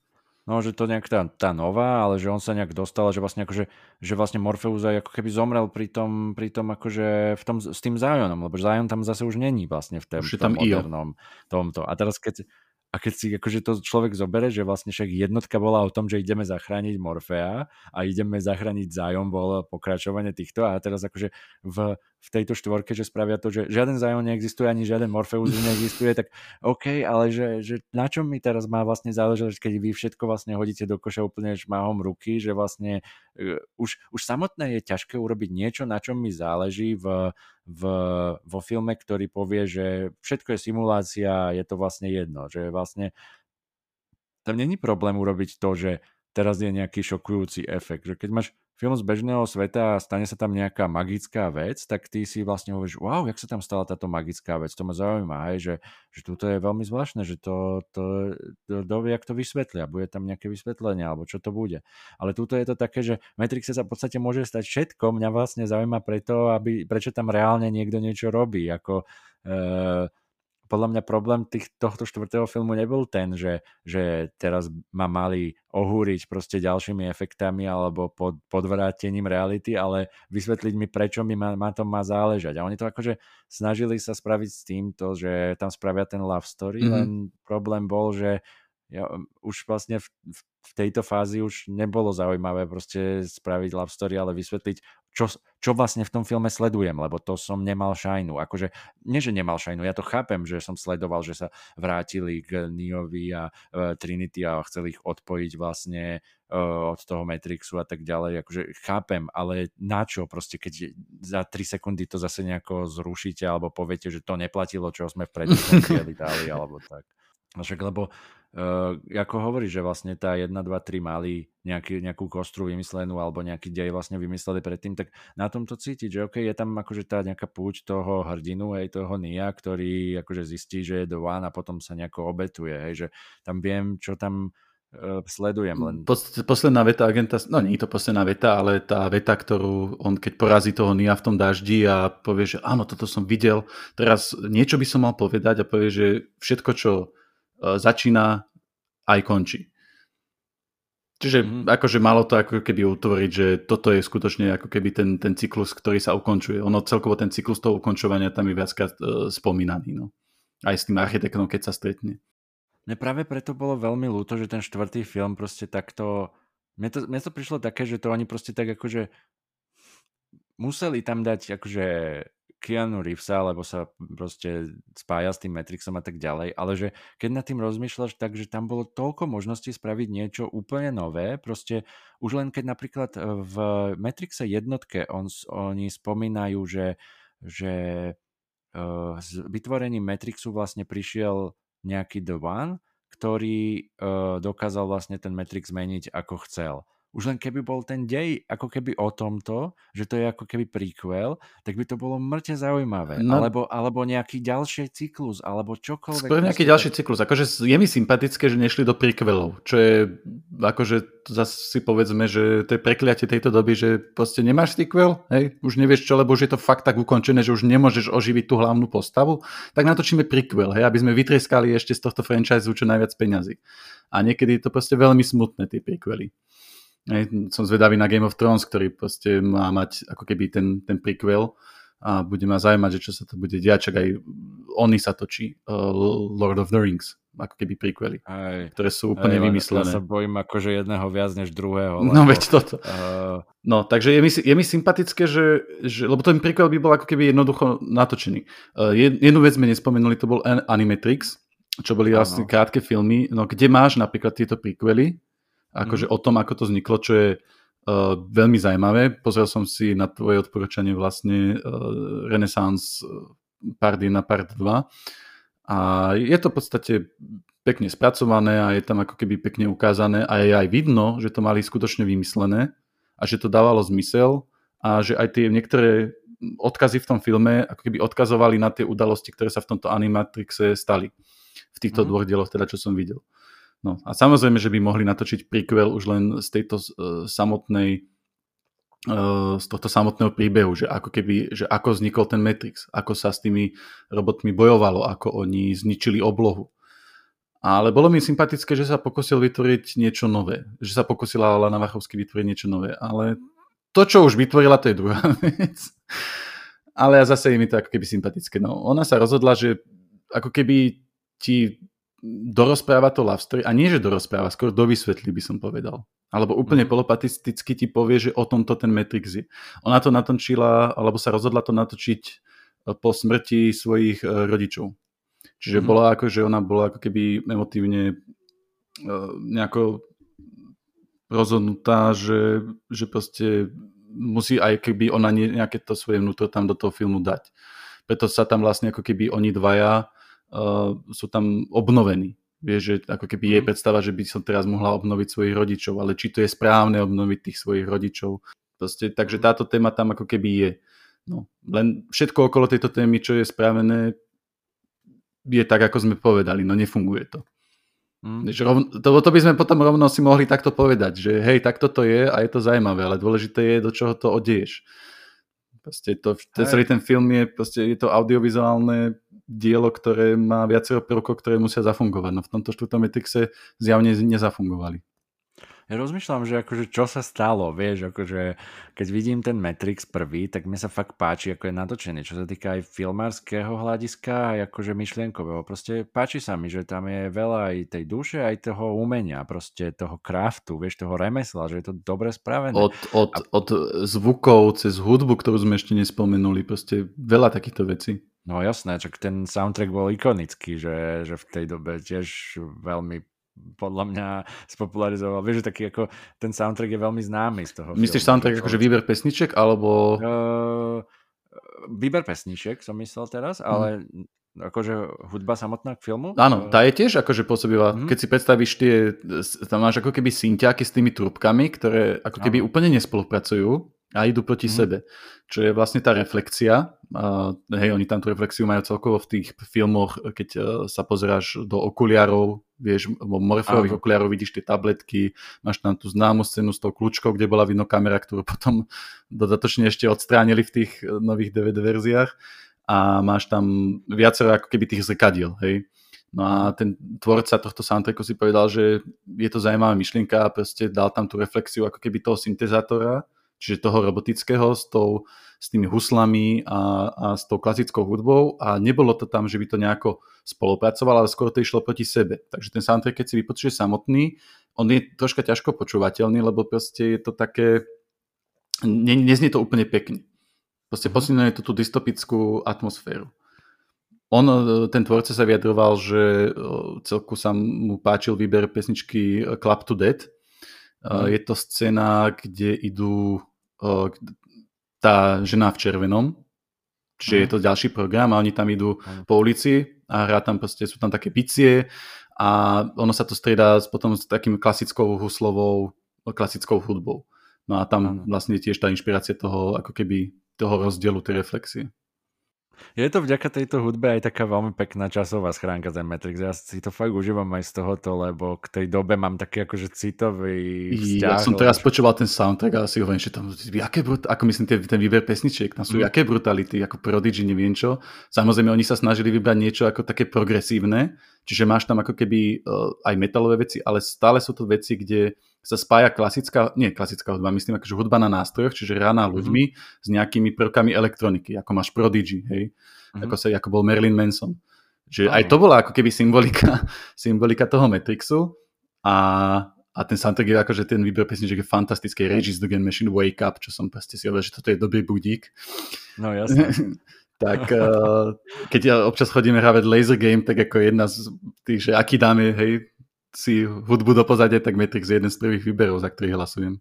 Speaker 1: No, že to nejak tá, tá nová, ale že on sa nejak dostal, že vlastne akože, že vlastne Morpheus aj ako keby zomrel pri tom, pri tom akože v tom, s tým Zionom, lebo Zion tam zase už není vlastne v tom, už tom modernom tomto. A teraz keď, a keď si akože to človek zobere, že vlastne však jednotka bola o tom, že ideme zachrániť Morfea a ideme zachrániť Zion, bolo pokračovanie týchto a teraz akože v, v tejto štvorke, že spravia to, že žiaden Zion neexistuje, ani žiaden Morpheus neexistuje, tak OK, ale že, že na čom mi teraz má vlastne záležať, keď vy všetko vlastne hodíte do koša úplne šmáhom ruky, že vlastne uh, už, už samotné je ťažké urobiť niečo, na čom mi záleží v v, vo filme, ktorý povie, že všetko je simulácia, je to vlastne jedno, že vlastne tam není problém urobiť to, že teraz je nejaký šokujúci efekt, že keď máš film z bežného sveta a stane sa tam nejaká magická vec, tak ty si vlastne hovoríš, wow, jak sa tam stala táto magická vec, to ma zaujíma, hej, že, že tuto je veľmi zvláštne, že to, to, to, to jak to vysvetlia, bude tam nejaké vysvetlenie, alebo čo to bude. Ale tuto je to také, že Matrixe sa v podstate môže stať všetko, mňa vlastne zaujíma preto, aby, prečo tam reálne niekto niečo robí, ako uh, podľa mňa problém tých, tohto štvrtého filmu nebol ten, že, že teraz ma mali ohúriť proste ďalšími efektami alebo pod, podvrátením reality, ale vysvetliť mi, prečo mi ma, ma to má záležať. A oni to akože snažili sa spraviť s týmto, že tam spravia ten love story, mm-hmm. len problém bol, že ja, už vlastne v, v tejto fázi už nebolo zaujímavé proste spraviť love story, ale vysvetliť, čo, čo vlastne v tom filme sledujem, lebo to som nemal šajnu. Akože, nie že nemal šajnu, ja to chápem, že som sledoval, že sa vrátili k Neovi a uh, Trinity a chceli ich odpojiť vlastne uh, od toho Matrixu a tak ďalej. Akože chápem, ale na čo proste, keď za 3 sekundy to zase nejako zrušíte alebo poviete, že to neplatilo, čo sme v predtým dali alebo tak. Však lebo Uh, ako hovorí, že vlastne tá 1, 2, 3 mali nejaký, nejakú kostru vymyslenú alebo nejaký dej vlastne vymysleli predtým, tak na tom to cítiť, že OK, je tam akože tá nejaká púť toho hrdinu, hej, toho Nia, ktorý akože zistí, že je one a potom sa nejako obetuje, hej, že tam viem, čo tam uh, sledujem. Len...
Speaker 2: Posledná veta agenta, no nie je to posledná veta, ale tá veta, ktorú on keď porazí toho Nia v tom daždi a povie, že áno, toto som videl, teraz niečo by som mal povedať a povie, že všetko, čo začína aj končí. Čiže mm-hmm. akože malo to ako keby utvoriť, že toto je skutočne ako keby ten, ten cyklus, ktorý sa ukončuje. Ono celkovo ten cyklus toho ukončovania tam je viackrát uh, spomínaný. No. Aj s tým architektom, keď sa stretne.
Speaker 1: Mne práve preto bolo veľmi ľúto, že ten štvrtý film proste takto... Mne to, mne to prišlo také, že to oni proste tak akože museli tam dať akože Keanu Reevesa, lebo sa proste spája s tým Matrixom a tak ďalej, ale že keď nad tým rozmýšľaš tak, že tam bolo toľko možností spraviť niečo úplne nové, proste už len keď napríklad e, v Matrixe jednotke on, oni spomínajú, že, že uh, s vytvorením Matrixu vlastne prišiel nejaký The One, ktorý uh, dokázal vlastne ten Matrix zmeniť ako chcel už len keby bol ten dej ako keby o tomto, že to je ako keby prequel, tak by to bolo mŕte zaujímavé. No, alebo, alebo nejaký ďalší cyklus, alebo čokoľvek.
Speaker 2: Skôr nejaký ďalší cyklus. Akože je mi sympatické, že nešli do prequelov, čo je akože zase si povedzme, že to je prekliatie tejto doby, že proste nemáš sequel, hej, už nevieš čo, lebo už je to fakt tak ukončené, že už nemôžeš oživiť tú hlavnú postavu, tak natočíme prequel, hej, aby sme vytrieskali ešte z tohto franchise čo najviac peňazí. A niekedy je to proste veľmi smutné, tie prequely. Som zvedavý na Game of Thrones, ktorý proste má mať ako keby ten, ten prequel a bude ma zaujímať, že čo sa to bude diať, čak aj oni sa točí uh, Lord of the Rings, ako keby prequely, aj, ktoré sú úplne aj, vymyslené.
Speaker 1: Ja sa bojím akože jedného viac než druhého.
Speaker 2: No, lebo, no veď toto. Uh... No, takže je mi, je mi sympatické, že, že, lebo ten prequel by bol ako keby jednoducho natočený. Uh, jednu vec sme nespomenuli, to bol Animatrix, čo boli vlastne krátke filmy, no kde máš napríklad tieto prequely, akože mm. o tom, ako to vzniklo, čo je uh, veľmi zaujímavé. Pozrel som si na tvoje odporúčanie vlastne uh, Renaissance uh, part 1, part 2 a je to v podstate pekne spracované a je tam ako keby pekne ukázané a je aj vidno, že to mali skutočne vymyslené a že to dávalo zmysel a že aj tie niektoré odkazy v tom filme ako keby odkazovali na tie udalosti, ktoré sa v tomto Animatrixe stali. V týchto mm. dvoch dieloch, teda čo som videl. No a samozrejme, že by mohli natočiť prequel už len z tejto uh, samotnej uh, z tohto samotného príbehu, že ako keby, že ako vznikol ten Matrix, ako sa s tými robotmi bojovalo, ako oni zničili oblohu. Ale bolo mi sympatické, že sa pokusil vytvoriť niečo nové. Že sa pokusila Lana Vachovsky vytvoriť niečo nové. Ale to, čo už vytvorila, to je druhá vec. Ale zase je mi to ako keby sympatické. No, ona sa rozhodla, že ako keby ti dorozpráva to love story, a nie, že dorozpráva, skôr dovysvetlí by som povedal. Alebo úplne mm. polopatisticky ti povie, že o tomto ten Matrix je. Ona to natočila, alebo sa rozhodla to natočiť e, po smrti svojich uh, rodičov. Čiže mm. bola ako, že ona bola ako keby emotívne uh, nejako rozhodnutá, že, že proste musí aj keby ona nejaké to svoje vnútro tam do toho filmu dať. Preto sa tam vlastne ako keby oni dvaja uh, sú tam obnovení. Vieš, že ako keby jej mhm. predstava, že by som teraz mohla obnoviť svojich rodičov, ale či to je správne obnoviť tých svojich rodičov. Proste, takže táto téma tam ako keby je. No, len všetko okolo tejto témy, čo je spravené, je tak, ako sme povedali, no nefunguje to. Mm. Rovno, to, to by sme potom rovno si mohli takto povedať, že hej, takto to je a je to zaujímavé, ale dôležité je, do čoho to odeješ. Proste to, celý ten film je, proste je to audiovizuálne dielo, ktoré má viacero prvkov, ktoré musia zafungovať. No v tomto štvrtom Matrixe zjavne nezafungovali.
Speaker 1: Ja rozmýšľam, že akože čo sa stalo, vieš, akože keď vidím ten Matrix prvý, tak mi sa fakt páči, ako je natočený, čo sa týka aj filmárskeho hľadiska, aj akože myšlienkového. Proste páči sa mi, že tam je veľa aj tej duše, aj toho umenia, proste toho craftu, vieš, toho remesla, že je to dobre spravené.
Speaker 2: Od, od, A... od zvukov cez hudbu, ktorú sme ešte nespomenuli, proste veľa takýchto vecí.
Speaker 1: No jasné, čak ten soundtrack bol ikonický, že, že v tej dobe tiež veľmi podľa mňa spopularizoval. Vieš, že taký ako ten soundtrack je veľmi známy z toho
Speaker 2: Myslíš filmu, soundtrack akože výber pesniček, alebo... Uh,
Speaker 1: výber pesniček som myslel teraz, mhm. ale hmm. akože hudba samotná k filmu?
Speaker 2: Áno, tá je tiež akože pôsobivá. Hmm. Keď si predstavíš tie, tam máš ako keby synťáky s tými trúbkami, ktoré ako keby ano. úplne nespolupracujú a idú proti mm. sebe. Čo je vlastne tá reflexia. Uh, hej, oni tam tú reflexiu majú celkovo v tých filmoch, keď uh, sa pozeráš do okuliarov, vieš, morfových okuliarov vidíš tie tabletky, máš tam tú známu scénu s tou kľúčkou, kde bola vidno kamera, ktorú potom dodatočne ešte odstránili v tých uh, nových DVD verziách a máš tam viacero ako keby tých zrkadiel, hej. No a ten tvorca tohto soundtracku si povedal, že je to zaujímavá myšlienka a proste dal tam tú reflexiu ako keby toho syntezátora, čiže toho robotického s, tou, s tými huslami a, a s tou klasickou hudbou a nebolo to tam, že by to nejako spolupracovalo, ale skôr to išlo proti sebe. Takže ten soundtrack, keď si vypočuješ samotný, on je troška ťažko počúvateľný, lebo proste je to také, ne, neznie to úplne pekne. Proste mhm. posilňuje to tú dystopickú atmosféru. On, ten tvorca sa vyjadroval, že celku sa mu páčil výber pesničky Club to Dead, Je to scéna, kde idú tá žena v červenom, čiže mm. je to ďalší program a oni tam idú mm. po ulici a hrá tam proste, sú tam také bicie a ono sa to striedá potom s takým klasickou huslovou, klasickou hudbou. No a tam mm. vlastne tiež tá inšpirácia toho, ako keby toho rozdielu tej reflexie.
Speaker 1: Je to vďaka tejto hudbe aj taká veľmi pekná časová schránka ten Matrix. Ja si to fakt užívam aj z tohoto, lebo k tej dobe mám taký akože citový vzťah.
Speaker 2: Ja som teraz počúval ten soundtrack a si hovorím, že tam, aké brut- ako myslím ten, ten výber pesničiek, tam sú mm. aké brutality, ako Prodigy, neviem čo. Samozrejme, oni sa snažili vybrať niečo ako také progresívne, čiže máš tam ako keby uh, aj metalové veci, ale stále sú to veci, kde sa spája klasická, nie klasická hudba, myslím akože hudba na nástrojoch, čiže hraná mm-hmm. ľuďmi s nejakými prvkami elektroniky, ako máš Prodigy, hej, mm-hmm. ako, sa, ako bol Marilyn Manson. Že aj to bola ako keby symbolika, symbolika toho Matrixu a, a ten soundtrack je akože ten výber pesniček je fantastický. Regis the Machine Wake Up, čo som proste si hovoril, že toto je dobrý budík.
Speaker 1: No jasne.
Speaker 2: tak uh, keď ja občas chodíme hrávať laser game, tak ako jedna z tých, že aký dáme, hej, si hudbu do pozadia, tak Matrix je jeden z prvých výberov, za ktorých hlasujem.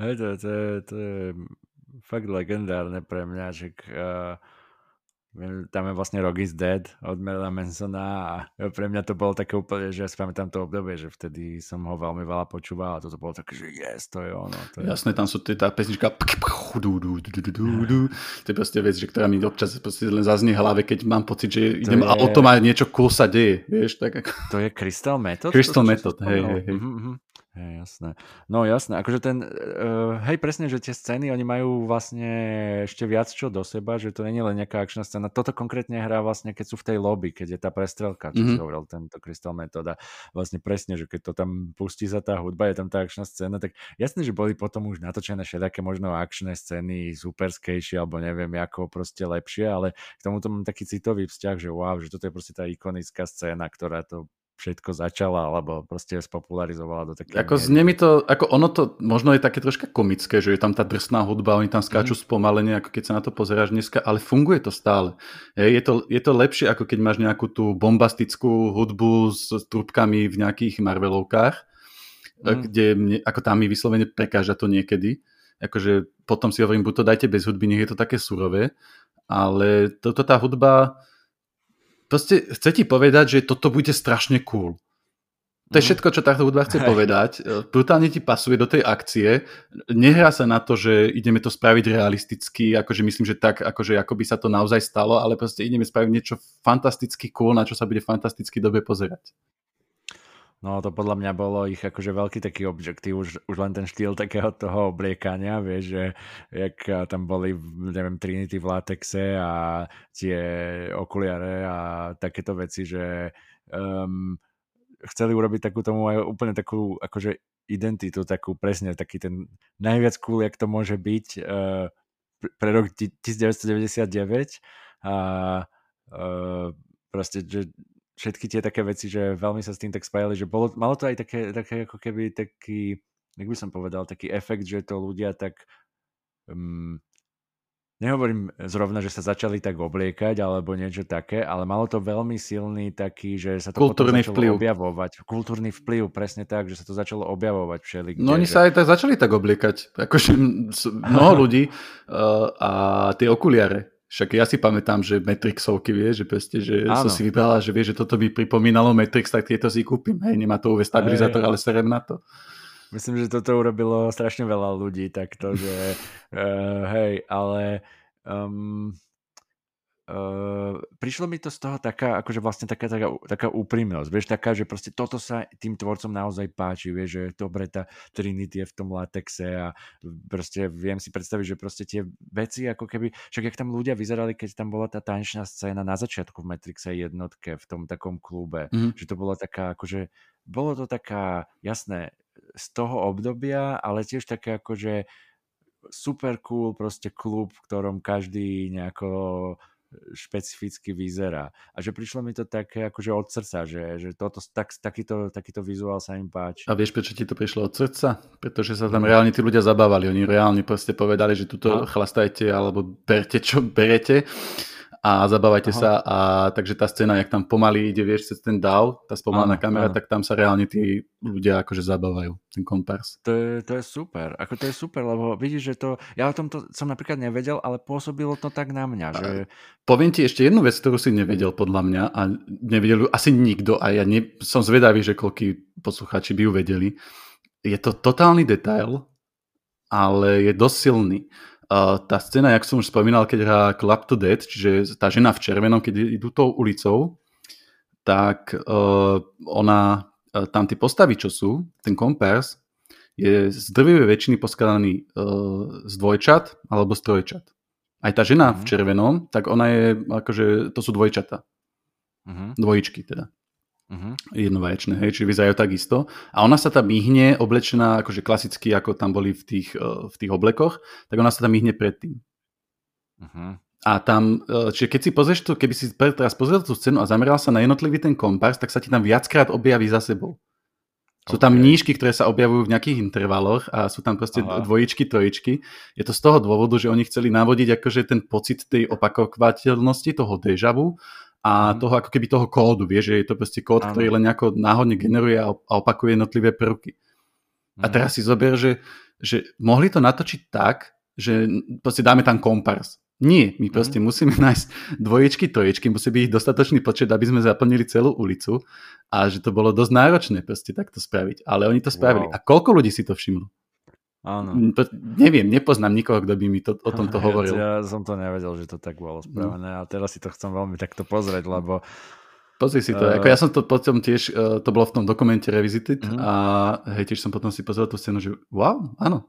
Speaker 1: Hej, to, to, to je fakt legendárne pre mňa, že uh, tam je vlastne Rock is Dead od Merla Mansona a pre mňa to bolo také úplne, že ja si pamätám to obdobie, že vtedy som ho veľmi veľa počúval a toto bolo také, že yes, to je ono. To je...
Speaker 2: Jasné, tam sú tie, tá pesnička to je proste vec, že ktorá mi občas len zaznie hlave, keď mám pocit, že idem je... autom a niečo cool sa deje, vieš, tak ako...
Speaker 1: To je Crystal Method?
Speaker 2: Crystal Method, hej, hej, hej.
Speaker 1: Mm-hmm. Hej, jasné. No jasné, akože ten, uh, hej presne, že tie scény, oni majú vlastne ešte viac čo do seba, že to nie je len nejaká akčná scéna. Toto konkrétne hrá vlastne, keď sú v tej lobby, keď je tá prestrelka, čo mm-hmm. si hovoril, tento Crystal Method a vlastne presne, že keď to tam pustí sa tá hudba, je tam tá akčná scéna, tak jasné, že boli potom už natočené všetké možno akčné scény, superskejšie, alebo neviem, ako proste lepšie, ale k tomuto mám taký citový vzťah, že wow, že toto je proste tá ikonická scéna, ktorá to všetko začala, alebo proste spopularizovala do takého...
Speaker 2: Ako znie mi to, ako ono to možno je také troška komické, že je tam tá drsná hudba, oni tam skáču mm. spomalenie, ako keď sa na to pozeráš dneska, ale funguje to stále. Je, to, je to lepšie, ako keď máš nejakú tú bombastickú hudbu s trúbkami v nejakých Marvelovkách, mm. kde mne, ako tam mi vyslovene prekáža to niekedy. Akože potom si hovorím, buď to dajte bez hudby, nech je to také surové, ale toto tá hudba proste chce ti povedať, že toto bude strašne cool. To je mhm. všetko, čo táto hudba chce povedať. Brutálne ti pasuje do tej akcie. Nehrá sa na to, že ideme to spraviť realisticky, akože myslím, že tak, akože ako by sa to naozaj stalo, ale proste ideme spraviť niečo fantasticky cool, na čo sa bude fantasticky dobe pozerať.
Speaker 1: No to podľa mňa bolo ich akože veľký taký objektív, už, už len ten štýl takého toho obliekania, vieš, že jak tam boli, neviem, Trinity v latexe a tie okuliare a takéto veci, že um, chceli urobiť takú tomu aj úplne takú akože identitu, takú presne taký ten najviac cool, jak to môže byť uh, pre rok 1999 a uh, proste, že všetky tie také veci, že veľmi sa s tým tak spájali, že bolo, malo to aj také, také ako keby taký, jak by som povedal, taký efekt, že to ľudia tak um, nehovorím zrovna, že sa začali tak obliekať alebo niečo také, ale malo to veľmi silný taký, že sa to
Speaker 2: Kultúrny
Speaker 1: potom
Speaker 2: vplyv.
Speaker 1: objavovať. Kultúrny vplyv, presne tak, že sa to začalo objavovať všeli.
Speaker 2: No oni že... sa aj tak začali tak obliekať. Akože mnoho ľudí uh, a tie okuliare však ja si pamätám, že Matrixovky, vie, že proste, že Áno. som si vybrala, že vie, že toto by pripomínalo Matrix, tak tieto si kúpim. Hej, nemá to UV stabilizátor, ale serem na to.
Speaker 1: Myslím, že toto urobilo strašne veľa ľudí takto, že uh, hej, ale um, Uh, prišlo mi to z toho taká, akože vlastne taká, taká, taká úprimnosť, vieš, taká, že proste toto sa tým tvorcom naozaj páči, vieš, že dobre tá Trinity je v tom latexe a proste viem si predstaviť, že proste tie veci, ako keby, však jak tam ľudia vyzerali, keď tam bola tá tančná scéna na začiatku v Matrixe jednotke, v tom takom klube, mm. že to bola taká, akože, bolo to taká, jasné, z toho obdobia, ale tiež také akože super cool proste klub, v ktorom každý nejako špecificky vyzerá. A že prišlo mi to také akože od srdca, že, že toto, tak, takýto, takýto vizuál sa im páči.
Speaker 2: A vieš, prečo ti to prišlo od srdca? Pretože sa tam reálne tí ľudia zabávali. Oni reálne proste povedali, že tuto no. chlastajte alebo berte, čo berete a zabávajte Aha. sa a takže tá scéna, jak tam pomaly ide, vieš, cez ten DAW, tá spomalená kamera, áno. tak tam sa reálne tí ľudia akože zabávajú, ten kompars.
Speaker 1: To je, to je super, ako to je super, lebo vidíš, že to, ja o tomto som napríklad nevedel, ale pôsobilo to tak na mňa, že...
Speaker 2: Poviem ti ešte jednu vec, ktorú si nevedel podľa mňa a nevedel ju asi nikto a ja ne, som zvedavý, že koľký poslucháči by ju vedeli. Je to totálny detail, ale je dosť silný Uh, tá scéna, jak som už spomínal, keď hrá Club to Dead, čiže tá žena v červenom, keď idú tou ulicou, tak uh, ona, uh, tam tie postavy, čo sú, ten kompers, je z drvivej väčšiny poskladaný uh, z dvojčat alebo z trojčat. Aj tá žena mm-hmm. v mhm. červenom, tak ona je, akože, to sú dvojčata. Mm-hmm. Dvojičky teda. Uh-huh. Jednovaječné, hej, čiže vyzerajú takisto. A ona sa tam myhne, oblečená akože klasicky, ako tam boli v tých, uh, v tých oblekoch, tak ona sa tam myhne predtým. Uh-huh. A tam, uh, čiže keď si pozrieš to, keby si teraz pozrel tú scénu a zameral sa na jednotlivý ten kompars, tak sa ti tam viackrát objaví za sebou. Sú okay. tam nížky, ktoré sa objavujú v nejakých intervaloch a sú tam proste Aha. dvojičky, trojičky. Je to z toho dôvodu, že oni chceli navodiť akože ten pocit tej opakovateľnosti, toho dejavu a mm. toho ako keby toho kódu, vieš, že je to proste kód, ktorý len nejako náhodne generuje a opakuje jednotlivé prvky. A mhm. teraz si zober, že, že mohli to natočiť tak, že proste dáme tam kompars. Nie, my proste mm. musíme nájsť dvojičky, troječky, musí byť ich dostatočný počet, aby sme zaplnili celú ulicu a že to bolo dosť náročné proste takto spraviť. Ale oni to spravili. Wow. A koľko ľudí si to všimlo?
Speaker 1: Áno.
Speaker 2: To, neviem, nepoznám nikoho, kto by mi to, o tomto hovoril.
Speaker 1: Ja, ja som to nevedel, že to tak bolo spravené a teraz si to chcem veľmi takto pozrieť, lebo
Speaker 2: Pozri si to, uh, ako ja som to potom tiež, uh, to bolo v tom dokumente Revisited uh-huh. a hej, tiež som potom si pozrel tú scénu, že wow, áno.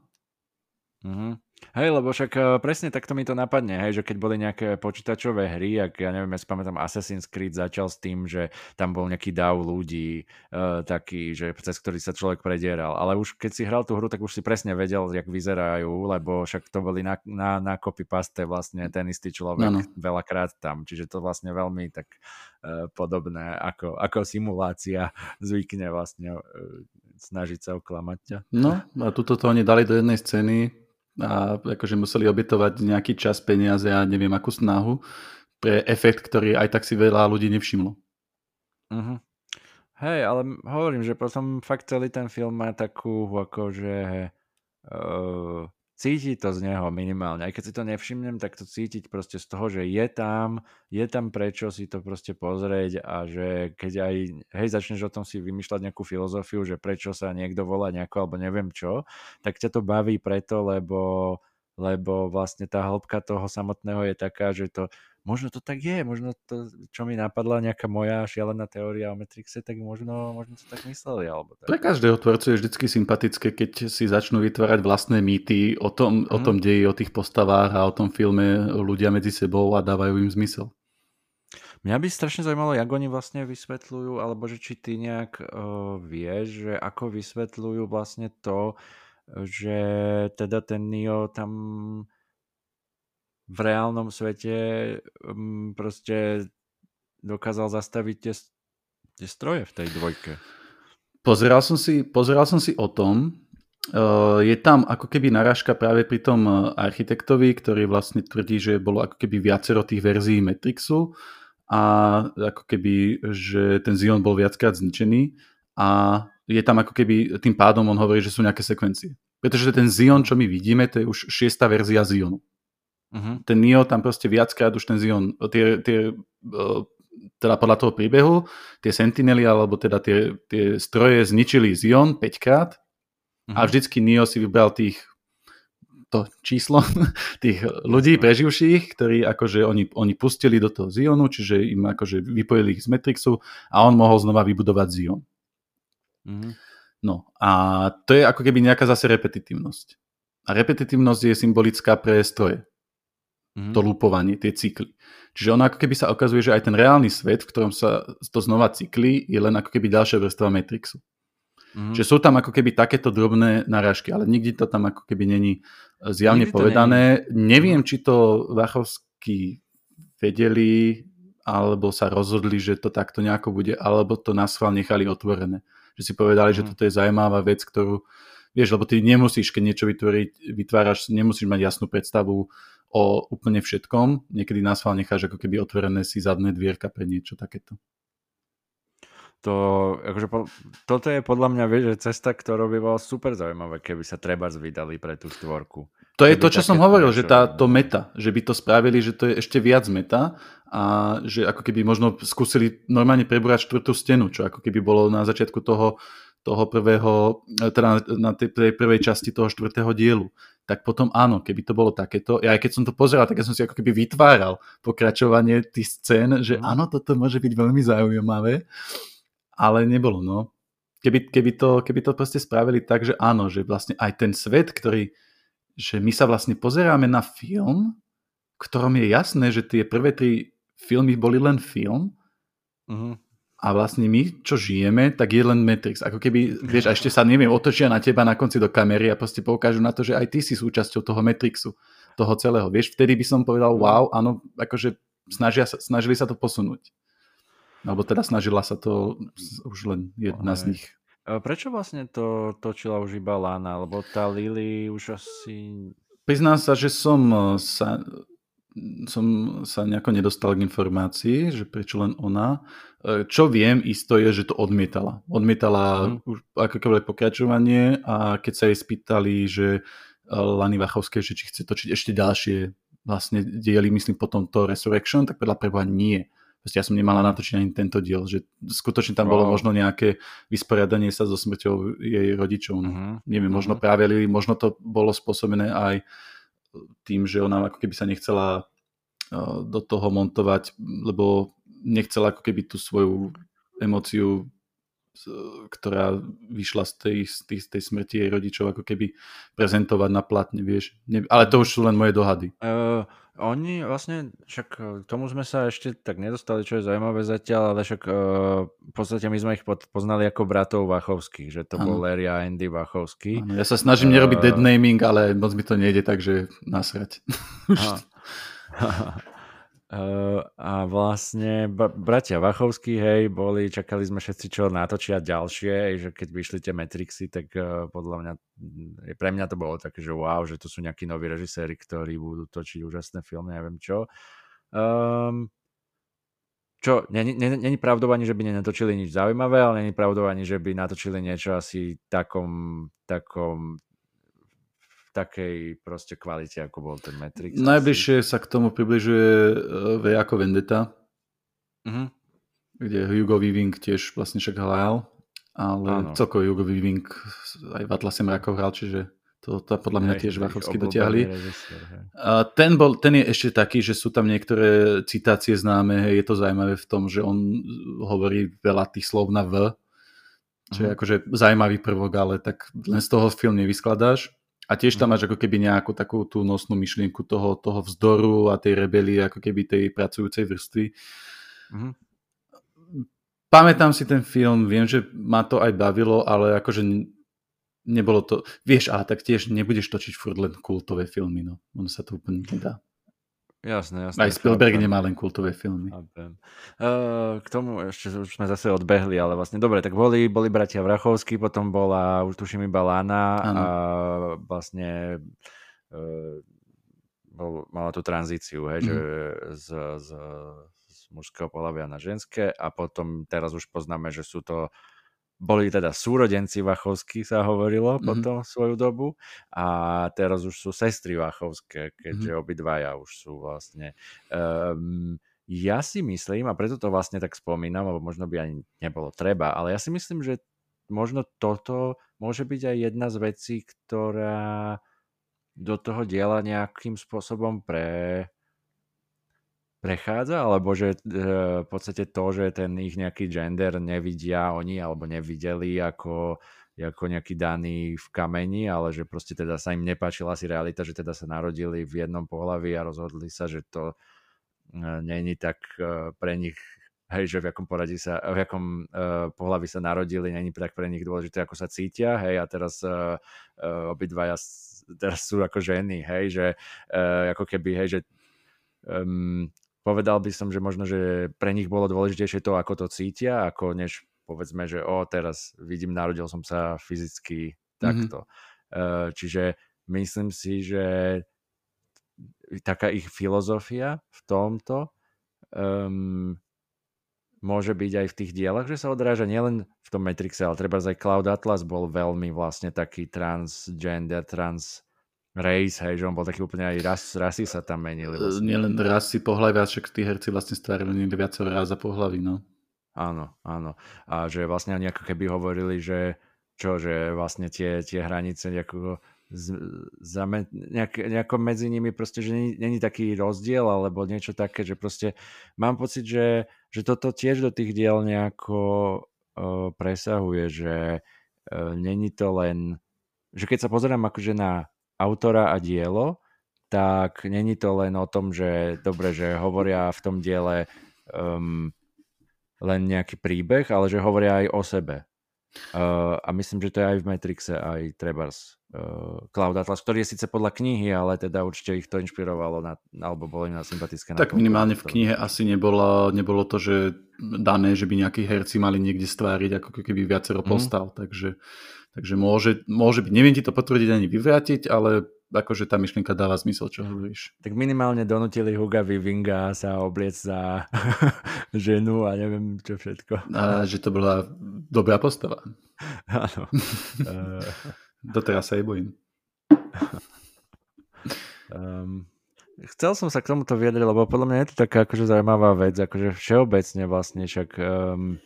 Speaker 1: Uh-huh. Hej, lebo však uh, presne takto mi to napadne, hej, že keď boli nejaké počítačové hry, ak ja neviem, ja si pamätám, Assassin's Creed začal s tým, že tam bol nejaký dav ľudí, uh, taký, že cez ktorý sa človek predieral. Ale už keď si hral tú hru, tak už si presne vedel, jak vyzerajú, lebo však to boli na, na, na copy-paste vlastne ten istý človek no, no. veľakrát tam. Čiže to vlastne veľmi tak uh, podobné, ako, ako simulácia zvykne vlastne uh, snažiť sa oklamať ťa.
Speaker 2: No a tuto to oni dali do jednej scény, a akože museli obetovať nejaký čas, peniaze a neviem akú snahu pre efekt, ktorý aj tak si veľa ľudí nevšimlo.
Speaker 1: Uh-huh. Hej, ale hovorím, že potom fakt celý ten film má takú akože uh, cíti to z neho minimálne. Aj keď si to nevšimnem, tak to cítiť proste z toho, že je tam, je tam prečo si to proste pozrieť a že keď aj, hej, začneš o tom si vymýšľať nejakú filozofiu, že prečo sa niekto volá nejako alebo neviem čo, tak ťa to baví preto, lebo lebo vlastne tá hĺbka toho samotného je taká, že to možno to tak je, možno to, čo mi napadla nejaká moja šialená teória o Matrixe, tak možno, možno to tak mysleli. Alebo tak.
Speaker 2: Pre každého tvorcu je vždy sympatické, keď si začnú vytvárať vlastné mýty o tom, mm. o mhm. tom deji, o tých postavách a o tom filme ľudia medzi sebou a dávajú im zmysel.
Speaker 1: Mňa by strašne zaujímalo, jak oni vlastne vysvetľujú, alebo že či ty nejak uh, vieš, že ako vysvetľujú vlastne to, že teda ten Neo tam v reálnom svete um, proste dokázal zastaviť tie, tie stroje v tej dvojke.
Speaker 2: Pozeral som si, pozeral som si o tom, uh, je tam ako keby narážka práve pri tom e, architektovi, ktorý vlastne tvrdí, že bolo ako keby viacero tých verzií Matrixu a ako keby, že ten Zion bol viackrát zničený a je tam ako keby, tým pádom on hovorí, že sú nejaké sekvencie. Pretože ten Zion, čo my vidíme, to je už šiesta verzia Zionu. Uh-huh. Ten Neo tam proste viackrát už ten Zion, tie, tie, teda podľa toho príbehu, tie Sentinely, alebo teda tie, tie stroje zničili Zion 5 krát uh-huh. a mhm. vždycky Neo si vybral tých to číslo tých ľudí preživších, ktorí akože oni, oni pustili do toho Zionu, čiže im akože vypojili ich z Matrixu a on mohol znova vybudovať Zion. Uh-huh. No a to je ako keby nejaká zase repetitívnosť. A repetitívnosť je symbolická pre stroje mm-hmm. to lupovanie, tie cykly. Čiže ono ako keby sa ukazuje, že aj ten reálny svet, v ktorom sa to znova cykli, je len ako keby ďalšia vrstva Matrixu. Mm-hmm. Čiže sú tam ako keby takéto drobné narážky, ale nikdy to tam ako keby není e, zjavne nikdy povedané. Není. Neviem, či to Vachovský vedeli, alebo sa rozhodli, že to takto nejako bude, alebo to na schvál nechali otvorené. Že si povedali, že mhm. toto je zaujímavá vec, ktorú vieš, lebo ty nemusíš, keď niečo vytvoriť, vytváraš, nemusíš mať jasnú predstavu o úplne všetkom. Niekedy nás necháš ako keby otvorené si zadné dvierka pre niečo takéto.
Speaker 1: To, akože po, toto je podľa mňa, vieš, cesta, ktorá by bola super zaujímavá, keby sa treba zvydali pre tú štvorku.
Speaker 2: To je to, čo som hovoril, že tá, to meta, že by to spravili, že to je ešte viac meta a že ako keby možno skúsili normálne prebrať štvrtú stenu, čo ako keby bolo na začiatku toho, toho prvého, teda na tej prvej časti toho štvrtého dielu tak potom áno, keby to bolo takéto, ja aj keď som to pozeral, tak ja som si ako keby vytváral pokračovanie tých scén, že mm. áno, toto môže byť veľmi zaujímavé, ale nebolo, no. Keby, keby, to, keby to proste spravili tak, že áno, že vlastne aj ten svet, ktorý, že my sa vlastne pozeráme na film, ktorom je jasné, že tie prvé tri filmy boli len film, mm. a vlastne my, čo žijeme, tak je len Matrix. Ako keby, vieš, a ešte sa, neviem, otočia na teba na konci do kamery a proste poukážu na to, že aj ty si súčasťou toho Matrixu, toho celého. Vieš, vtedy by som povedal, wow, áno, akože snažia sa, snažili sa to posunúť. Alebo teda snažila sa to už len jedna z nich.
Speaker 1: Prečo vlastne to točila už iba Lana? Lebo tá Lily už asi...
Speaker 2: Priznám sa, že som sa som sa nejako nedostal k informácii, že prečo len ona. E, čo viem isto je, že to odmietala. Odmietala mm. už akékoľvek pokračovanie a keď sa jej spýtali, že e, Lany Vachovské, že či chce točiť ešte ďalšie vlastne diely, myslím potom to Resurrection, tak podľa preboha nie. Proste ja som nemala natočiť ani tento diel, že skutočne tam wow. bolo možno nejaké vysporiadanie sa so smrťou jej rodičov. Uh-huh. Neviem, uh-huh. možno práve, možno to bolo spôsobené aj tým, že ona ako keby sa nechcela do toho montovať, lebo nechcela ako keby tú svoju emóciu, ktorá vyšla z tej, z tej, z tej smrti jej rodičov, ako keby prezentovať na platne, vieš. ale to už sú len moje dohady.
Speaker 1: Uh, oni vlastne, však e, k tomu sme sa ešte tak nedostali, čo je zaujímavé zatiaľ, ale však uh, v podstate my sme ich poznali ako bratov Vachovských, že to ano. bol Larry a Andy Vachovský.
Speaker 2: Ano, ja sa snažím uh, nerobiť dead naming, ale moc mi to nejde, takže nasrať.
Speaker 1: Uh, a vlastne bratia Vachovskí, hej, boli, čakali sme všetci, čo natočia ďalšie, že keď vyšli tie Matrixy, tak uh, podľa mňa, pre mňa to bolo také, že wow, že tu sú nejakí noví režiséri, ktorí budú točiť úžasné filmy, neviem čo. Um, čo, není, není že by nenatočili nič zaujímavé, ale není pravdou že by natočili niečo asi takom, takom takej proste kvalite, ako bol ten Matrix.
Speaker 2: Najbližšie asi. sa k tomu približuje e, V ako Vendetta, uh-huh. kde Hugo Weaving tiež vlastne však hral, ale celkovo Hugo Weaving aj v Atlase mrakov hral, čiže to, to podľa mňa tiež Vachovsky dotiahli. A ten, bol, ten je ešte taký, že sú tam niektoré citácie známe, hej, je to zaujímavé v tom, že on hovorí veľa tých slov na V, čo je uh-huh. akože zaujímavý prvok, ale tak len z toho film nevyskladáš. A tiež tam máš ako keby nejakú takú tú nosnú myšlienku toho, toho vzdoru a tej rebelie, ako keby tej pracujúcej vrstvy. Mm-hmm. Pamätám si ten film, viem, že ma to aj bavilo, ale akože nebolo to... Vieš, ale tak tiež nebudeš točiť furt len kultové filmy, no. Ono sa to úplne nedá.
Speaker 1: Jasné, jasné.
Speaker 2: Aj Spielberg chápem. nemá len kultové filmy.
Speaker 1: Uh, k tomu ešte už sme zase odbehli, ale vlastne dobre, tak boli, boli bratia Vrachovskí, potom bola, už tuším iba Lana a vlastne uh, bol, mala tú tranzíciu, hej, mm. že z, z, z mužského pohľavia na ženské a potom teraz už poznáme, že sú to boli teda súrodenci Vachovskí, sa hovorilo mm-hmm. potom svoju dobu a teraz už sú sestry Vachovské, keďže mm-hmm. obidvaja už sú vlastne. Um, ja si myslím, a preto to vlastne tak spomínam, lebo možno by ani nebolo treba, ale ja si myslím, že možno toto môže byť aj jedna z vecí, ktorá do toho diela nejakým spôsobom pre, prechádza, alebo že e, v podstate to, že ten ich nejaký gender nevidia oni alebo nevideli ako, ako nejaký daný v kameni, ale že proste teda sa im nepáčila si realita, že teda sa narodili v jednom pohľavi a rozhodli sa, že to e, není tak e, pre nich hej, že v akom poradí sa, v akom uh, pohľavi sa narodili, není tak pre nich dôležité, ako sa cítia, hej, a teraz uh, uh, obidvaja teraz sú ako ženy, hej, že uh, ako keby, hej, že um, povedal by som, že možno, že pre nich bolo dôležitejšie to, ako to cítia, ako než povedzme, že o, teraz vidím, narodil som sa fyzicky takto. Mm-hmm. Čiže myslím si, že taká ich filozofia v tomto um, môže byť aj v tých dielach, že sa odráža nielen v tom Matrixe, ale treba aj Cloud Atlas bol veľmi vlastne taký transgender, trans race, hej, že on bol taký úplne aj ras, rasy sa tam menili.
Speaker 2: Vlastne. Nielen rasy, pohľavy, však tí herci vlastne stvarili niekde viacero raz za pohľavy, no.
Speaker 1: Áno, áno. A že vlastne oni ako keby hovorili, že čo, že vlastne tie, tie hranice nejako, z, zame, nejak, nejako medzi nimi proste, že není, není taký rozdiel alebo niečo také, že proste mám pocit, že, že toto tiež do tých diel nejako uh, presahuje, že uh, není to len, že keď sa pozerám akože na autora a dielo, tak není to len o tom, že dobre, že hovoria v tom diele um, len nejaký príbeh, ale že hovoria aj o sebe. Uh, a myslím, že to je aj v Matrixe, aj Trebars uh, Cloud Atlas, ktorý je síce podľa knihy, ale teda určite ich to inšpirovalo, na, alebo bolo im na sympatické.
Speaker 2: Tak
Speaker 1: na
Speaker 2: minimálne v knihe asi nebolo, nebolo to, že dané, že by nejakí herci mali niekde stváriť, ako keby viacero mm. postav, takže, takže môže, môže byť, neviem ti to potvrdiť ani vyvrátiť, ale akože tá myšlienka dáva zmysel, čo hovoríš.
Speaker 1: Tak minimálne donutili Huga Vivinga sa obliec za ženu a neviem čo všetko.
Speaker 2: A že to bola dobrá postava.
Speaker 1: Áno.
Speaker 2: Doteraz sa jej bojím.
Speaker 1: Um, chcel som sa k tomuto vyjadriť, lebo podľa mňa je to taká akože zaujímavá vec, akože všeobecne vlastne však um,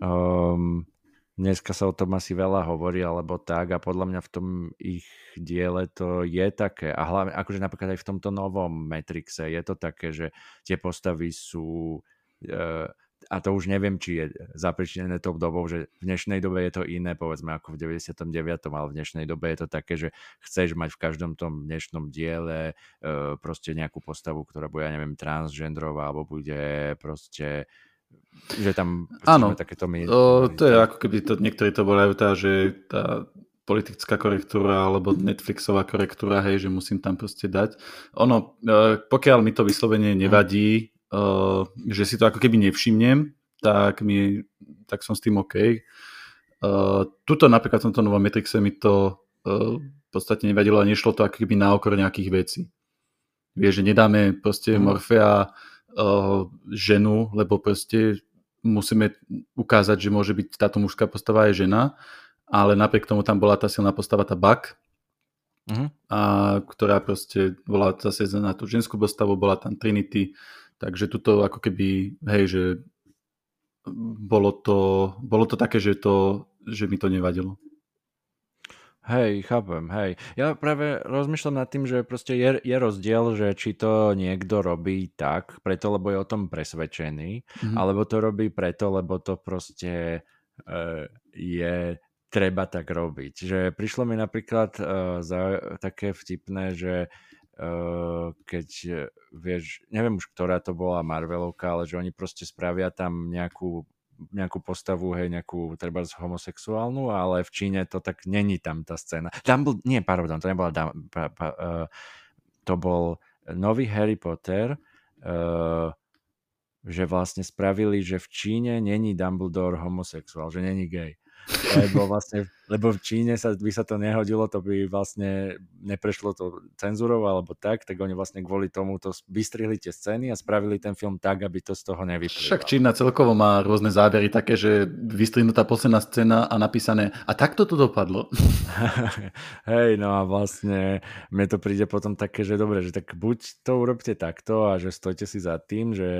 Speaker 1: um, dneska sa o tom asi veľa hovorí, alebo tak a podľa mňa v tom ich diele to je také a hlavne akože napríklad aj v tomto novom Matrixe je to také, že tie postavy sú uh, a to už neviem, či je zapričinené tou dobou, že v dnešnej dobe je to iné, povedzme ako v 99. ale v dnešnej dobe je to také, že chceš mať v každom tom dnešnom diele uh, proste nejakú postavu, ktorá bude, ja neviem, transgendrová, alebo bude proste že tam
Speaker 2: Áno,
Speaker 1: takéto my...
Speaker 2: o, to je ako keby to, niektorí to bolajú tá, že tá politická korektúra alebo Netflixová korektúra, hej, že musím tam proste dať. Ono, e, pokiaľ mi to vyslovene nevadí, uh, že si to ako keby nevšimnem, tak, mi, tak som s tým OK. Uh, tuto napríklad v tomto novom Matrixe mi to v podstate nevadilo a nešlo to ako keby na okor nejakých vecí. Vieš, že nedáme proste mm. Morfea ženu, lebo proste musíme ukázať, že môže byť táto mužská postava aj žena, ale napriek tomu tam bola tá silná postava, tá Buck, uh-huh. a, ktorá proste bola zase na tú ženskú postavu, bola tam Trinity, takže tuto ako keby, hej, že bolo to, bolo to také, že, to, že mi to nevadilo.
Speaker 1: Hej, chápem, hej. Ja práve rozmýšľam nad tým, že proste je, je rozdiel, že či to niekto robí tak, preto lebo je o tom presvedčený, mm-hmm. alebo to robí preto, lebo to proste uh, je treba tak robiť. Že prišlo mi napríklad uh, za také vtipné, že uh, keď, vieš, neviem už, ktorá to bola Marvelovka, ale že oni proste spravia tam nejakú nejakú postavu, hej, nejakú treba homosexuálnu, ale v Číne to tak není tam tá scéna. Dumbledore, nie, pardon, to nebola pa, pa, uh, to bol nový Harry Potter, uh, že vlastne spravili, že v Číne není Dumbledore homosexuál, že není gay lebo vlastne, lebo v Číne sa, by sa to nehodilo, to by vlastne neprešlo to cenzúrou alebo tak, tak oni vlastne kvôli tomu to vystrihli tie scény a spravili ten film tak, aby to z toho nevyplývalo.
Speaker 2: Však Čína celkovo má rôzne zábery také, že vystrihnutá posledná scéna a napísané a takto to dopadlo.
Speaker 1: Hej, no a vlastne mne to príde potom také, že dobre, že tak buď to urobte takto a že stojte si za tým, že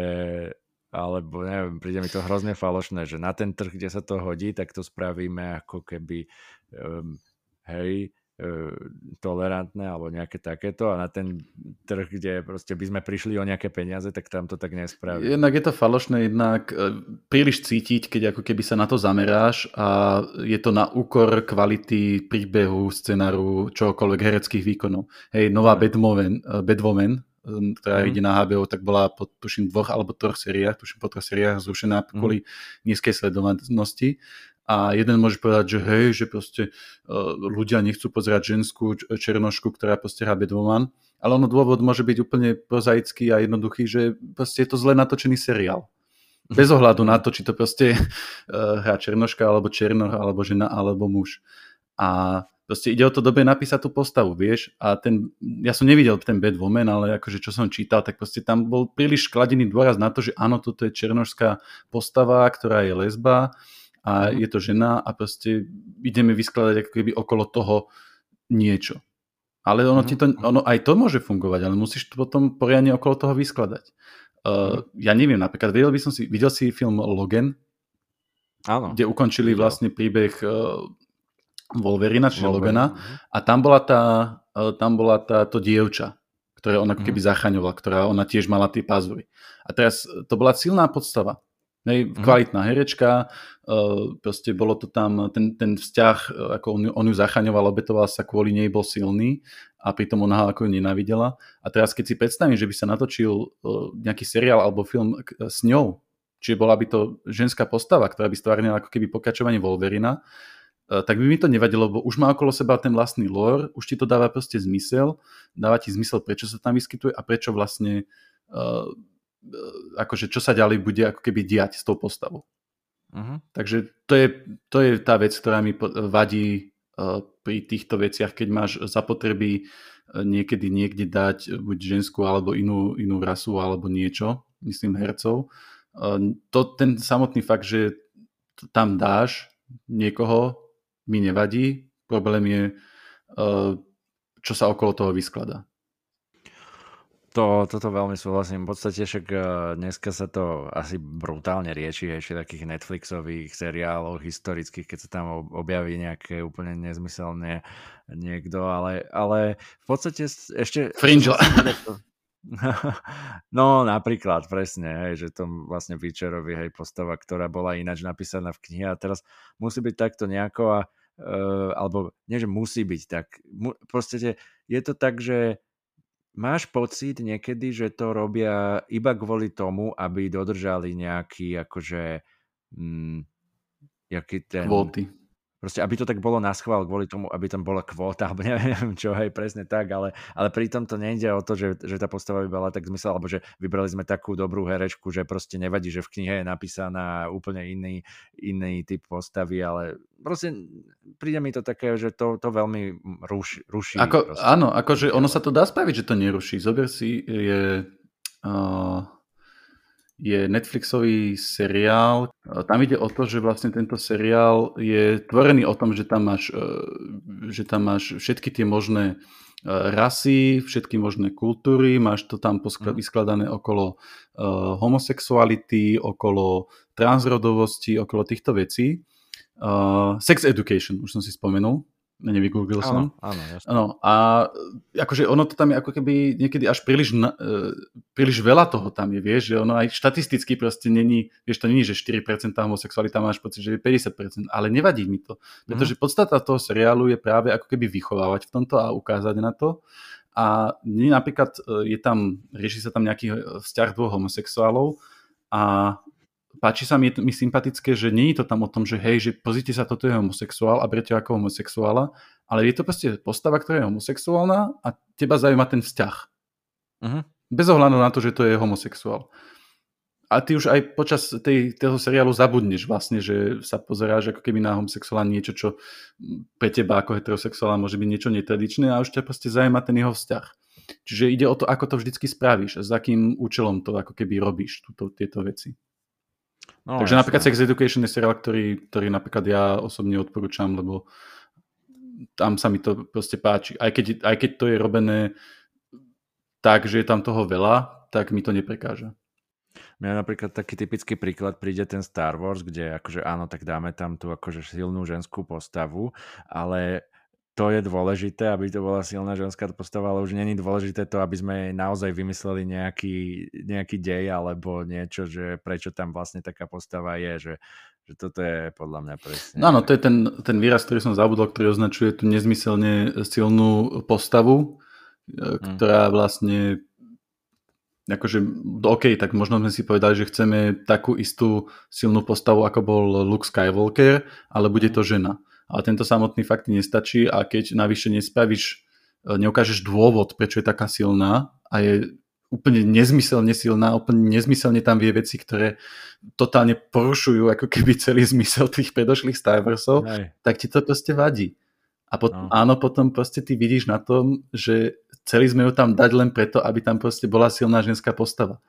Speaker 1: alebo neviem, príde mi to hrozne falošné, že na ten trh, kde sa to hodí, tak to spravíme ako keby um, hej, uh, tolerantné alebo nejaké takéto a na ten trh, kde proste by sme prišli o nejaké peniaze, tak tam to tak nespraví.
Speaker 2: Jednak je to falošné, jednak uh, príliš cítiť, keď ako keby sa na to zameráš a je to na úkor kvality príbehu, scenáru, čokoľvek hereckých výkonov. Hej, nová Batwoman, uh, Batwoman ktorá mm. ide na HBO, tak bola po tuším dvoch alebo troch sériách, tuším po troch sériách zrušená mm. kvôli nízkej sledovanosti. A jeden môže povedať, že hej, že proste uh, ľudia nechcú pozerať ženskú černošku, ktorá proste hrá Batwoman. Ale ono dôvod môže byť úplne prozaický a jednoduchý, že proste je to zle natočený seriál. Bez ohľadu na to, či to proste uh, hrá černoška, alebo černoch, alebo žena, alebo muž. A Proste ide o to dobre napísať tú postavu, vieš. A ten, ja som nevidel ten Batwoman, ale akože čo som čítal, tak proste tam bol príliš kladený dôraz na to, že áno, toto je černožská postava, ktorá je lesba a mm. je to žena a proste ideme vyskladať ako keby okolo toho niečo. Ale ono, mm. ti to, ono aj to môže fungovať, ale musíš to potom poriadne okolo toho vyskladať. Uh, mm. Ja neviem, napríklad videl by som si, videl si film Logan,
Speaker 1: Áno.
Speaker 2: kde ukončili vlastne príbeh uh, Wolverina, čiže Logana. Mhm. A tam bola tá, e, tam bola tá, to dievča, ktoré ona keby mm. zachraňovala, ktorá ona tiež mala tie pázvy. A teraz to bola silná podstava. Nej, mm. kvalitná herečka, uh, proste bolo to tam, ten, ten vzťah, e, ako on, on ju zachraňoval, obetoval sa, kvôli nej bol silný a pritom ona ho ako nenávidela. A teraz keď si predstavím, že by sa natočil nejaký seriál alebo film s ňou, čiže bola by to ženská postava, ktorá by stvárnila ako keby pokračovanie Wolverina, e, tak by mi to nevadilo, lebo už má okolo seba ten vlastný lore, už ti to dáva proste zmysel, dáva ti zmysel, prečo sa tam vyskytuje a prečo vlastne uh, akože čo sa ďalej bude ako keby diať s tou postavou. Uh-huh. Takže to je, to je tá vec, ktorá mi vadí uh, pri týchto veciach, keď máš zapotreby niekedy niekde dať buď ženskú alebo inú, inú rasu alebo niečo, myslím hercov. Uh, to, ten samotný fakt, že tam dáš niekoho, mi nevadí. Problém je, čo sa okolo toho vyskladá.
Speaker 1: To, toto veľmi súhlasím. V podstate však uh, dneska sa to asi brutálne rieši ešte takých Netflixových seriálov historických, keď sa tam objaví nejaké úplne nezmyselné niekto, ale, ale v podstate ešte...
Speaker 2: Fringe.
Speaker 1: No napríklad, presne, hej, že to vlastne Witcherovi, hej, postava, ktorá bola ináč napísaná v knihe a teraz musí byť takto nejako a, uh, alebo nie, že musí byť tak, mu, proste je to tak, že Máš pocit niekedy, že to robia iba kvôli tomu, aby dodržali nejaký akože... Mm, jaký ten...
Speaker 2: Kvóty.
Speaker 1: Proste, aby to tak bolo na schvál kvôli tomu, aby tam bola kvóta, alebo neviem čo, hej, presne tak, ale, ale pritom to nejde o to, že, že tá postava by bola tak zmysel, alebo že vybrali sme takú dobrú herečku, že proste nevadí, že v knihe je napísaná úplne iný, iný typ postavy, ale proste príde mi to také, že to, to veľmi ruši. ruší
Speaker 2: Ako, áno, akože ono sa to dá spraviť, že to neruší. Zober si, je... Uh je Netflixový seriál. Tam ide o to, že vlastne tento seriál je tvorený o tom, že tam máš, e, že tam máš všetky tie možné e, rasy, všetky možné kultúry, máš to tam mhm. vyskladané okolo uh, homosexuality, okolo transrodovosti, okolo týchto vecí. Uh, sex education, už som si spomenul, nevygooglil som.
Speaker 1: Áno,
Speaker 2: jasne. Áno, a akože ono to tam je ako keby niekedy až príliš, uh, príliš veľa toho tam je, vieš, že ono aj štatisticky proste není, vieš, to není, že 4% homosexualita máš pocit, že je 50%, ale nevadí mi to, pretože mm. podstata toho seriálu je práve ako keby vychovávať v tomto a ukázať na to. A napríklad e, je tam, rieši sa tam nejaký e, vzťah dvoch homosexuálov a páči sa mi, mi sympatické, že nie je to tam o tom, že hej, že pozrite sa, toto je homosexuál a berte ako homosexuála, ale je to proste postava, ktorá je homosexuálna a teba zaujíma ten vzťah. Uh-huh. Bez ohľadu na to, že to je homosexuál. A ty už aj počas tej, toho seriálu zabudneš vlastne, že sa pozeráš ako keby na homosexuála niečo, čo pre teba ako heterosexuála môže byť niečo netradičné a už ťa proste zaujíma ten jeho vzťah. Čiže ide o to, ako to vždycky spravíš a s akým účelom to ako keby robíš, túto, tieto veci. No, Takže jasne. napríklad Sex Education je seriál, ktorý, ktorý napríklad ja osobne odporúčam, lebo tam sa mi to proste páči. Aj keď, aj keď to je robené tak, že je tam toho veľa, tak mi to neprekáža.
Speaker 1: Mňa napríklad taký typický príklad príde ten Star Wars, kde akože áno, tak dáme tam tú akože silnú ženskú postavu, ale to je dôležité, aby to bola silná ženská postava, ale už není dôležité to, aby sme jej naozaj vymysleli nejaký, nejaký dej alebo niečo, že prečo tam vlastne taká postava je, že, že toto je podľa mňa presne.
Speaker 2: No, no to je ten, ten výraz, ktorý som zabudol, ktorý označuje tú nezmyselne silnú postavu, hmm. ktorá vlastne akože, OK, tak možno sme si povedali, že chceme takú istú silnú postavu, ako bol Luke Skywalker, ale bude to žena ale tento samotný fakt nestačí a keď navyše nespravíš, e, neukážeš dôvod, prečo je taká silná a je úplne nezmyselne silná, úplne nezmyselne tam vie veci, ktoré totálne porušujú ako keby celý zmysel tých predošlých Star Warsov, Hej. tak ti to proste vadí. A pot- no. áno, potom proste ty vidíš na tom, že celý sme ju tam dať len preto, aby tam proste bola silná ženská postava.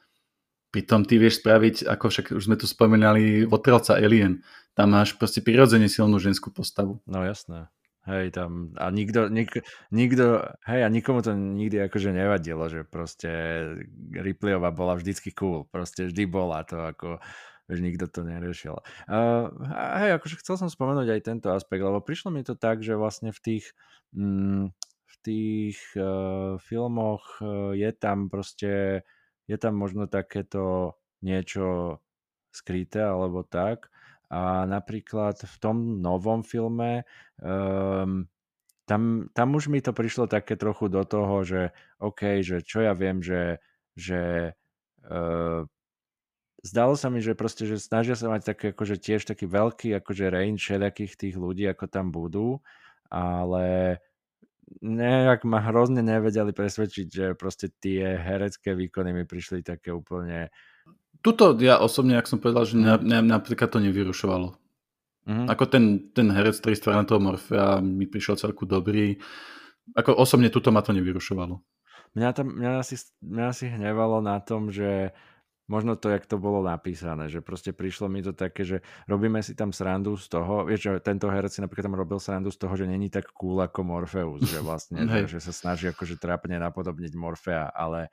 Speaker 2: Pritom ty vieš spraviť, ako však už sme tu spomínali, Votrelca Alien tam máš proste prirodzene silnú ženskú postavu.
Speaker 1: No jasné. Hej, tam, a nikto, nik, nikto, hej, a nikomu to nikdy akože nevadilo, že proste Ripleyová bola vždycky cool, proste vždy bola to ako, že nikto to neriešil. Uh, hej, akože chcel som spomenúť aj tento aspekt, lebo prišlo mi to tak, že vlastne v tých, mm, v tých uh, filmoch uh, je tam proste, je tam možno takéto niečo skryté alebo tak, a napríklad v tom novom filme um, tam, tam už mi to prišlo také trochu do toho, že OK, že čo ja viem, že, že uh, zdalo sa mi, že proste, že snažia sa mať taký, akože tiež taký veľký akože range všelijakých tých ľudí, ako tam budú, ale nejak ma hrozne nevedeli presvedčiť, že proste tie herecké výkony mi prišli také úplne...
Speaker 2: Tuto ja osobne, ak som povedal, že mňa, mňa napríklad to nevyrušovalo. Mm-hmm. Ako ten, ten herec, ktorý stvára toho Morfea, mi prišiel celku dobrý. Ako osobne tuto ma to nevyrušovalo.
Speaker 1: Mňa, tam, mňa, asi, mňa asi hnevalo na tom, že možno to, jak to bolo napísané, že proste prišlo mi to také, že robíme si tam srandu z toho, vieš, že tento herec si napríklad tam robil srandu z toho, že není tak cool ako Morpheus, že vlastne, že, že sa snaží akože trápne napodobniť Morfea, ale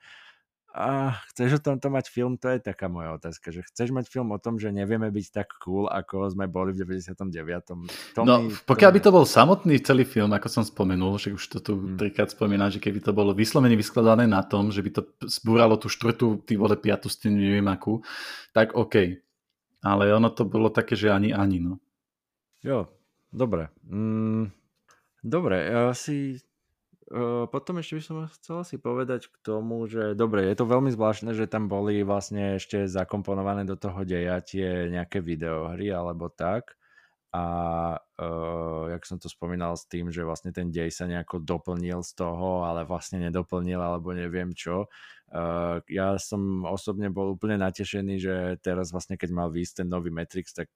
Speaker 1: a chceš o tomto mať film? To je taká moja otázka, že chceš mať film o tom, že nevieme byť tak cool, ako sme boli v 99. To
Speaker 2: no, mi, pokiaľ to by to bol samotný celý film, ako som spomenul, že už to tu hmm. trikrát spomínam, že keby to bolo vyslovene vyskladané na tom, že by to zbúralo tú štvrtú, ty vole, piatu stenu, neviem akú, tak OK. Ale ono to bolo také, že ani ani, no.
Speaker 1: Jo, dobre. Mm, dobre, ja si potom ešte by som chcel si povedať k tomu, že dobre, je to veľmi zvláštne, že tam boli vlastne ešte zakomponované do toho deja tie nejaké videohry alebo tak. A uh, jak som to spomínal s tým, že vlastne ten dej sa nejako doplnil z toho, ale vlastne nedoplnil alebo neviem čo. Uh, ja som osobne bol úplne natešený, že teraz vlastne keď mal výjsť ten nový Matrix, tak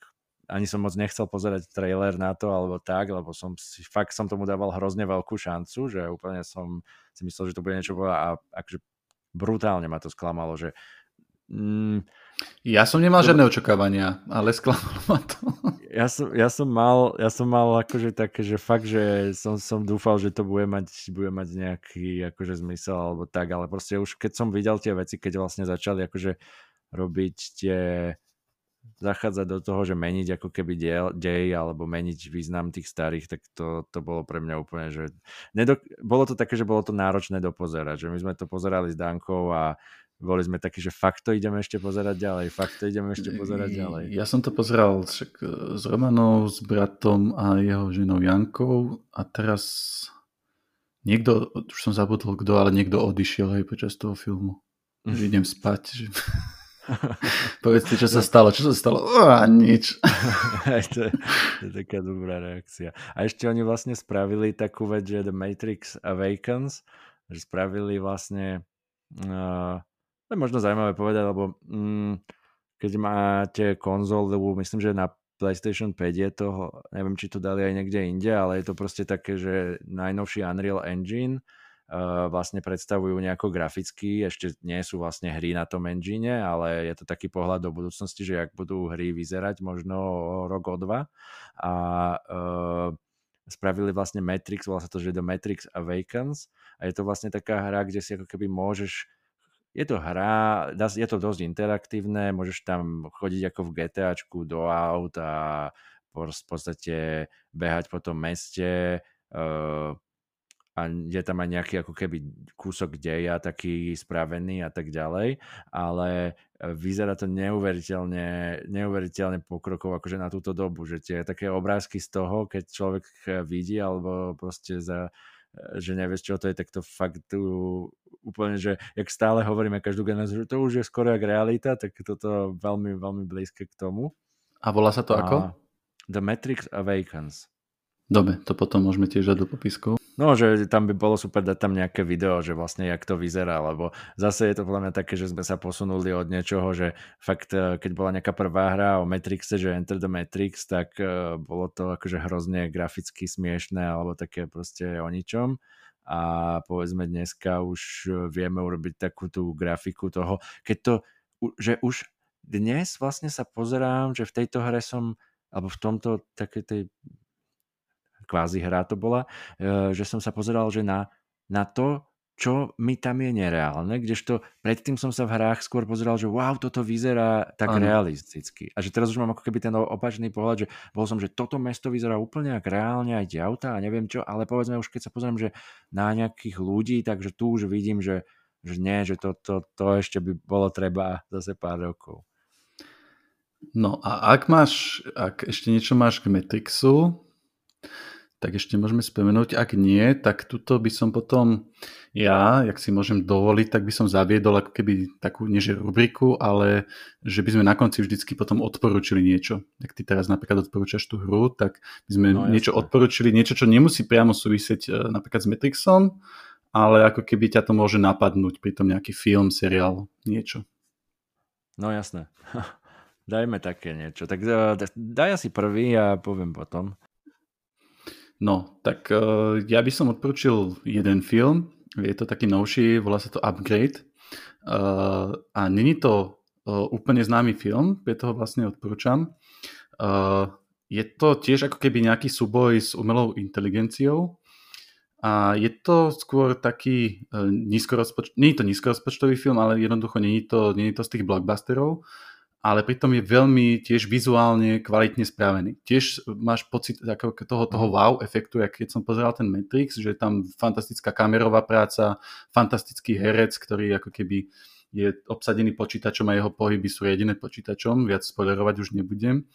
Speaker 1: ani som moc nechcel pozerať trailer na to alebo tak, lebo som si, fakt som tomu dával hrozne veľkú šancu, že úplne som si myslel, že to bude niečo a akože brutálne ma to sklamalo, že
Speaker 2: mm, ja som nemal žiadne očakávania, ale sklamalo ma to.
Speaker 1: Ja som, ja som mal, ja som mal akože také, že fakt, že som, som dúfal, že to bude mať, bude mať nejaký akože zmysel alebo tak, ale proste už keď som videl tie veci, keď vlastne začali akože robiť tie zachádzať do toho, že meniť ako keby diel, dej alebo meniť význam tých starých, tak to, to bolo pre mňa úplne, že nedok- bolo to také, že bolo to náročné dopozerať, že my sme to pozerali s Dankou a boli sme takí, že fakt to ideme ešte pozerať ďalej, fakt to ideme ešte pozerať ďalej.
Speaker 2: Ja som to pozeral však e, s Romanou, s bratom a jeho ženou Jankou a teraz niekto, už som zabudol kto, ale niekto odišiel aj počas toho filmu. Že idem spať. Že... Povedzte, čo sa stalo. Čo sa stalo? Oh, nič.
Speaker 1: to, je, to je taká dobrá reakcia. A ešte oni vlastne spravili takú vec, že The Matrix Awakens, že spravili vlastne uh, to je možno zaujímavé povedať, lebo um, keď máte konzolu, myslím, že na PlayStation 5 je to, neviem, či to dali aj niekde inde, ale je to proste také, že najnovší Unreal Engine, vlastne predstavujú nejako graficky, ešte nie sú vlastne hry na tom engine, ale je to taký pohľad do budúcnosti, že ak budú hry vyzerať možno rok, o dva. A uh, spravili vlastne Matrix, volá sa to, že The Matrix Awakens. A je to vlastne taká hra, kde si ako keby môžeš je to hra, je to dosť interaktívne, môžeš tam chodiť ako v GTAčku do aut a v podstate behať po tom meste, uh, a je tam aj nejaký ako keby kúsok deja taký spravený a tak ďalej, ale e, vyzerá to neuveriteľne, neuveriteľne pokrokov akože na túto dobu, že tie také obrázky z toho, keď človek e, vidí alebo proste za e, že nevieš, čo to je, tak to fakt tu úplne, že jak stále hovoríme každú generáciu, že to už je skoro jak realita, tak toto veľmi, veľmi blízke k tomu.
Speaker 2: A volá sa to a ako?
Speaker 1: The Matrix Awakens.
Speaker 2: Dobre, to potom môžeme tiež dať do popisku.
Speaker 1: No, že tam by bolo super dať tam nejaké video, že vlastne jak to vyzerá, lebo zase je to podľa mňa také, že sme sa posunuli od niečoho, že fakt, eh, keď bola nejaká prvá hra o Matrixe, že Enter the Matrix, tak uh, bolo to akože hrozne graficky smiešné alebo také proste o ničom a povedzme dneska už vieme urobiť takú tú grafiku toho, keď to, že už dnes vlastne sa pozerám, že v tejto hre som alebo v tomto takej tej kvázi hra to bola, e, že som sa pozeral, že na, na to, čo mi tam je nereálne, kdežto predtým som sa v hrách skôr pozeral, že wow, toto vyzerá tak ano. realisticky. A že teraz už mám ako keby ten opačný pohľad, že bol som, že toto mesto vyzerá úplne ako reálne, aj tie auta a neviem čo, ale povedzme už keď sa pozriem, že na nejakých ľudí, takže tu už vidím, že, že nie, že to, to, to ešte by bolo treba zase pár rokov.
Speaker 2: No a ak máš, ak ešte niečo máš k Matrixu, tak ešte môžeme spomenúť. Ak nie, tak tuto by som potom ja, jak si môžem dovoliť, tak by som zaviedol ako keby takú, nie že rubriku, ale že by sme na konci vždycky potom odporúčili niečo. Tak ty teraz napríklad odporúčaš tú hru, tak by sme no, niečo jasne. odporúčili, niečo, čo nemusí priamo súvisieť e, napríklad s Matrixom, ale ako keby ťa to môže napadnúť pri tom nejaký film, seriál, niečo.
Speaker 1: No jasné. Dajme také niečo. Tak e, daj asi prvý a poviem potom.
Speaker 2: No, tak uh, ja by som odporučil jeden film, je to taký novší, volá sa to Upgrade. Uh, a není to uh, úplne známy film, preto ho vlastne odporúčam. Uh, je to tiež ako keby nejaký súboj s umelou inteligenciou. A je to skôr taký uh, nízkorozpočtový, nie je to nízkorozpočtový film, ale jednoducho je to, je to z tých blockbusterov, ale pritom je veľmi tiež vizuálne kvalitne spravený. Tiež máš pocit ako toho, toho mhm. wow efektu, jak keď som pozeral ten Matrix, že je tam fantastická kamerová práca, fantastický herec, ktorý ako keby je obsadený počítačom a jeho pohyby sú jediné počítačom, viac spoilerovať už nebudem.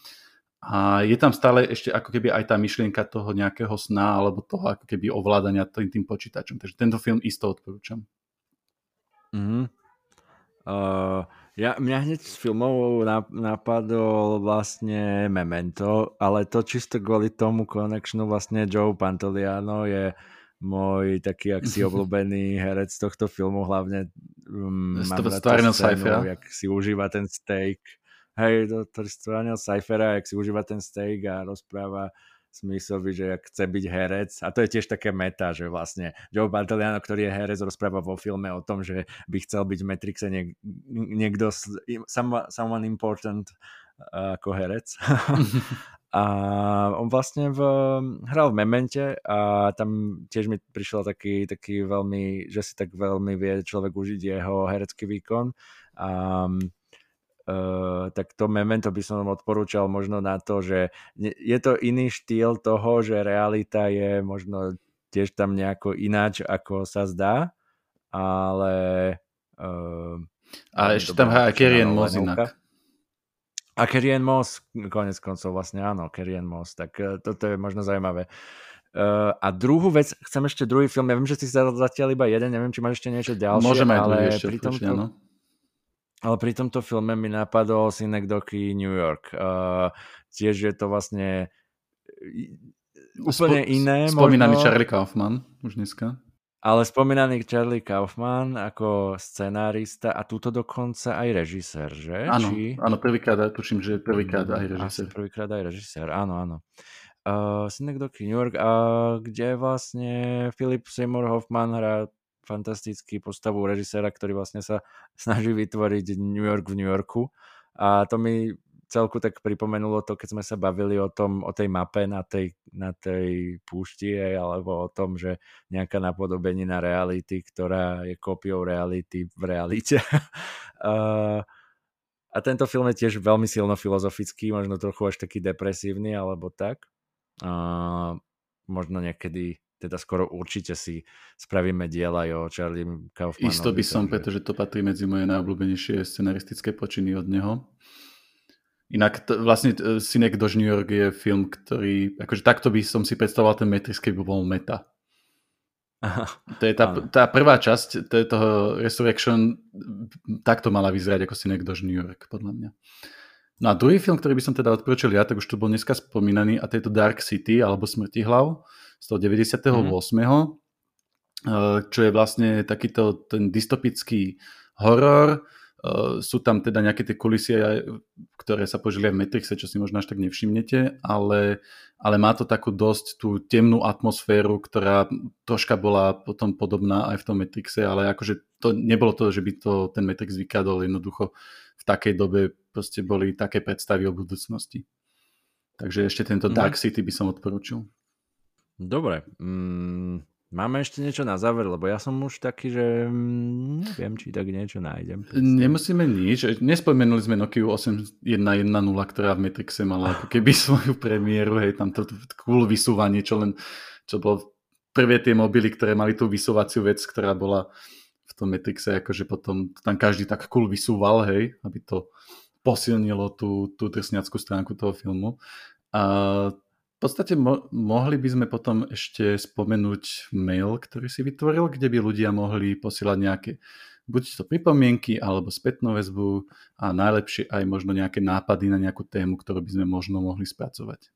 Speaker 2: A je tam stále ešte ako keby aj tá myšlienka toho nejakého sna alebo toho ako keby ovládania tým, tým počítačom. Takže tento film isto odporúčam.
Speaker 1: Mm-hmm. Uh, ja, mňa hneď s filmov napadol vlastne Memento, ale to čisto kvôli tomu connectionu vlastne Joe Pantoliano je môj taký aksi obľúbený herec tohto filmu, hlavne um, mám scénu, jak si užíva ten steak. Hej, to, to Cyphera, jak si užíva ten steak a rozpráva Smithovi, že chce byť herec. A to je tiež také meta, že vlastne Joe Bartoliano, ktorý je herec, rozpráva vo filme o tom, že by chcel byť v Matrixe niek- niekto, someone, important ako herec. a on vlastne v, hral v Memente a tam tiež mi prišiel taký, taký veľmi, že si tak veľmi vie človek užiť jeho herecký výkon. A Uh, tak to memento by som odporúčal možno na to, že je to iný štýl toho, že realita je možno tiež tam nejako ináč, ako sa zdá, ale...
Speaker 2: Uh, a ešte tam hrá Kerien Moss inak.
Speaker 1: A Kerien Moss, konec koncov vlastne áno, Kerien Moss, tak uh, toto je možno zaujímavé. Uh, a druhú vec, chcem ešte druhý film, ja viem, že si zatiaľ iba jeden, neviem, či máš ešte niečo ďalšie,
Speaker 2: Môžeme
Speaker 1: ale
Speaker 2: ešte pri tomto, áno
Speaker 1: ale pri tomto filme mi napadol Synecdoche New York. Uh, tiež je to vlastne úplne Spo- iné.
Speaker 2: Spomínaný možno, Charlie Kaufman už dneska.
Speaker 1: Ale spomínaný Charlie Kaufman ako scenárista a túto dokonca aj režisér, že?
Speaker 2: Áno, Či... áno prvýkrát, tuším, že prvýkrát aj režisér.
Speaker 1: prvýkrát aj režisér, áno, áno. Uh, Synecdoche New York, uh, kde vlastne Philip Seymour Hoffman hrá fantastický postavu režiséra, ktorý vlastne sa snaží vytvoriť New York v New Yorku. A to mi celku tak pripomenulo to, keď sme sa bavili o, tom, o tej mape na tej, na tej púšti, alebo o tom, že nejaká napodobenina reality, ktorá je kópiou reality v realite. a tento film je tiež veľmi silno filozofický, možno trochu až taký depresívny, alebo tak. A možno niekedy teda skoro určite si spravíme diel aj o Charlie Kaufmanovi.
Speaker 2: Isto by som, takže... pretože to patrí medzi moje najobľúbenejšie scenaristické počiny od neho. Inak t- vlastne Synek do New York je film, ktorý, akože takto by som si predstavoval ten Matrix, keby bol meta. Aha, to je tá, tá prvá časť to je toho Resurrection, takto mala vyzerať ako Synek do New York, podľa mňa. No a druhý film, ktorý by som teda odporučil ja, tak už tu bol dneska spomínaný, a to je to Dark City, alebo Smrti hlav z toho 98. Mm. čo je vlastne takýto ten dystopický horor. Eh, sú tam teda nejaké tie kulisie, ktoré sa požili v Matrixe, čo si možno až tak nevšimnete, ale, ale má to takú dosť tú temnú atmosféru, ktorá troška bola potom podobná aj v tom Matrixe, ale akože to nebolo to, že by to ten Matrix vykádol jednoducho v takej dobe proste boli také predstavy o budúcnosti. Takže ešte tento mhm. Dark City by som odporúčil.
Speaker 1: Dobre. Mm, máme ešte niečo na záver, lebo ja som už taký, že mm, neviem, či tak niečo nájdem.
Speaker 2: Nemusíme nič. Nespomenuli sme Nokia 8110, ktorá v Matrixe mala ako keby svoju premiéru, hej, tam to cool vysúvanie, čo len, čo bolo prvé tie mobily, ktoré mali tú vysúvaciu vec, ktorá bola tom Matrixe, akože potom tam každý tak cool vysúval, hej, aby to posilnilo tú, tú drsňackú stránku toho filmu. A podstate mo- mohli by sme potom ešte spomenúť mail, ktorý si vytvoril, kde by ľudia mohli posielať nejaké buď to pripomienky alebo spätnú väzbu a najlepšie aj možno nejaké nápady na nejakú tému, ktorú by sme možno mohli spracovať.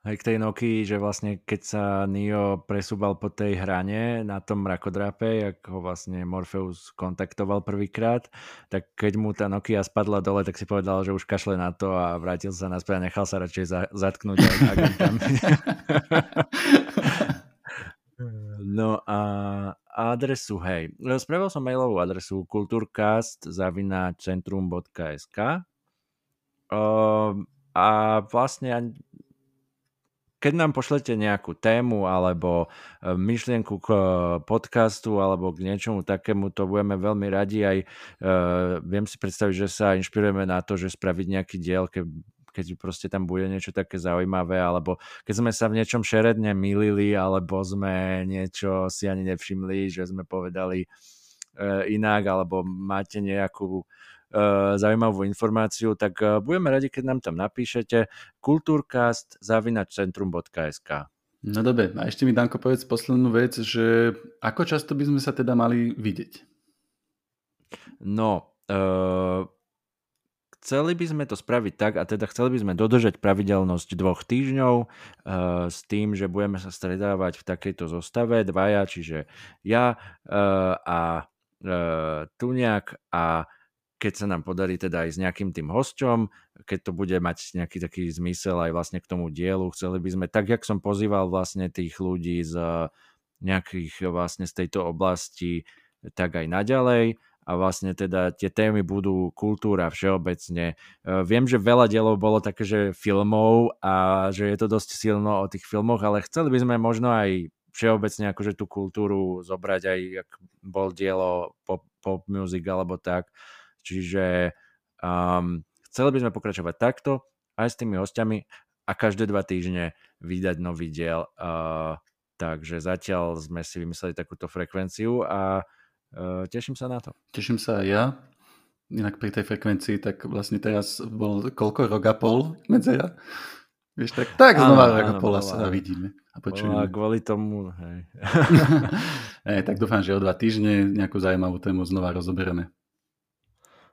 Speaker 1: Aj k tej Nokii, že vlastne keď sa Nio presúbal po tej hrane na tom mrakodrape, ako ho vlastne Morpheus kontaktoval prvýkrát, tak keď mu tá Nokia spadla dole, tak si povedal, že už kašle na to a vrátil sa naspäť a nechal sa radšej za- zatknúť agentami. no a adresu, hej. Spravil som mailovú adresu kulturcast.centrum.sk uh, a vlastne keď nám pošlete nejakú tému alebo e, myšlienku k e, podcastu alebo k niečomu takému, to budeme veľmi radi. Aj uh, viem si predstaviť, že sa inšpirujeme na to, že spraviť nejaký diel, ke, keď proste tam bude niečo také zaujímavé, alebo keď sme sa v niečom šeredne milili, alebo sme niečo si ani nevšimli, že sme povedali uh, inak, alebo máte nejakú zaujímavú informáciu, tak eh, budeme radi, keď nám tam napíšete kultúrkast zavinačcentrum.sk
Speaker 2: No dobre, a ešte mi Danko povedz poslednú vec, že ako často by sme sa teda mali vidieť?
Speaker 1: No, uh, chceli by sme to spraviť tak, a teda chceli by sme dodržať pravidelnosť dvoch týždňov uh, s tým, že budeme sa stredávať v takejto zostave dvaja, čiže ja uh, a uh, Tuniak a keď sa nám podarí teda aj s nejakým tým hosťom, keď to bude mať nejaký taký zmysel aj vlastne k tomu dielu, chceli by sme, tak jak som pozýval vlastne tých ľudí z nejakých vlastne z tejto oblasti, tak aj naďalej a vlastne teda tie témy budú kultúra všeobecne. E, viem, že veľa dielov bolo také, že filmov a že je to dosť silno o tých filmoch, ale chceli by sme možno aj všeobecne akože tú kultúru zobrať aj, ak bol dielo pop, pop music alebo tak Čiže um, chceli by sme pokračovať takto aj s tými hostiami a každé dva týždne vydať nový diel. Uh, takže zatiaľ sme si vymysleli takúto frekvenciu a uh, teším sa na to.
Speaker 2: Teším sa aj ja. Inak pri tej frekvencii, tak vlastne teraz bol koľko, rok a pol medzera? Vieš, tak, tak znova rok a pol sa vidíme a počujeme.
Speaker 1: A kvôli tomu, hej.
Speaker 2: hej. tak dúfam, že o dva týždne nejakú zaujímavú tému znova rozoberieme.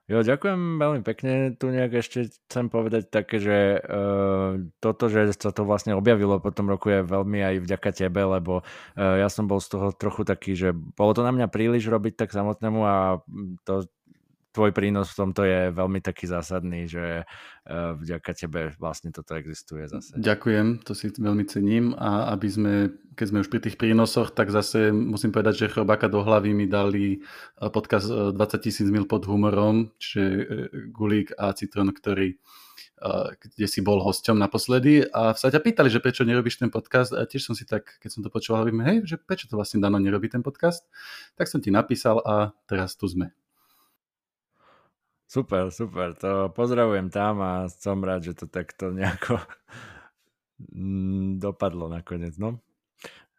Speaker 1: Jo, ďakujem veľmi pekne. Tu nejak ešte chcem povedať také, že uh, toto, že sa to vlastne objavilo po tom roku je veľmi aj vďaka tebe, lebo uh, ja som bol z toho trochu taký, že bolo to na mňa príliš robiť tak samotnému a to tvoj prínos v tomto je veľmi taký zásadný, že eh, vďaka tebe vlastne toto existuje zase.
Speaker 2: Ďakujem, to si veľmi cením a aby sme, keď sme už pri tých prínosoch, tak zase musím povedať, že chrobáka do hlavy mi dali eh, podcast 20 eh, tisíc mil pod humorom, čiže Gulík a Citron, ktorý kde si bol hosťom naposledy a sa ťa pýtali, že prečo nerobíš ten podcast a tiež som si tak, keď som to počúval, hovorím, hej, že prečo to vlastne Dano nerobí ten podcast, tak som ti napísal a teraz tu sme.
Speaker 1: Super, super, to pozdravujem tam a som rád, že to takto nejako dopadlo nakoniec, no.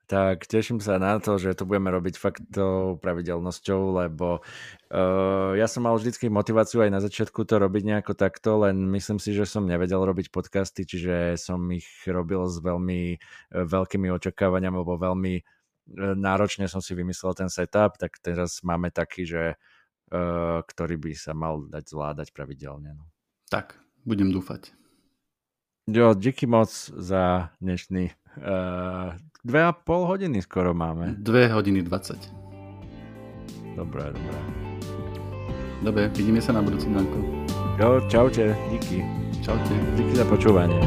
Speaker 1: Tak teším sa na to, že to budeme robiť fakt tou pravidelnosťou, lebo uh, ja som mal vždycky motiváciu aj na začiatku to robiť nejako takto, len myslím si, že som nevedel robiť podcasty, čiže som ich robil s veľmi uh, veľkými očakávaniami, alebo veľmi uh, náročne som si vymyslel ten setup, tak teraz máme taký, že Eh, ktorý by sa mal dať zvládať pravidelne. No.
Speaker 2: Tak, budem dúfať.
Speaker 1: Jo, díky moc za dnešný uh, dve a pol hodiny skoro máme.
Speaker 2: Dve hodiny 20.
Speaker 1: Dobre, dobre.
Speaker 2: Dobre, vidíme sa na budúci Danko.
Speaker 1: Jo, čaute, díky.
Speaker 2: Čaute.
Speaker 1: Díky za počúvanie.